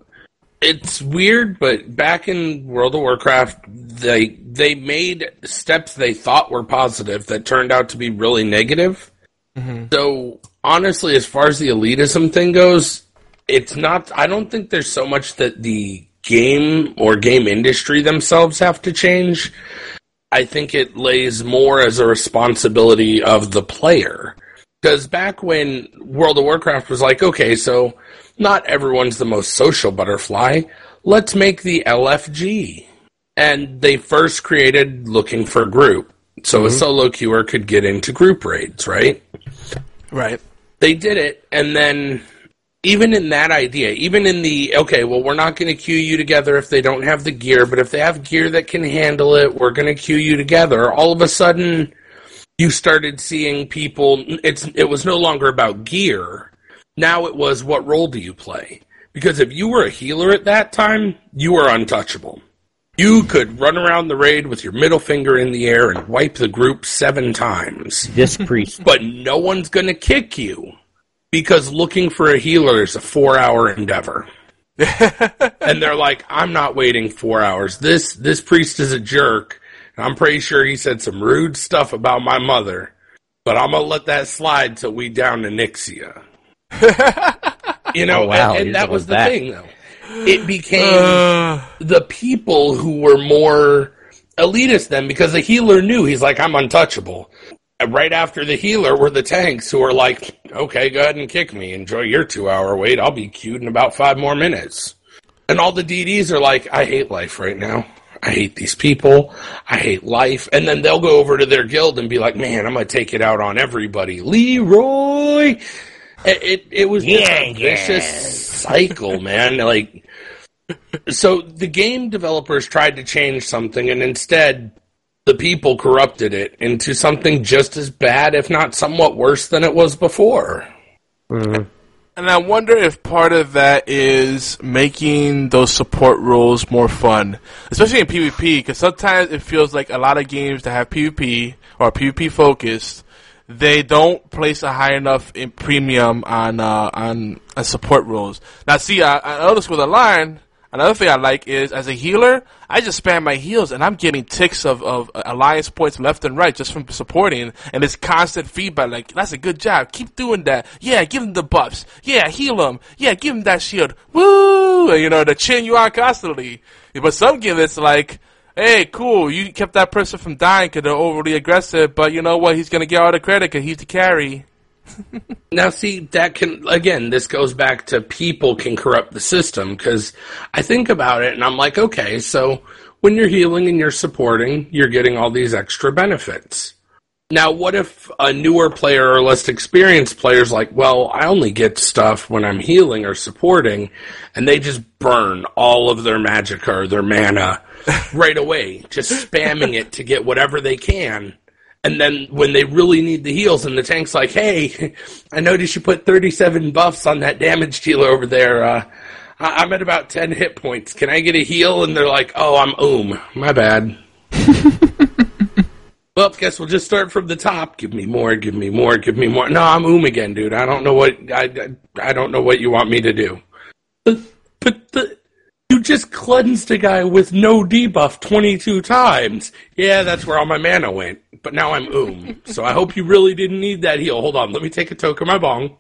it's weird but back in world of warcraft they they made steps they thought were positive that turned out to be really negative. Mm-hmm. So honestly as far as the elitism thing goes it's not i don't think there's so much that the game or game industry themselves have to change i think it lays more as a responsibility of the player because back when World of Warcraft was like, okay, so not everyone's the most social butterfly. Let's make the LFG. And they first created looking for group. So a mm-hmm. solo queuer could get into group raids, right? right? They did it, and then even in that idea, even in the okay, well, we're not going to queue you together if they don't have the gear, but if they have gear that can handle it, we're going to queue you together. All of a sudden, you started seeing people. It's it was no longer about gear. Now it was what role do you play? Because if you were a healer at that time, you were untouchable. You could run around the raid with your middle finger in the air and wipe the group seven times. This priest. But no one's going to kick you because looking for a healer is a four hour endeavor. and they're like, I'm not waiting four hours. This this priest is a jerk. I'm pretty sure he said some rude stuff about my mother, but I'm gonna let that slide till we down to Nixia. you know, Oh, wow. and, and that was the that. thing, though. It became Uh, the people who were more elitist then because the healer knew he's like, I'm untouchable. Right after the healer were the tanks who are like, okay, go ahead and kick me. Enjoy your two hour wait. I'll be queued in about five more minutes. And all the DDs are like, I hate life right now. I hate these people. I hate life. And then they'll go over to their guild and be like, man, I'm going to take it out on everybody. Leroy! It, it, it was Yeah, a vicious cycle, man. Like, so the game developers tried to change something and instead the people corrupted it into something just as bad, if not somewhat worse than it was before. And I wonder if part of that is making those support roles more fun, especially in PvP, because sometimes it feels like a lot of games that have PvP or PvP focused, they don't place a high enough in premium on uh, on, on support roles. Now, see, I, I noticed with the line. Another thing I like is, as a healer, I just spam my heals and I'm getting ticks of, of uh, alliance points left and right just from supporting, and it's constant feedback. Like, that's a good job. Keep doing that. Yeah, give him the buffs. Yeah, heal him. Yeah, give him that shield. Woo! And, you know, the chin you on constantly. But some give it's like, hey, cool, you kept that person from dying because they're overly aggressive, but you know what? He's gonna get all the credit because he's the carry. Now, see, that can, again, this goes back to people can corrupt the system because I think about it and I'm like, okay, so when you're healing and you're supporting, you're getting all these extra benefits. Now, what if a newer player or less experienced player's like, well, I only get stuff when I'm healing or supporting, and they just burn all of their magic or their mana right away, just spamming it to get whatever they can. And then when they really need the heals, and the tank's like, "Hey, I noticed you put 37 buffs on that damage dealer over there. Uh, I- I'm at about 10 hit points. Can I get a heal?" And they're like, "Oh, I'm oom. My bad." well, guess we'll just start from the top. Give me more. Give me more. Give me more. No, I'm oom again, dude. I don't know what I, I, I don't know what you want me to do. But, but the, you just cleansed a guy with no debuff 22 times. Yeah, that's where all my mana went. But now I'm oom. so I hope you really didn't need that heal. Hold on, let me take a toke of my bong.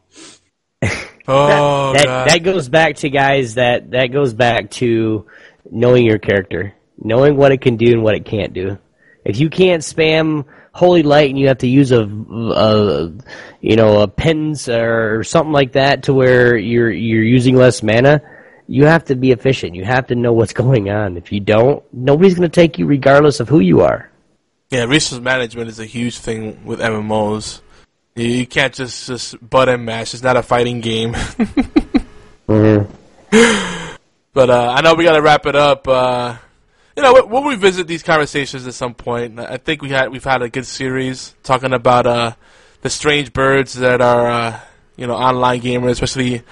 Oh, that God. that goes back to guys that that goes back to knowing your character, knowing what it can do and what it can't do. If you can't spam holy light and you have to use a, a you know a pins or something like that to where you're you're using less mana, you have to be efficient. You have to know what's going on. If you don't, nobody's going to take you regardless of who you are. Yeah, resource management is a huge thing with MMOs. You, you can't just just butt and mash. It's not a fighting game. But uh, I know we got to wrap it up. Uh, you know, we'll, we'll revisit these conversations at some point. I think we had we've had a good series talking about uh, the strange birds that are uh, you know online gamers, especially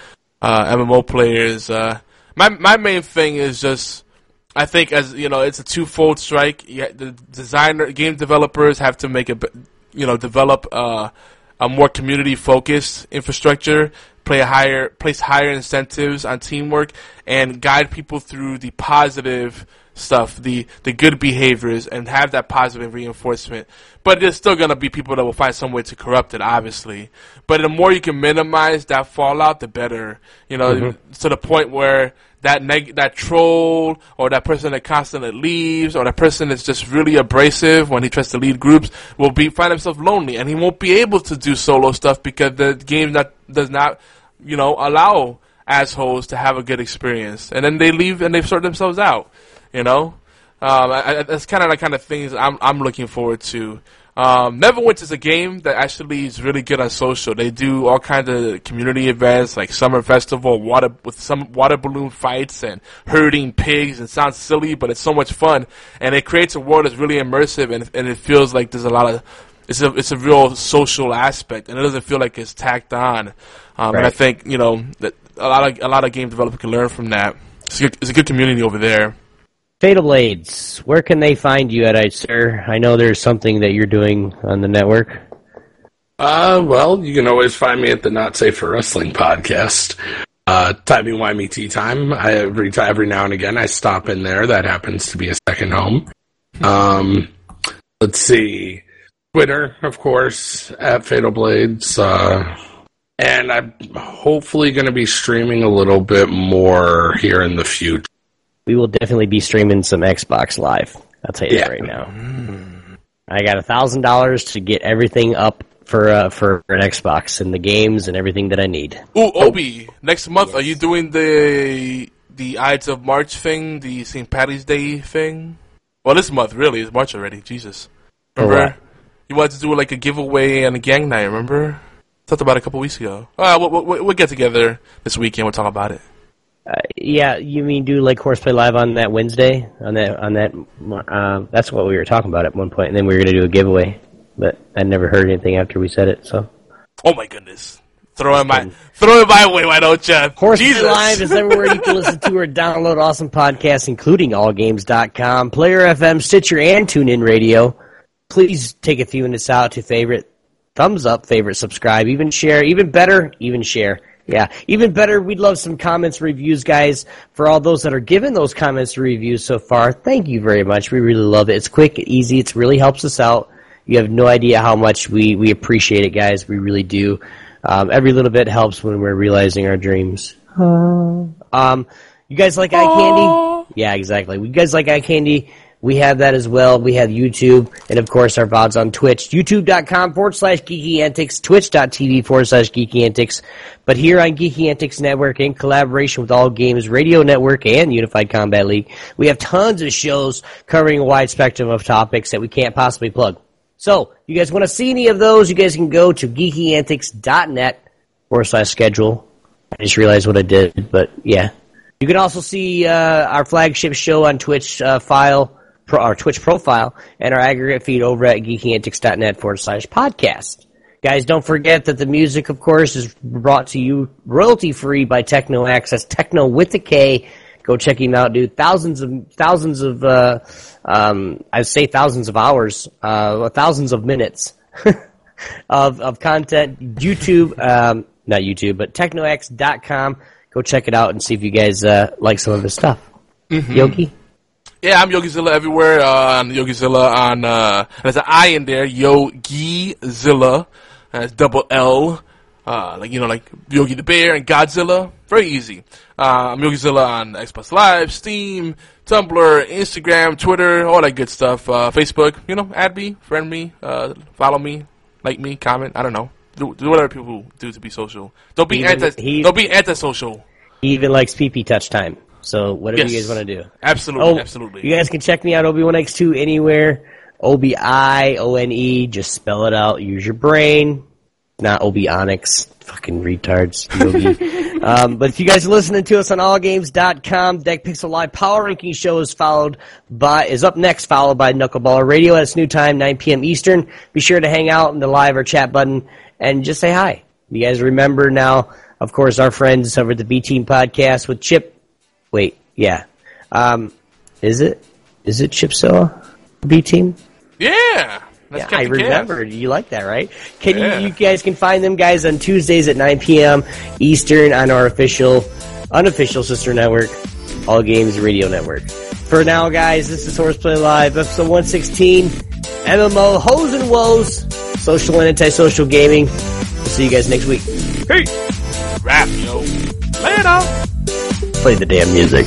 uh, MMO players. Uh, my my main thing is just I think as you know, it's a twofold strike. The designer, game developers have to make a, you know, develop uh, a more community focused infrastructure, play a higher, place higher incentives on teamwork, and guide people through the positive stuff, the the good behaviors, and have that positive reinforcement. But there's still gonna be people that will find some way to corrupt it, obviously. But the more you can minimize that fallout, the better. You know, mm-hmm. to the point where that neg- that troll or that person that constantly leaves or that person that's just really abrasive when he tries to lead groups will be find himself lonely and he won't be able to do solo stuff because the game not does not you know allow assholes to have a good experience and then they leave and they sort themselves out you know um, I, I, that's kind of the kind of things I'm I'm looking forward to Um, Neverwinter is a game that actually is really good on social. They do all kinds of community events like summer festival, water with some water balloon fights and herding pigs. It sounds silly, but it's so much fun, and it creates a world that's really immersive, and and it feels like there's a lot of it's a it's a real social aspect, and it doesn't feel like it's tacked on. Um, And I think you know that a lot of a lot of game developers can learn from that. It's a good, it's a good community over there. Fatal Blades, where can they find you at, sir? I know there's something that you're doing on the network. Uh, well, you can always find me at the Not Safe for Wrestling podcast. Uh, Timey Wimey Tea Time. I, every every now and again, I stop in there. That happens to be a second home. Um, let's see, Twitter, of course, at Fatal Blades. Uh, and I'm hopefully going to be streaming a little bit more here in the future. We will definitely be streaming some Xbox Live. I'll tell you that right now. I got a thousand dollars to get everything up for uh, for an Xbox and the games and everything that I need. Ooh, Obi, next month are you doing the the Ides of March thing, the St. Patty's Day thing? Well, this month really is March already. Jesus, remember you wanted to do like a giveaway and a gang night? Remember? Talked about it a couple weeks ago. Uh, we'll, we'll, we'll get together this weekend. We'll talk about it. Uh, yeah, you mean do like Horseplay Live on that Wednesday? On that on that? Uh, that's what we were talking about at one point, and then we were going to do a giveaway, but I never heard anything after we said it. So Oh my goodness, throw it my throw it my way, why don't you? Horseplay Jesus. Live is everywhere you can listen to or download awesome podcasts, including AllGames.com, Player FM, Stitcher, and TuneIn Radio. Please take a few minutes out to favorite, thumbs up, favorite, subscribe, even share, even better, even share. Yeah, even better, we'd love some comments, reviews, guys. For all those that are giving those comments reviews so far, thank you very much. We really love it. It's quick, easy, it really helps us out. You have no idea how much we, we appreciate it, guys. We really do. Um, every little bit helps when we're realizing our dreams. Um, you guys like eye candy? Yeah, exactly. You guys like eye candy? We have that as well. We have YouTube, and of course our VODs on Twitch. YouTube.com forward slash Geeky Antics, Twitch.tv forward slash Geeky Antics. But here on Geeky Antics Network, in collaboration with All Games Radio Network and Unified Combat League, we have tons of shows covering a wide spectrum of topics that we can't possibly plug. So, you guys want to see any of those, you guys can go to geekyantics.net forward slash schedule. I just realized what I did, but yeah. You can also see uh, our flagship show on Twitch uh, file, pro, our Twitch profile, and our aggregate feed over at geekyantics.net forward slash podcast. Guys, don't forget that the music, of course, is brought to you royalty free by TeknoAXE, Techno with a K. Go check him out, dude. Thousands of thousands of uh, um, I say thousands of hours, uh, thousands of minutes of of content. YouTube, um, not YouTube, but teknoaxe.com. Go check it out and see if you guys uh, like some of his stuff. Yogi, Yeah, I'm Yogizilla everywhere. Uh, on Yogizilla on uh, there's an I in there. Yogizilla. It's double L. Uh, like you know, like Yogi the Bear and Godzilla. Very easy. Uh, I'm Yogizilla on Xbox Live, Steam, Tumblr, Instagram, Twitter, all that good stuff. Uh, Facebook. You know, add me, friend me, uh, follow me, like me, comment. I don't know. Do, do whatever people do to be social. Don't be Even- anti. Don't be antisocial. he even likes PP touch time. So whatever you guys want to do. Absolutely, Oh, absolutely. You guys can check me out Obi1X2 anywhere. O B I O N E. Just spell it out. Use your brain. Not Obi Onyx. Fucking retards. Um, but if you guys are listening to us on allgames.com, Deck Pixel Live Power Ranking Show is followed by is up next, followed by Knuckleballer Radio at its new time, 9 p.m. Eastern. Be sure to hang out in the live or chat button and just say hi. You guys remember now, of course, our friends over at the B Team Podcast with Chip. Wait, yeah. Um, is it? Is it Chip Soa? B Team? yeah. That's Yeah, I remember. You like that, right? Can Yeah. you, you guys can find them guys on Tuesdays at 9 p.m. Eastern on our official, unofficial sister network, All Games Radio Network. For now, guys, this is Horseplay Live, episode 116, MMO Hoes and Woes, social and antisocial gaming. We'll see you guys next week. Hey, rap, yo. Later play the damn music.